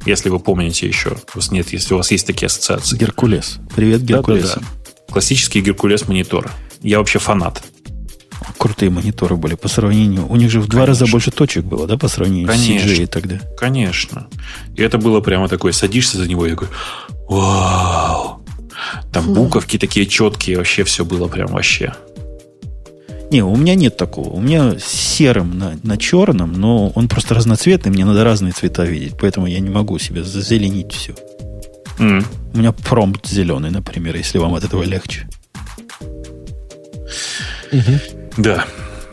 Если вы помните еще. У вас нет, если у вас есть такие ассоциации. Геркулес. Привет, Геркулес. Да, да, да. Классический Геркулес монитор. Я вообще фанат. Крутые мониторы были по сравнению. У них же в два раза больше точек было, да, по сравнению Конечно. с CGI тогда. Конечно. И это было прямо такое, садишься за него и такой, вау. Там буковки такие четкие, вообще все было прям вообще. Не, у меня нет такого. У меня серым на, на черном, но он просто разноцветный, мне надо разные цвета видеть, поэтому я не могу себе зазеленить все. М. У меня промпт зеленый, например, если вам от этого легче. Да.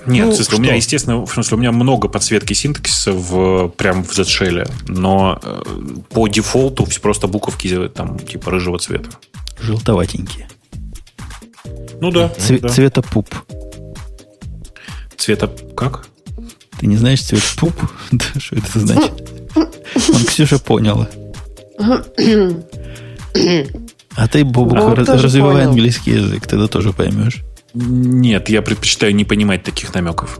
Нет, Ну, смысле, у меня, естественно, в смысле, у меня много подсветки синтаксиса в, прям в Z-Shell, но э, по дефолту вс- просто буковки там типа рыжего цвета. Желтоватенькие. Ну да, Цве- да. Цвета пуп. цвета как? Ты не знаешь цвет пуп? Да, что это значит? Он Ксюша поняла. А ты, Бобук, тоже развивай английский язык, тогда тоже поймешь. Нет, я предпочитаю не понимать таких намеков.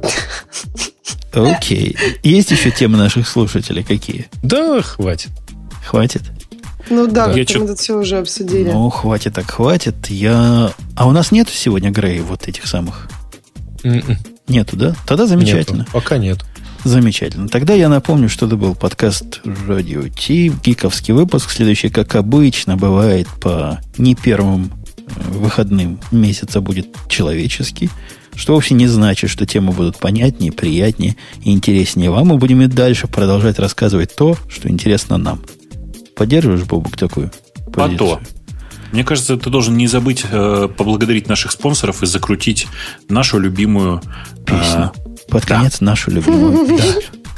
Окей. Есть еще темы наших слушателей какие? Да, хватит. Хватит? Ну да, Я как-то чё- мы тут все уже обсудили. Ну, хватит так хватит. Я... А у нас нету сегодня Грей вот этих самых? М-м. Нету, да? Тогда замечательно. Нету. Пока нет. Замечательно. Тогда я напомню, что это был подкаст Радио Ти, гиковский выпуск. Следующий, как обычно, бывает по не первым выходным месяца будет человеческий. Что вовсе не значит, что темы будут понятнее, приятнее и интереснее вам. Мы будем и дальше продолжать рассказывать то, что интересно нам. Поддерживаешь, Бобук, такую А позицию? то. Мне кажется, ты должен не забыть э, поблагодарить наших спонсоров и закрутить нашу любимую Песню. э, Под конец нашу любимую. Да.